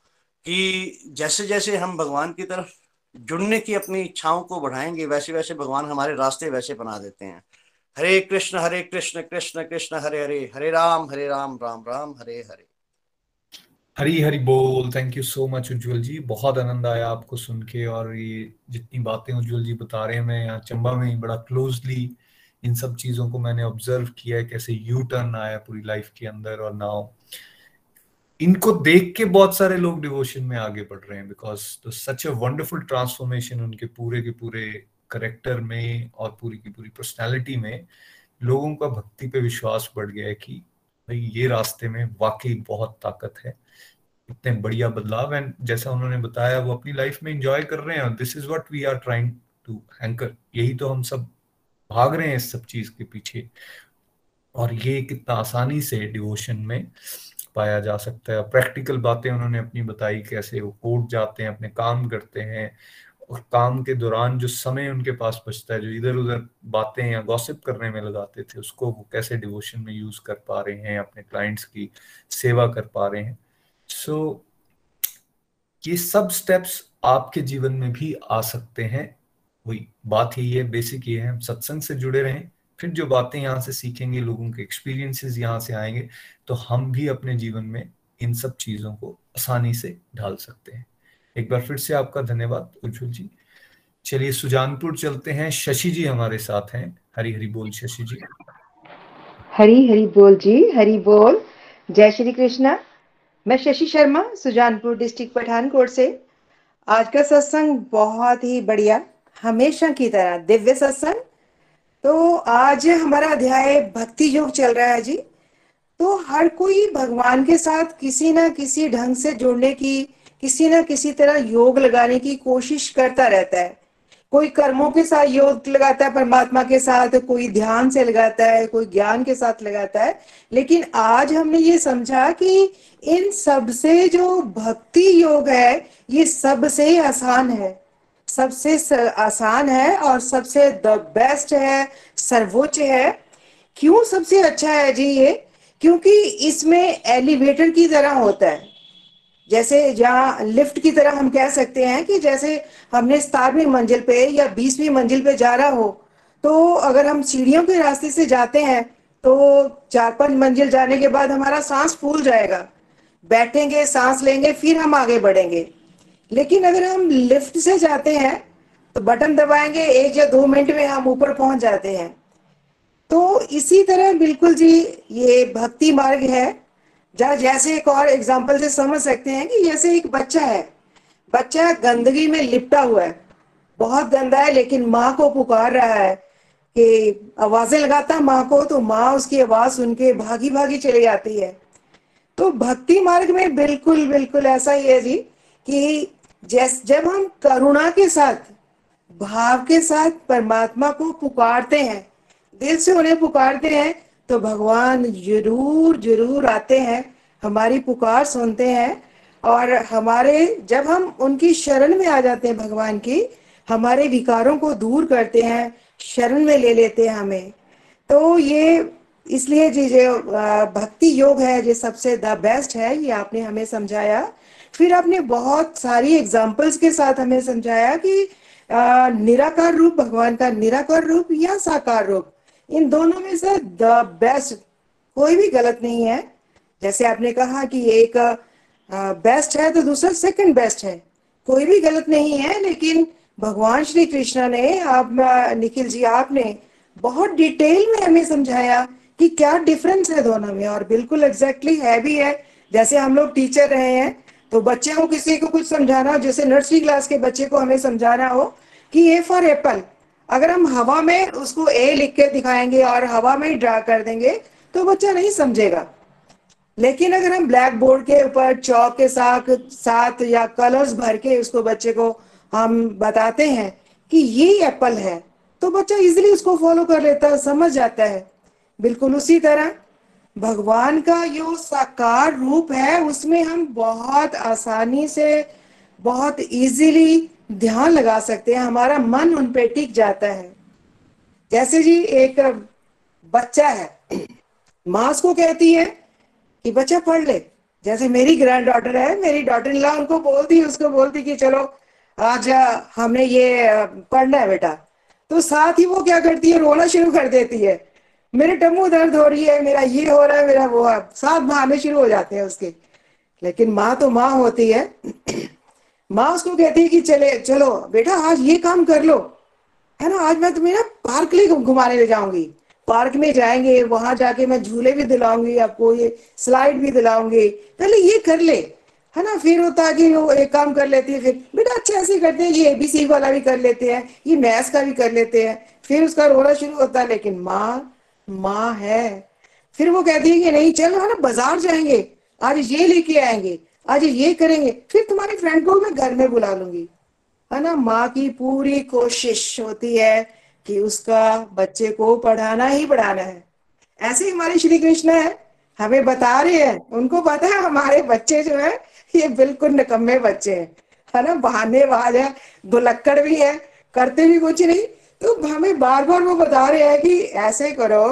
कि जैसे जैसे हम भगवान की तरफ़ जुड़ने की अपनी इच्छाओं को बढ़ाएँगे वैसे वैसे भगवान हमारे रास्ते वैसे बना देते हैं। हरे कृष्ण हरे कृष्ण कृष्ण कृष्ण, हरे हरे हरे राम हरे राम राम राम, हरे हरे। हरी हरी बोल। Thank you so much Ujjwal ji. बहुत आनंद आया आपको सुन के और ये जितनी बातें उज्जवल जी बता रहे हैं, मैं यहाँ चंबा में ही बड़ा क्लोजली इन सब चीज़ों को मैंने ऑब्ज़र्व किया है, कैसे यू टर्न आया पूरी लाइफ के अंदर और नाउ इनको देख के बहुत सारे लोग डिवोशन में आगे बढ़ रहे हैं because such a wonderful transformation उनके पूरे के पूरे करेक्टर में और पूरी की पूरी पर्सनैलिटी में लोगों का भक्ति पे विश्वास बढ़ गया है कि भाई ये रास्ते में वाकई बहुत ताकत है। इतने बढ़िया बदलाव एंड जैसा उन्होंने बताया, वो अपनी लाइफ में इंजॉय कर रहे हैं this is what we are trying to hanker यही तो हम सब भाग रहे हैं इस सब चीज़ के पीछे। और ये कितना आसानी से डिवोशन में पाया जा सकता है। प्रैक्टिकल बातें उन्होंने अपनी बताई, कैसे वो कोर्ट जाते हैं, अपने काम करते हैं और काम के दौरान जो समय उनके पास बचता है, जो इधर उधर बातें या गॉसिप करने में लगाते थे, उसको वो कैसे डिवोशन में यूज़ कर पा रहे हैं, अपने क्लाइंट्स की सेवा कर पा रहे हैं। सो so, ये सब स्टेप्स आपके जीवन में भी आ सकते हैं। वही बात यही है बेसिक ये है हम सत्संग से जुड़े रहें फिर जो बातें यहाँ से सीखेंगे लोगों के एक्सपीरियंसेस यहाँ से आएँगे तो हम भी अपने जीवन में इन सब चीज़ों को आसानी से ढाल सकते हैं। एक बार फिर से आपका धन्यवाद उज्जवल जी। चलिए सुजानपुर चलते हैं। शशि जी हमारे साथ हैं। हरी हरी बोल शशि जी। हरी हरी बोल जी हरी बोल। जय श्री कृष्णा। मैं शशि शर्मा, सुजानपुर डिस्ट्रिक्ट पठानकोट से। आज का सत्संग बहुत ही बढ़िया, हमेशा की तरह, दिव्य सत्संग। तो आज हमारा अध्याय भक्ति योग चल रहा है जी। तो हर कोई भगवान के साथ किसी ना किसी ढंग से जुड़ने की, किसी ना किसी तरह योग लगाने की कोशिश करता रहता है। कोई कर्मों के साथ योग लगाता है, परमात्मा के साथ, कोई ध्यान से लगाता है, कोई ज्ञान के साथ लगाता है। लेकिन आज हमने ये समझा कि इन सबसे जो भक्ति योग है, ये सबसे आसान है। सबसे आसान है और सबसे द बेस्ट है, सर्वोच्च है। क्यों सबसे अच्छा है जी ये? क्योंकि इसमें एलिवेटर की तरह होता है। जैसे जहाँ लिफ्ट की तरह हम कह सकते हैं कि जैसे हमने सतारवीं मंजिल पे या बीसवीं मंजिल पे जा रहा हो तो अगर हम सीढ़ियों के रास्ते से जाते हैं तो चार पाँच मंजिल जाने के बाद हमारा सांस फूल जाएगा। बैठेंगे, सांस लेंगे, फिर हम आगे बढ़ेंगे। लेकिन अगर हम लिफ्ट से जाते हैं तो बटन दबाएँगे, एक या दो मिनट में हम ऊपर पहुँच जाते हैं। तो इसी तरह बिल्कुल जी ये भक्ति मार्ग है। जहाँ जैसे एक और एग्ज़ाम्पल से समझ सकते हैं कि जैसे एक बच्चा है। बच्चा गंदगी में लिपटा हुआ है। बहुत गंदा है, लेकिन माँ को पुकार रहा है कि आवाज़ें लगाता माँ को तो माँ उसकी आवाज़ सुन के भागी भागी चली जाती है। तो भक्ति मार्ग में बिल्कुल बिल्कुल ऐसा ही है जी कि जैस, जब हम करुणा के साथ, भाव के साथ परमात्मा को पुकारते हैं, दिल से उन्हें पुकारते हैं तो भगवान ज़रूर ज़रूर आते हैं, हमारी पुकार सुनते हैं और हमारे, जब हम उनकी शरण में आ जाते हैं भगवान की, हमारे विकारों को दूर करते हैं, शरण में ले लेते हैं हमें। तो ये इसलिए जी जो भक्ति योग है जो सबसे द बेस्ट है, ये आपने हमें समझाया। फिर आपने बहुत सारी एग्जाम्पल्स के साथ हमें समझाया कि निराकार रूप, भगवान का निराकार रूप या साकार रूप। इन दोनों में से द बेस्ट कोई भी गलत नहीं है। जैसे आपने कहा कि एक बेस्ट है तो दूसरा सेकंड बेस्ट है। कोई भी गलत नहीं है, लेकिन भगवान श्री कृष्णा ने, आप निखिल जी, आपने बहुत डिटेल में हमें समझाया कि क्या डिफरेंस है दोनों में, और बिल्कुल एग्जैक्टली exactly है भी है। जैसे हम लोग टीचर रहे हैं तो बच्चे को किसी को कुछ समझाना हो, जैसे नर्सरी क्लास के बच्चे को हमें समझाना हो कि ए फॉर एप्पल अगर हम हवा में उसको ए लिख के दिखाएँगे और हवा में ड्रा कर देंगे तो बच्चा नहीं समझेगा। लेकिन अगर हम ब्लैक बोर्ड के ऊपर चौक के साथ साथ या कलर्स भर के उसको बच्चे को हम बताते हैं कि ये एप्पल है तो बच्चा इजिली उसको फॉलो कर लेता है, समझ जाता है। बिल्कुल उसी तरह भगवान का जो साकार रूप है, उसमें हम बहुत आसानी से, बहुत इजीली ध्यान लगा सकते हैं, हमारा मन उन पे टिक जाता है। जैसे जी एक बच्चा है माँ उसको कहती है कि बच्चा पढ़ ले। जैसे मेरी ग्रैंड डॉटर है, मेरी डॉटर इन लॉ उनको बोलती, उसको बोलती कि चलो, आज हमने ये पढ़ना है बेटा। तो साथ ही वो क्या करती है, रोना शुरू कर देती है। मेरे टमू दर्द हो रही है, मेरा ये हो रहा है, मेरा वो है साथ बहाने शुरू हो जाते हैं उसके। लेकिन माँ तो माँ होती है। माँ उसको कहती है कि चले, चलो, बेटा, आज ये काम कर लो। है ना, आज मैं तुम्हें ना पार्क ले घुमाने ले जाऊँगी। पार्क में जाएँगे, वहाँ जाके मैं झूले भी दिलाऊँगी, आपको ये स्लाइड भी दिलाऊँगी। पहले ये कर ले। है ना, फिर होता है कि वो एक काम कर लेती है, फिर, बेटा अच्छा ऐसे करते हैं, ये एबीसी वाला भी कर लेते हैं, ये मैथ्स का भी कर लेते हैं। फिर उसका रोना शुरू होता है, लेकिन माँ माँ है। फिर वो कहती है कि, नहीं, चलो, है ना, बाज़ार जाएँगे। आज ये लेके आएँगे। आज ये करेंगे, फिर तुम्हारी फ्रेंड को मैं घर में बुला लूँगी। है ना? माँ की पूरी कोशिश होती है कि उसका बच्चे को पढ़ाना ही पढ़ाना है। ऐसे ही हमारे श्री कृष्ण है, हमें बता रहे हैं, उनको पता है हमारे बच्चे जो है, ये बिल्कुल निकम्मे बच्चे हैं। है ना? बहाने बहानेबाज है दुलक्कड़ भी है, करते भी कुछ नहीं। तो हमें बार बार वो बता रहे हैं कि ऐसे करो,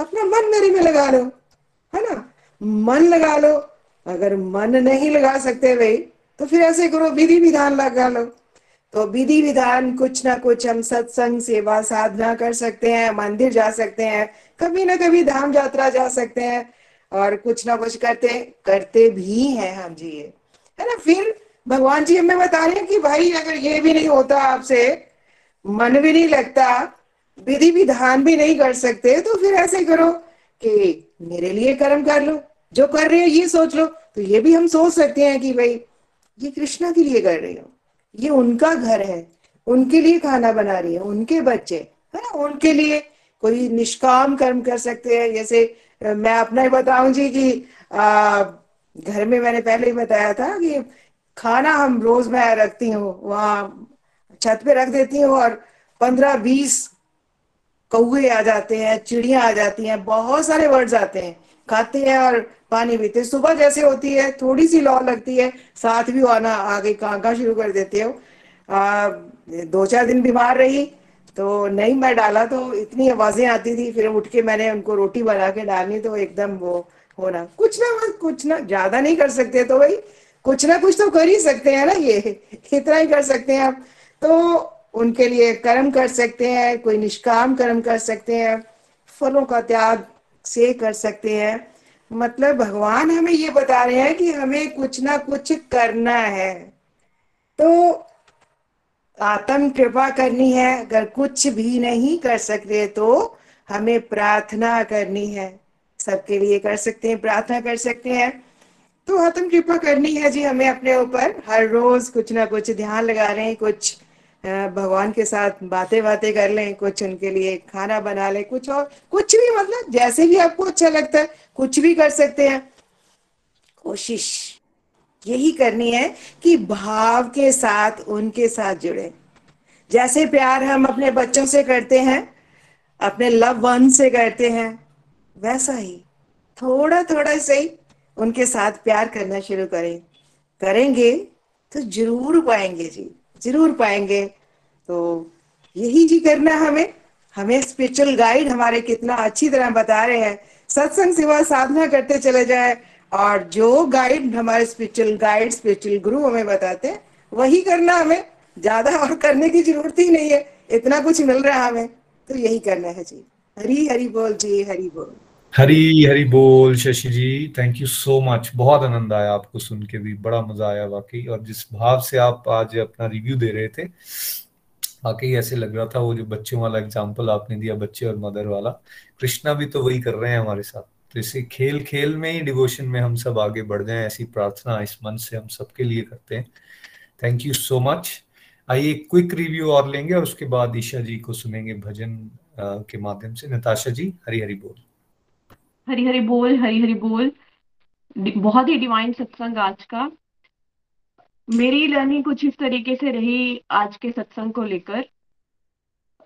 अपना मन मेरे में लगा लो। है ना? मन लगा लो अगर मन नहीं लगा सकते भाई तो फिर ऐसे करो, विधि विधान लगा लो। तो विधि विधान कुछ ना कुछ हम सत्संग, सेवा, साधना कर सकते हैं, मंदिर जा सकते हैं, कभी ना कभी धाम यात्रा जा सकते हैं, और कुछ ना कुछ करते करते भी हैं हम जी ये। है ना? फिर भगवान जी हमें बता रहे हैं कि भाई, अगर ये भी नहीं होता आपसे, मन भी नहीं लगता, विधि विधान भी नहीं कर सकते तो फिर ऐसे करो कि मेरे लिए कर्म कर लो। जो कर रहे हो ये सोच लो। तो ये भी हम सोच सकते हैं कि भाई ये कृष्णा के लिए कर रही हो। ये उनका घर है। उनके लिए खाना बना रही है। उनके बच्चे है ना? उनके लिए कोई निष्काम कर्म कर सकते हैं। जैसे मैं अपना ही बताऊँ जी कि आ, घर में मैंने पहले ही बताया था कि खाना हम रोज मैं रखती हूँ। वहाँ छत पे रख देती हूँ और पंद्रह बीस कौए आ जाते हैं चिड़िया आ जाती हैं। बहुत सारे वर्ड्स आते हैं। खाते हैं और पानी पीते सुबह जैसे होती है, थोड़ी सी लौ लगती है, साथ भी आना, आगे कांका शुरू कर देते हो दो चार दिन बीमार रही तो नहीं मैं डाला तो इतनी आवाज़ें आती थी, फिर उठ के मैंने उनको रोटी बना के डालनी तो एकदम वो होना। कुछ ना कुछ ना, ज़्यादा नहीं कर सकते तो भाई, कुछ ना कुछ तो कर ही सकते हैं ना ये, इतना ही कर सकते हैं आप। तो उनके लिए कर्म कर सकते हैं, कोई निष्काम कर्म कर सकते हैं, फलों का त्याग से कर सकते हैं। मतलब भगवान हमें ये बता रहे हैं कि हमें कुछ ना कुछ करना है। तो आत्म कृपा करनी है, अगर कुछ भी नहीं कर सकते तो हमें प्रार्थना करनी है। सबके लिए कर सकते हैं, प्रार्थना कर सकते हैं। तो आत्म कृपा करनी है जी हमें अपने ऊपर। हर रोज कुछ ना कुछ ध्यान लगा रहे हैं, कुछ भगवान के साथ बातें बातें कर लें, कुछ उनके लिए खाना बना लें, कुछ और, कुछ भी मतलब जैसे भी आपको अच्छा लगता है, कुछ भी कर सकते हैं। कोशिश यही करनी है कि भाव के साथ, उनके साथ जुड़े। जैसे प्यार हम अपने बच्चों से करते हैं, अपने लव वन से करते हैं, वैसा ही थोड़ा थोड़ा सही उनके साथ प्यार करना शुरू करें। करेंगे तो ज़रूर पाएँगे जी। ज़रूर पाएँगे। तो यही जी करना हमें। हमें स्पिरिचुअल गाइड हमारे कितना अच्छी तरह बता रहे हैं। सत्संग सेवा साधना करते चले जाए और जो गाइड हमारे स्पिरिचुअल गाइड स्पिरिचुअल गुरु हमें बताते हैं, वही करना हमें। ज़्यादा और करने की ज़रूरत ही नहीं है। इतना कुछ मिल रहा है हमें। तो यही करना है जी। हरी हरी बोल जी, हरी बोल। हरी हरी बोल Shashi ji thank you so much बहुत आनंद आया आपको सुन के भी, बड़ा मज़ा आया वाकई। और जिस भाव से आप आज अपना रिव्यू दे रहे थे, वाकई ऐसे लग रहा था वो जो बच्चों वाला एग्ज़ाम्पल आपने दिया, बच्चे और मदर वाला। कृष्णा भी तो वही कर रहे हैं हमारे साथ। तो इसे खेल खेल में ही डिवोशन में हम सब आगे बढ़ जाए, ऐसी प्रार्थना इस मन से हम सबके लिए करते हैं। थैंक यू सो मच आइए क्विक रिव्यू और लेंगे और उसके बाद ईशा जी को सुनेंगे भजन के माध्यम से। नताशा जी, हरी हरी बोल। हरी हरी बोल हरी हरी बोल बहुत ही डिवाइन सत्संग आज का। मेरी लर्निंग कुछ इस तरीके से रही आज के सत्संग को लेकर।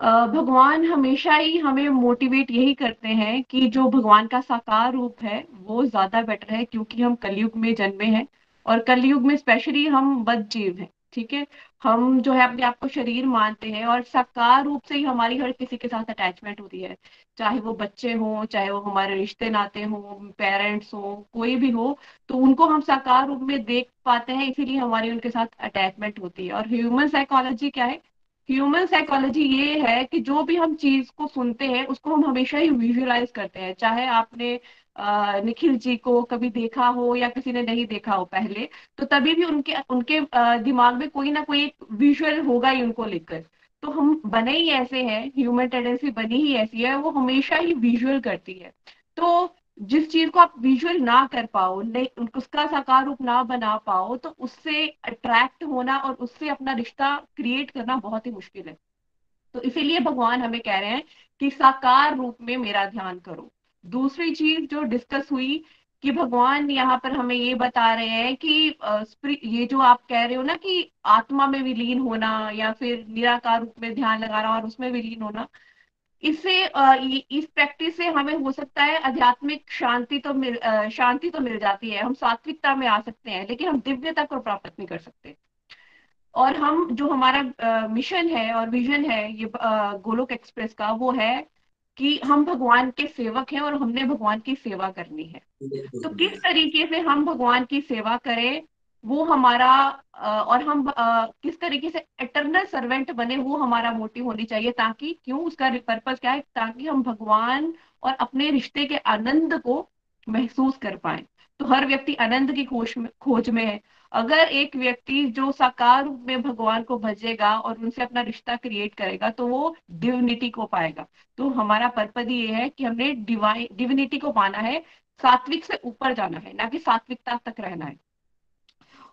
भगवान हमेशा ही हमें मोटिवेट यही करते हैं कि जो भगवान का साकार रूप है, वो ज़्यादा बेटर है, क्योंकि हम कलयुग में जन्मे हैं और कलयुग में स्पेशली हम बद जीव हैं, ठीक है? हम जो है अपने आप को शरीर मानते हैं और साकार रूप से ही हमारी हर किसी के साथ अटैचमेंट होती है। चाहे वो बच्चे हों, चाहे वो हमारे रिश्ते नाते हों पेरेंट्स हों, कोई भी हो तो उनको हम साकार रूप में देख पाते हैं, इसीलिए हमारी उनके साथ अटैचमेंट होती है। और ह्यूमन साइकोलॉजी क्या है? ह्यूमन साइकोलॉजी ये है कि जो भी हम चीज़ को सुनते हैं, उसको हम हमेशा ही विजुअलाइज करते हैं। चाहे आपने निखिल जी को कभी देखा हो या किसी ने नहीं देखा हो पहले तो तभी भी उनके उनके दिमाग में कोई ना कोई विजुअल होगा ही उनको लेकर। तो हम बने ही ऐसे हैं ह्यूमन टेंडेंसी बनी ही ऐसी है, वो हमेशा ही विजुअल करती है। तो जिस चीज़ को आप विजुअल ना कर पाओ नहीं उसका साकार रूप ना बना पाओ तो उससे अट्रैक्ट होना और उससे अपना रिश्ता क्रिएट करना बहुत ही मुश्किल है। तो इसीलिए भगवान हमें कह रहे हैं कि साकार रूप में मेरा ध्यान करो। दूसरी चीज़ जो डिस्कस हुई कि भगवान यहाँ पर हमें ये बता रहे हैं कि ये जो आप कह रहे हो ना कि आत्मा में विलीन होना या फिर निराकार रूप में ध्यान लगाना और उसमें विलीन होना इससे इस प्रैक्टिस से हमें हो सकता है आध्यात्मिक शांति तो मिल शांति तो मिल जाती है, हम सात्विकता में आ सकते हैं, लेकिन हम दिव्यता को प्राप्त नहीं कर सकते। और हम, जो हमारा मिशन है और विजन है ये गोलोक एक्सप्रेस का, वो है कि हम भगवान के सेवक हैं और हमने भगवान की सेवा करनी है। तो किस तरीके से हम भगवान की सेवा करें वो हमारा और हम किस तरीके से एटर्नल सर्वेंट बने वो हमारा मोटिव होनी चाहिए ताकि क्यों उसका पर्पज क्या है? ताकि हम भगवान और अपने रिश्ते के आनंद को महसूस कर पाए। तो हर व्यक्ति आनंद की खोज में खोज में है। अगर एक व्यक्ति जो साकार रूप में भगवान को भजेगा और उनसे अपना रिश्ता क्रिएट करेगा तो वो डिविनिटी को पाएगा। तो हमारा पर्पज ये है कि हमने डिवाइन डिविनिटी को पाना है, सात्विक से ऊपर जाना है, ना कि सात्विकता तक रहना है।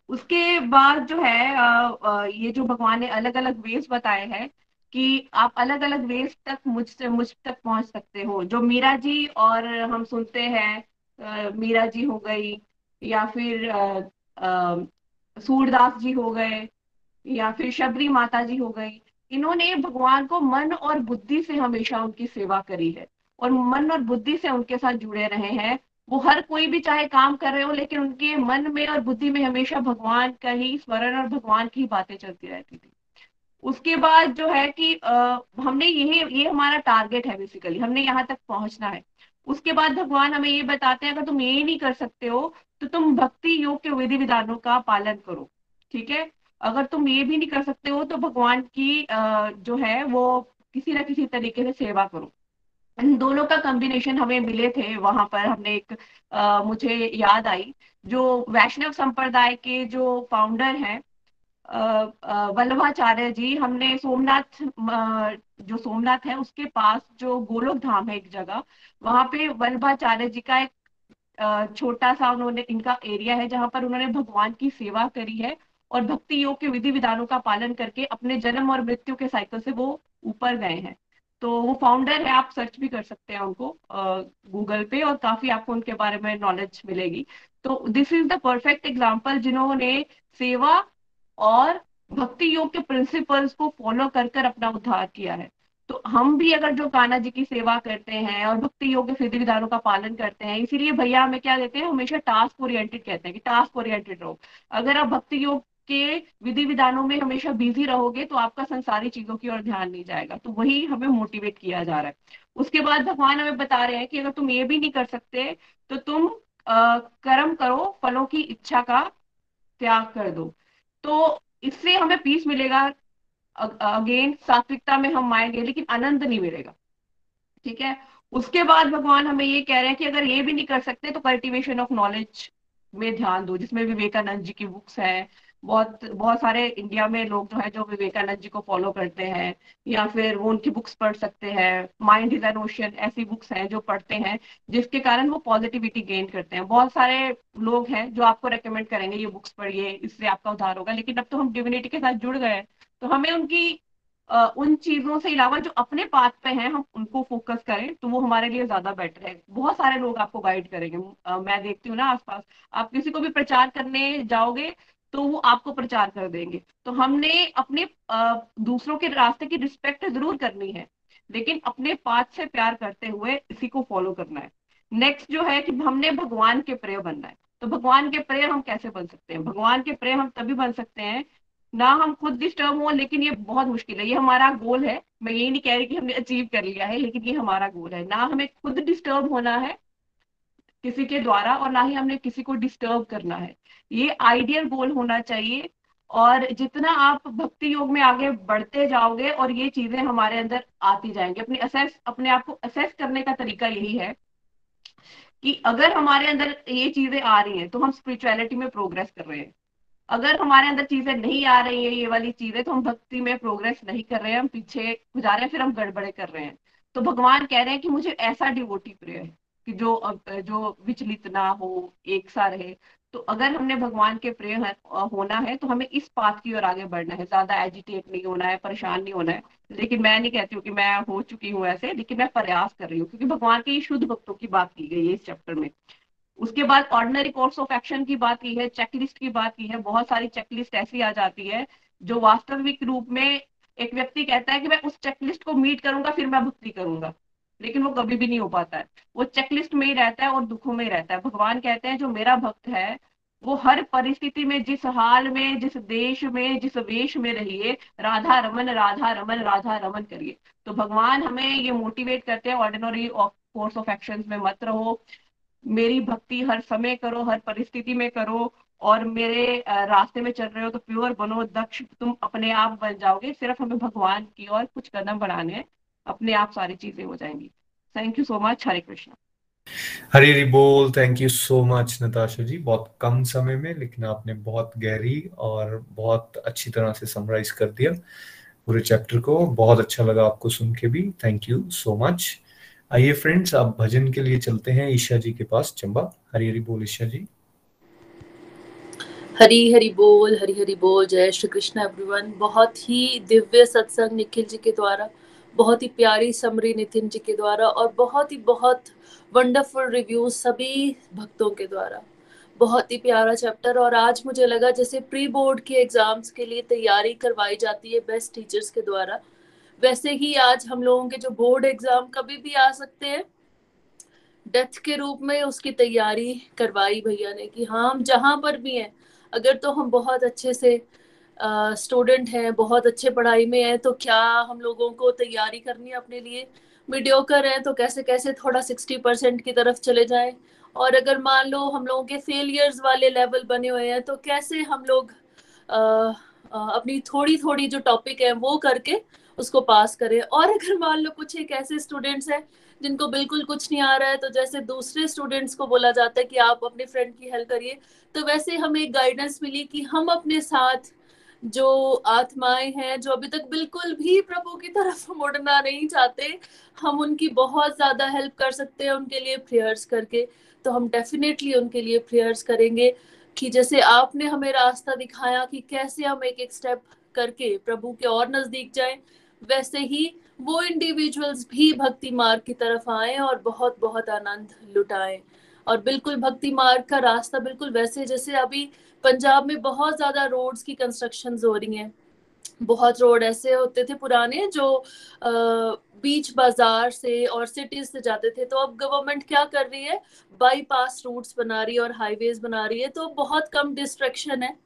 उसके बाद जो है ये जो भगवान ने अलग अलग वेज बताए हैं कि आप अलग अलग वेज तक मुझसे, मुझ तक पहुँच सकते हो। जो मीरा जी और हम सुनते हैं मीरा जी हो गई, या फिर सूरदास जी हो गए या फिर शबरी माता जी हो गई इन्होंने भगवान को मन और बुद्धि से हमेशा उनकी सेवा करी है। और मन और बुद्धि से उनके साथ जुड़े रहे हैं। वो हर कोई भी चाहे काम कर रहे हो लेकिन उनके मन में और बुद्धि में हमेशा भगवान का ही स्मरण और भगवान की बातें चलती रहती थी। उसके बाद जो है कि आ, हमने ये ये हमारा टारगेट है बेसिकली हमने यहाँ तक पहुँचना है। उसके बाद भगवान हमें ये बताते हैं अगर तुम ये नहीं कर सकते हो तो तुम भक्ति योग के विधि विधानों का पालन करो ठीक है? अगर तुम ये भी नहीं कर सकते हो तो भगवान की जो है वो किसी ना किसी तरीके से सेवा करो। इन दोनों का कॉम्बिनेशन हमें मिले थे वहाँ पर हमने एक आ, मुझे याद आई जो वैष्णव संप्रदाय के जो फाउंडर हैं वल्लभाचार्य जी हमने सोमनाथ जो सोमनाथ है उसके पास जो गोलोक धाम है एक जगह वहाँ पे वल्लभाचार्य जी का एक छोटा सा उन्होंने, इनका एरिया है जहाँ पर उन्होंने भगवान की सेवा करी है और भक्ति योग के विधि विधानों का पालन करके अपने जन्म और मृत्यु के साइकिल से वो ऊपर गए हैं। तो वो फाउंडर है, आप सर्च भी कर सकते हैं उनको गूगल पे और काफ़ी आपको उनके बारे में नॉलेज मिलेगी। तो this is the perfect example जिन्होंने सेवा और भक्ति योग के प्रिंसिपल्स को फॉलो कर कर अपना उद्धार किया है। तो हम भी अगर जो कान्हा जी की सेवा करते हैं और भक्ति योग के विधि विधानों का पालन करते हैं, इसीलिए भैया हमें क्या देते हैं, हमेशा टास्क ओरिएंटेड कहते हैं कि टास्क ओरिएंटेड रहो। अगर आप भक्ति योग के विधि विधानों में हमेशा बिज़ी रहोगे तो आपका संसारी चीज़ों की ओर ध्यान नहीं जाएगा। तो वही हमें मोटिवेट किया जा रहा है। उसके बाद भगवान हमें बता रहे हैं कि अगर तुम ये भी नहीं कर सकते तो तुम कर्म करो, फलों की इच्छा का त्याग कर दो। तो इससे हमें पीस मिलेगा अगेन सात्विकता में हम आएँगे लेकिन आनंद नहीं मिलेगा। ठीक है? उसके बाद भगवान हमें ये कह रहे हैं कि अगर ये भी नहीं कर सकते तो कल्टिवेशन ऑफ़ नॉलेज में ध्यान दो, जिसमें विवेकानंद जी की बुक्स है बहुत बहुत सारे इंडिया में लोग जो है, जो विवेकानंद जी को फॉलो करते हैं, या फिर वो उनकी बुक्स पढ़ सकते हैं माइंड इज़ एन ओशन ऐसी बुक्स हैं जो पढ़ते हैं, जिसके कारण वो पॉजिटिविटी गेन करते हैं। बहुत सारे लोग हैं जो आपको रेकमेंड करेंगे, ये बुक्स पढ़िए, इससे आपका उद्धार होगा, लेकिन अब तो हम डिविनिटी के साथ जुड़ गए तो हमें उनकी उन चीज़ों से अलावा जो अपने पाथ पे हैं, हम उनको फोकस करें तो वो हमारे लिए ज़्यादा बेटर है। बहुत सारे लोग आपको गाइड करेंगे। मैं देखती हूँ ना आसपास। आप किसी को भी प्रचार करने जाओगे तो वो आपको प्रचार कर देंगे। तो हमने अपने दूसरों के रास्ते की रिस्पेक्ट ज़रूर करनी है, लेकिन अपने पाथ से प्यार करते हुए इसी को फॉलो करना है। नेक्स्ट जो है कि हमने भगवान के प्रेय बनना है। तो भगवान के प्रेय हम कैसे बन सकते हैं? भगवान के प्रेय हम तभी बन सकते हैं, ना हम खुद डिस्टर्ब हो, लेकिन ये बहुत मुश्किल है। ये हमारा गोल है। मैं यही नहीं कह रही कि हमने अचीव कर लिया है, लेकिन ये हमारा गोल है। ना हमें खुद डिस्टर्ब होना है किसी के द्वारा, और ना ही हमने किसी को डिस्टर्ब करना है। ये आइडियल गोल होना चाहिए। और जितना आप भक्ति योग में आगे बढ़ते जाओगे और ये चीज़ें हमारे अंदर आती जाएँगी, अपनी असेस अपने आप को असेस करने का तरीका यही है कि अगर हमारे अंदर ये चीज़ें आ रही हैं तो हम स्पिरिचुअलिटी में प्रोग्रेस कर रहे हैं। अगर हमारे अंदर चीज़ें नहीं आ रही है, ये वाली चीज़ें तो हम भक्ति में प्रोग्रेस नहीं कर रहे हैं, हम पीछे रहे हैं, फिर हम गड़बड़े कर रहे हैं। तो भगवान कह रहे हैं कि मुझे ऐसा डिवोटी प्रिय है कि जो जो विचलित ना हो, एक सा रहे। तो अगर हमने भगवान के प्रिय होना है तो हमें इस पाथ की ओर आगे बढ़ना है। ज़्यादा एजिटेट नहीं होना है, परेशान नहीं होना है। लेकिन मैं नहीं कहती हूँ कि मैं हो चुकी हूँ ऐसे, लेकिन मैं प्रयास कर रही हूँ, क्योंकि भगवान के शुद्ध भक्तों की बात की गई है इस चैप्टर में। उसके बाद ऑर्डनरी कोर्स ऑफ़ एक्शन की बात की है चेकलिस्ट की बात की है, बहुत सारी चेकलिस्ट ऐसी आ जाती है, जो वास्तविक रूप में एक व्यक्ति कहता है कि मैं उस चेकलिस्ट को मीट करूँगा, फिर मैं भक्ति करूँगा। लेकिन वो कभी भी नहीं हो पाता है। वो चेकलिस्ट में ही रहता है और दुखों में ही रहता है। भगवान कहते हैं, जो मेरा भक्त है, वो हर परिस्थिति में, जिस हाल में, जिस देश में, जिस वेश में रहिए, राधा रमन राधा रमन राधा रमन करिए। तो भगवान हमें ये मोटिवेट करते हैं ऑर्डिनरी कोर्स ऑफ़ एक्शन में मत रहो। मेरी भक्ति हर समय करो, हर परिस्थिति में करो और मेरे रास्ते में चल रहे हो तो प्योर बनो, दक्ष तुम अपने आप बन जाओगे। सिर्फ़ हमें भगवान की और कुछ कदम बढ़ाने हैं। अपने आप सारी चीज़ें हो जाएँगी। थैंक यू सो मच हरे कृष्णा हरी हरी बोल thank you so much Natasha ji. बहुत कम समय में लेकिन आपने बहुत गहरी और बहुत अच्छी तरह से समराइज कर दिया पूरे चैप्टर को। बहुत अच्छा लगा आपको सुन के भी। थैंक यू सो मच आइए फ्रेंड्स आप भजन के लिए चलते हैं ईशा जी के पास। चंबा हरी हरी बोल ईशा जी। हरी हरी बोल हरी हरी बोल जय श्री कृष्ण एवरीवन बहुत ही दिव्य सत्संग निखिल जी के द्वारा। बहुत ही प्यारी समरी नितिन जी के द्वारा और बहुत ही बहुत वंडरफुल रिव्यू सभी भक्तों के द्वारा। बहुत ही प्यारा चैप्टर और आज मुझे लगा जैसे प्री बोर्ड के एग्ज़ाम्स के लिए तैयारी करवाई जाती है बेस्ट टीचर्स के द्वारा। वैसे ही आज हम लोगों के जो बोर्ड एग्ज़ाम कभी भी आ सकते हैं डेथ के रूप में उसकी तैयारी करवाई भैया ने कि हाँ हम जहाँ पर भी हैं, अगर तो हम बहुत अच्छे से स्टूडेंट हैं बहुत अच्छे पढ़ाई में हैं तो क्या हम लोगों को तैयारी करनी है अपने लिए? मीडियोकर है तो कैसे कैसे थोड़ा सिक्सटी परसेंट की तरफ़ चले जाए? और अगर मान लो हम लोगों के फेलियर्स वाले लेवल बने हुए हैं तो कैसे हम लोग आ, आ, अपनी थोड़ी थोड़ी जो टॉपिक है वो करके उसको पास करें? और अगर मान लो कुछ एक ऐसे स्टूडेंट्स हैं जिनको बिल्कुल कुछ नहीं आ रहा है तो जैसे दूसरे स्टूडेंट्स को बोला जाता है कि आप अपने फ्रेंड की हेल्प करिए तो वैसे हमें गाइडेंस मिली कि हम अपने साथ जो आत्माएँ हैं, जो अभी तक बिल्कुल भी प्रभु की तरफ़ मुड़ना नहीं चाहते, हम उनकी बहुत ज़्यादा हेल्प कर सकते हैं उनके लिए प्रेयर्स करके। तो हम डेफिनेटली उनके लिए प्रेयर्स करेंगे कि जैसे आपने हमें रास्ता दिखाया कि कैसे हम एक एक स्टेप करके प्रभु के और नज़दीक जाएँ, वैसे ही वो इंडिविजुअल्स भी भक्ति मार्ग की तरफ़ आए और बहुत बहुत आनंद लुटाएँ। और बिल्कुल भक्ति मार्ग का रास्ता बिल्कुल वैसे जैसे अभी पंजाब में बहुत ज़्यादा रोड्स की कंस्ट्रक्शन हो रही हैं। बहुत रोड ऐसे होते थे पुराने जो बीच बाज़ार से और सिटीज़ से जाते थे। तो अब गवर्नमेंट क्या कर रही है? बाईपास रूट्स बना रही है और हाईवेज बना रही है। तो बहुत कम डिस्ट्रैक्शन है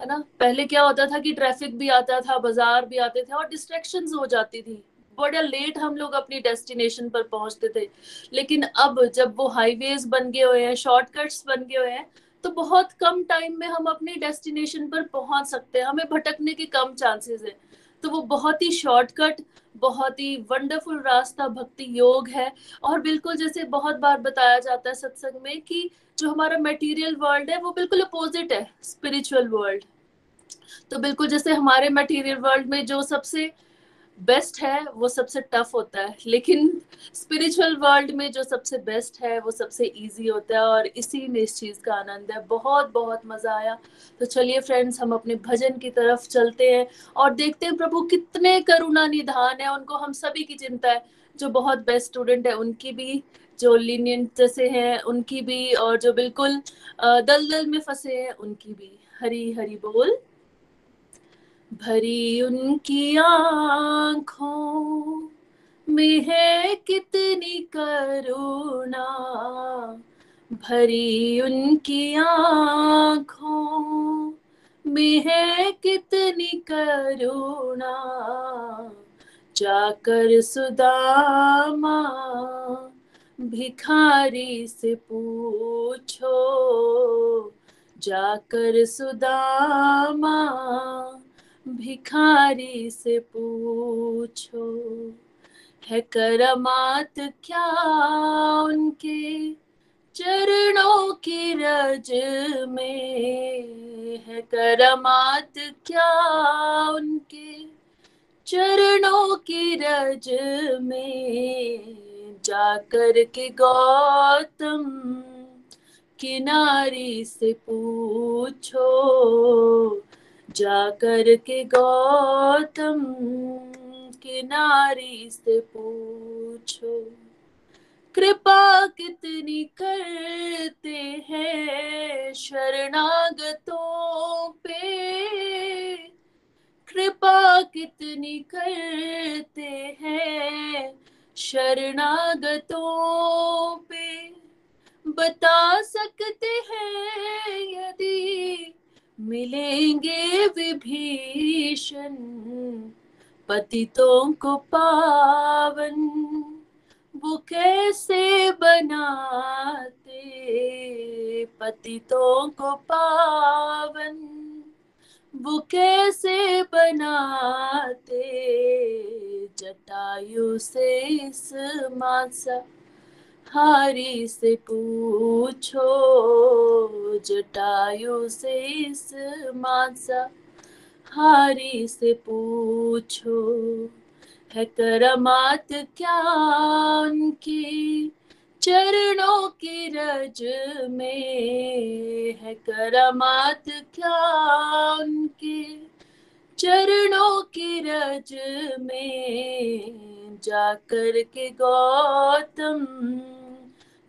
है ना? पहले क्या होता था कि ट्रैफ़िक भी आता था बाज़ार भी आते थे और डिस्ट्रैक्शन हो जाती थी। बड़ा लेट हम लोग अपनी डेस्टिनेशन पर पहुँचते थे। लेकिन अब जब वो हाईवेज बन गए हुए हैं शॉर्टकट्स बन गए हुए हैं तो बहुत कम टाइम में हम अपनी डेस्टिनेशन पर पहुँच सकते हैं। हमें भटकने के कम चांसेस है। तो वो बहुत ही शॉर्टकट बहुत ही वंडरफुल रास्ता, भक्ति योग है। और बिल्कुल जैसे बहुत बार बताया जाता है सत्संग में कि जो हमारा मटेरियल वर्ल्ड है, वो बिल्कुल अपोजिट है स्पिरिचुअल वर्ल्ड तो बिल्कुल जैसे हमारे मटेरियल वर्ल्ड में जो सबसे बेस्ट है, वो सबसे टफ होता है। लेकिन स्पिरिचुअल वर्ल्ड में जो सबसे बेस्ट है, वो सबसे इजी होता है और इसी में इस चीज़ का आनंद है। बहुत बहुत मज़ा आया। तो चलिए फ्रेंड्स हम अपने भजन की तरफ़ चलते हैं और देखते हैं प्रभु कितने करुणा निधान है। उनको हम सभी की चिंता है। जो बहुत बेस्ट स्टूडेंट है, उनकी भी, जो लीनियंट जैसे हैं, उनकी भी और जो बिल्कुल दलदल में फंसे हैं, उनकी भी। हरी हरी बोल। भरी उनकी आँखों में है कितनी करुणा। भरी उनकी आँखों में है कितनी करुणा। जाकर सुदामा भिखारी से पूछो, जाकर सुदामा भिखारी से पूछो, है करमात क्या उनके चरणों की रज में? है करमात क्या उनके चरणों की रज में? जाकर के गौतम किनारी से पूछो जाकर के गौतम किनारी से पूछो, कृपा कितनी करते हैं शरणागतों पे? कृपा कितनी करते हैं शरणागतों पे? बता सकते हैं यदि मिलेंगे विभीषण, पतितों को पावन। वो कैसे बनाते पतितों को पावन? वो कैसे बनाते जटायु से इस मासा? हारी से पूछो, जटायु से इस मांसा। हारी से पूछो, है करमात क्या उनकी? चरणों की रज में है करमात क्या उनके? चरणों की रज में जाकर के गौतम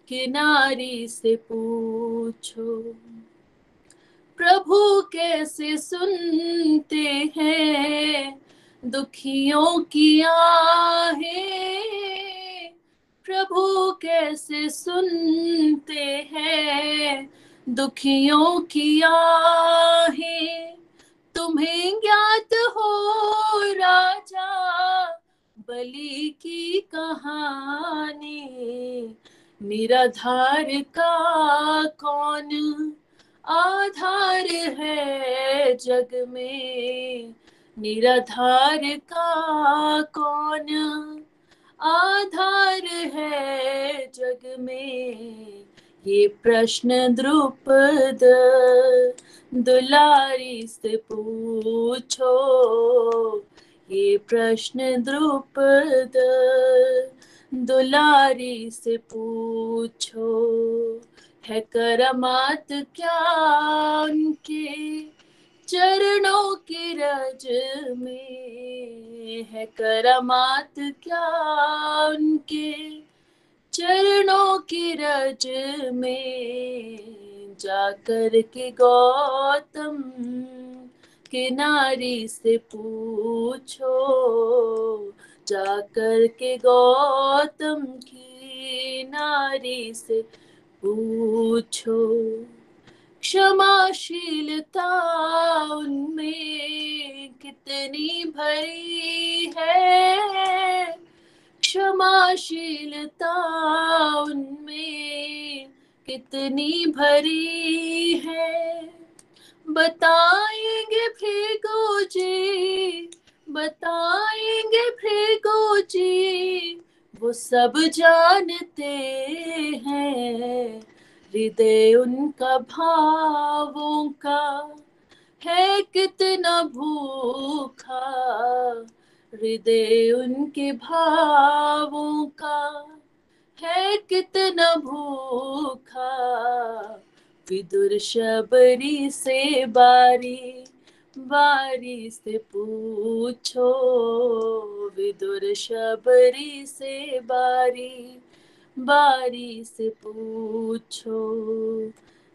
किनारी से पूछो, प्रभु कैसे सुनते हैं? दुखियों की आहें, प्रभु कैसे सुनते हैं? दुखियों की आहें, तुम्हें ज्ञात हो राजा, बलि की कहानी? निराधार का कौन आधार है जग में? निराधार का कौन आधार है जग में? ये प्रश्न द्रुपद दुलारी से पूछो। ये प्रश्न द्रुपद दुलारी से पूछो, है करमात क्या उनके चरणों की रज में? है करमात क्या उनके चरणों की रज में? जाकर के गौतम किनारी से पूछो जाकर के गौतम की नारी से पूछो, क्षमाशीलता उनमें कितनी भरी है? क्षमाशीलता उनमें कितनी भरी है? बताएँगे भृगु जी बताएँगे भृगु जी वो सब जानते हैं। हृदय उनका भावों का है कितना भूखा। हृदय उनके भावों का है कितना भूखा। विदुर शबरी से बारी बारी से पूछो, विदुर शबरी से बारी। बारी से पूछो,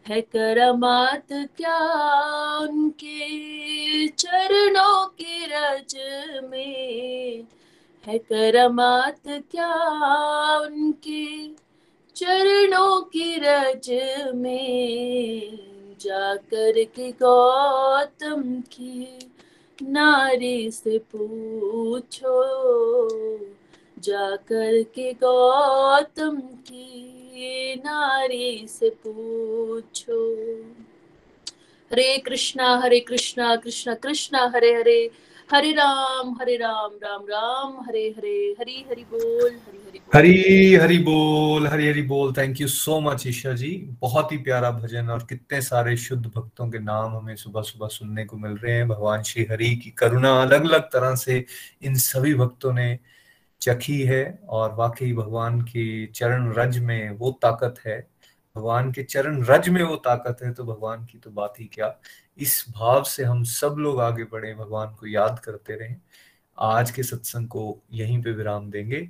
है करमात क्या उनके चरणों की रज में? है करमात क्या उनके चरणों की रज में? जाकर के गौतम की नारी से पूछो जाकर के गौतम की नारी से पूछो। हरे कृष्णा हरे कृष्णा कृष्णा कृष्णा, हरे हरे। हरे राम हरे राम राम राम, हरे हरे, हरी हरि बोल, हरी हरि हरी बोल, हरी हरी बोल। Thank you so much Isha ji. बहुत ही प्यारा भजन और कितने सारे शुद्ध भक्तों के नाम हमें सुबह सुबह सुनने को मिल रहे हैं। भगवान श्री हरि की करुणा अलग अलग तरह से इन सभी भक्तों ने चखी है और वाकई भगवान के चरण रज में वो ताकत है। भगवान के चरण रज में वो ताकत है तो भगवान की तो बात ही क्या? इस भाव से हम सब लोग आगे बढ़े, भगवान को याद करते रहें। आज के सत्संग को यहीं पे विराम देंगे।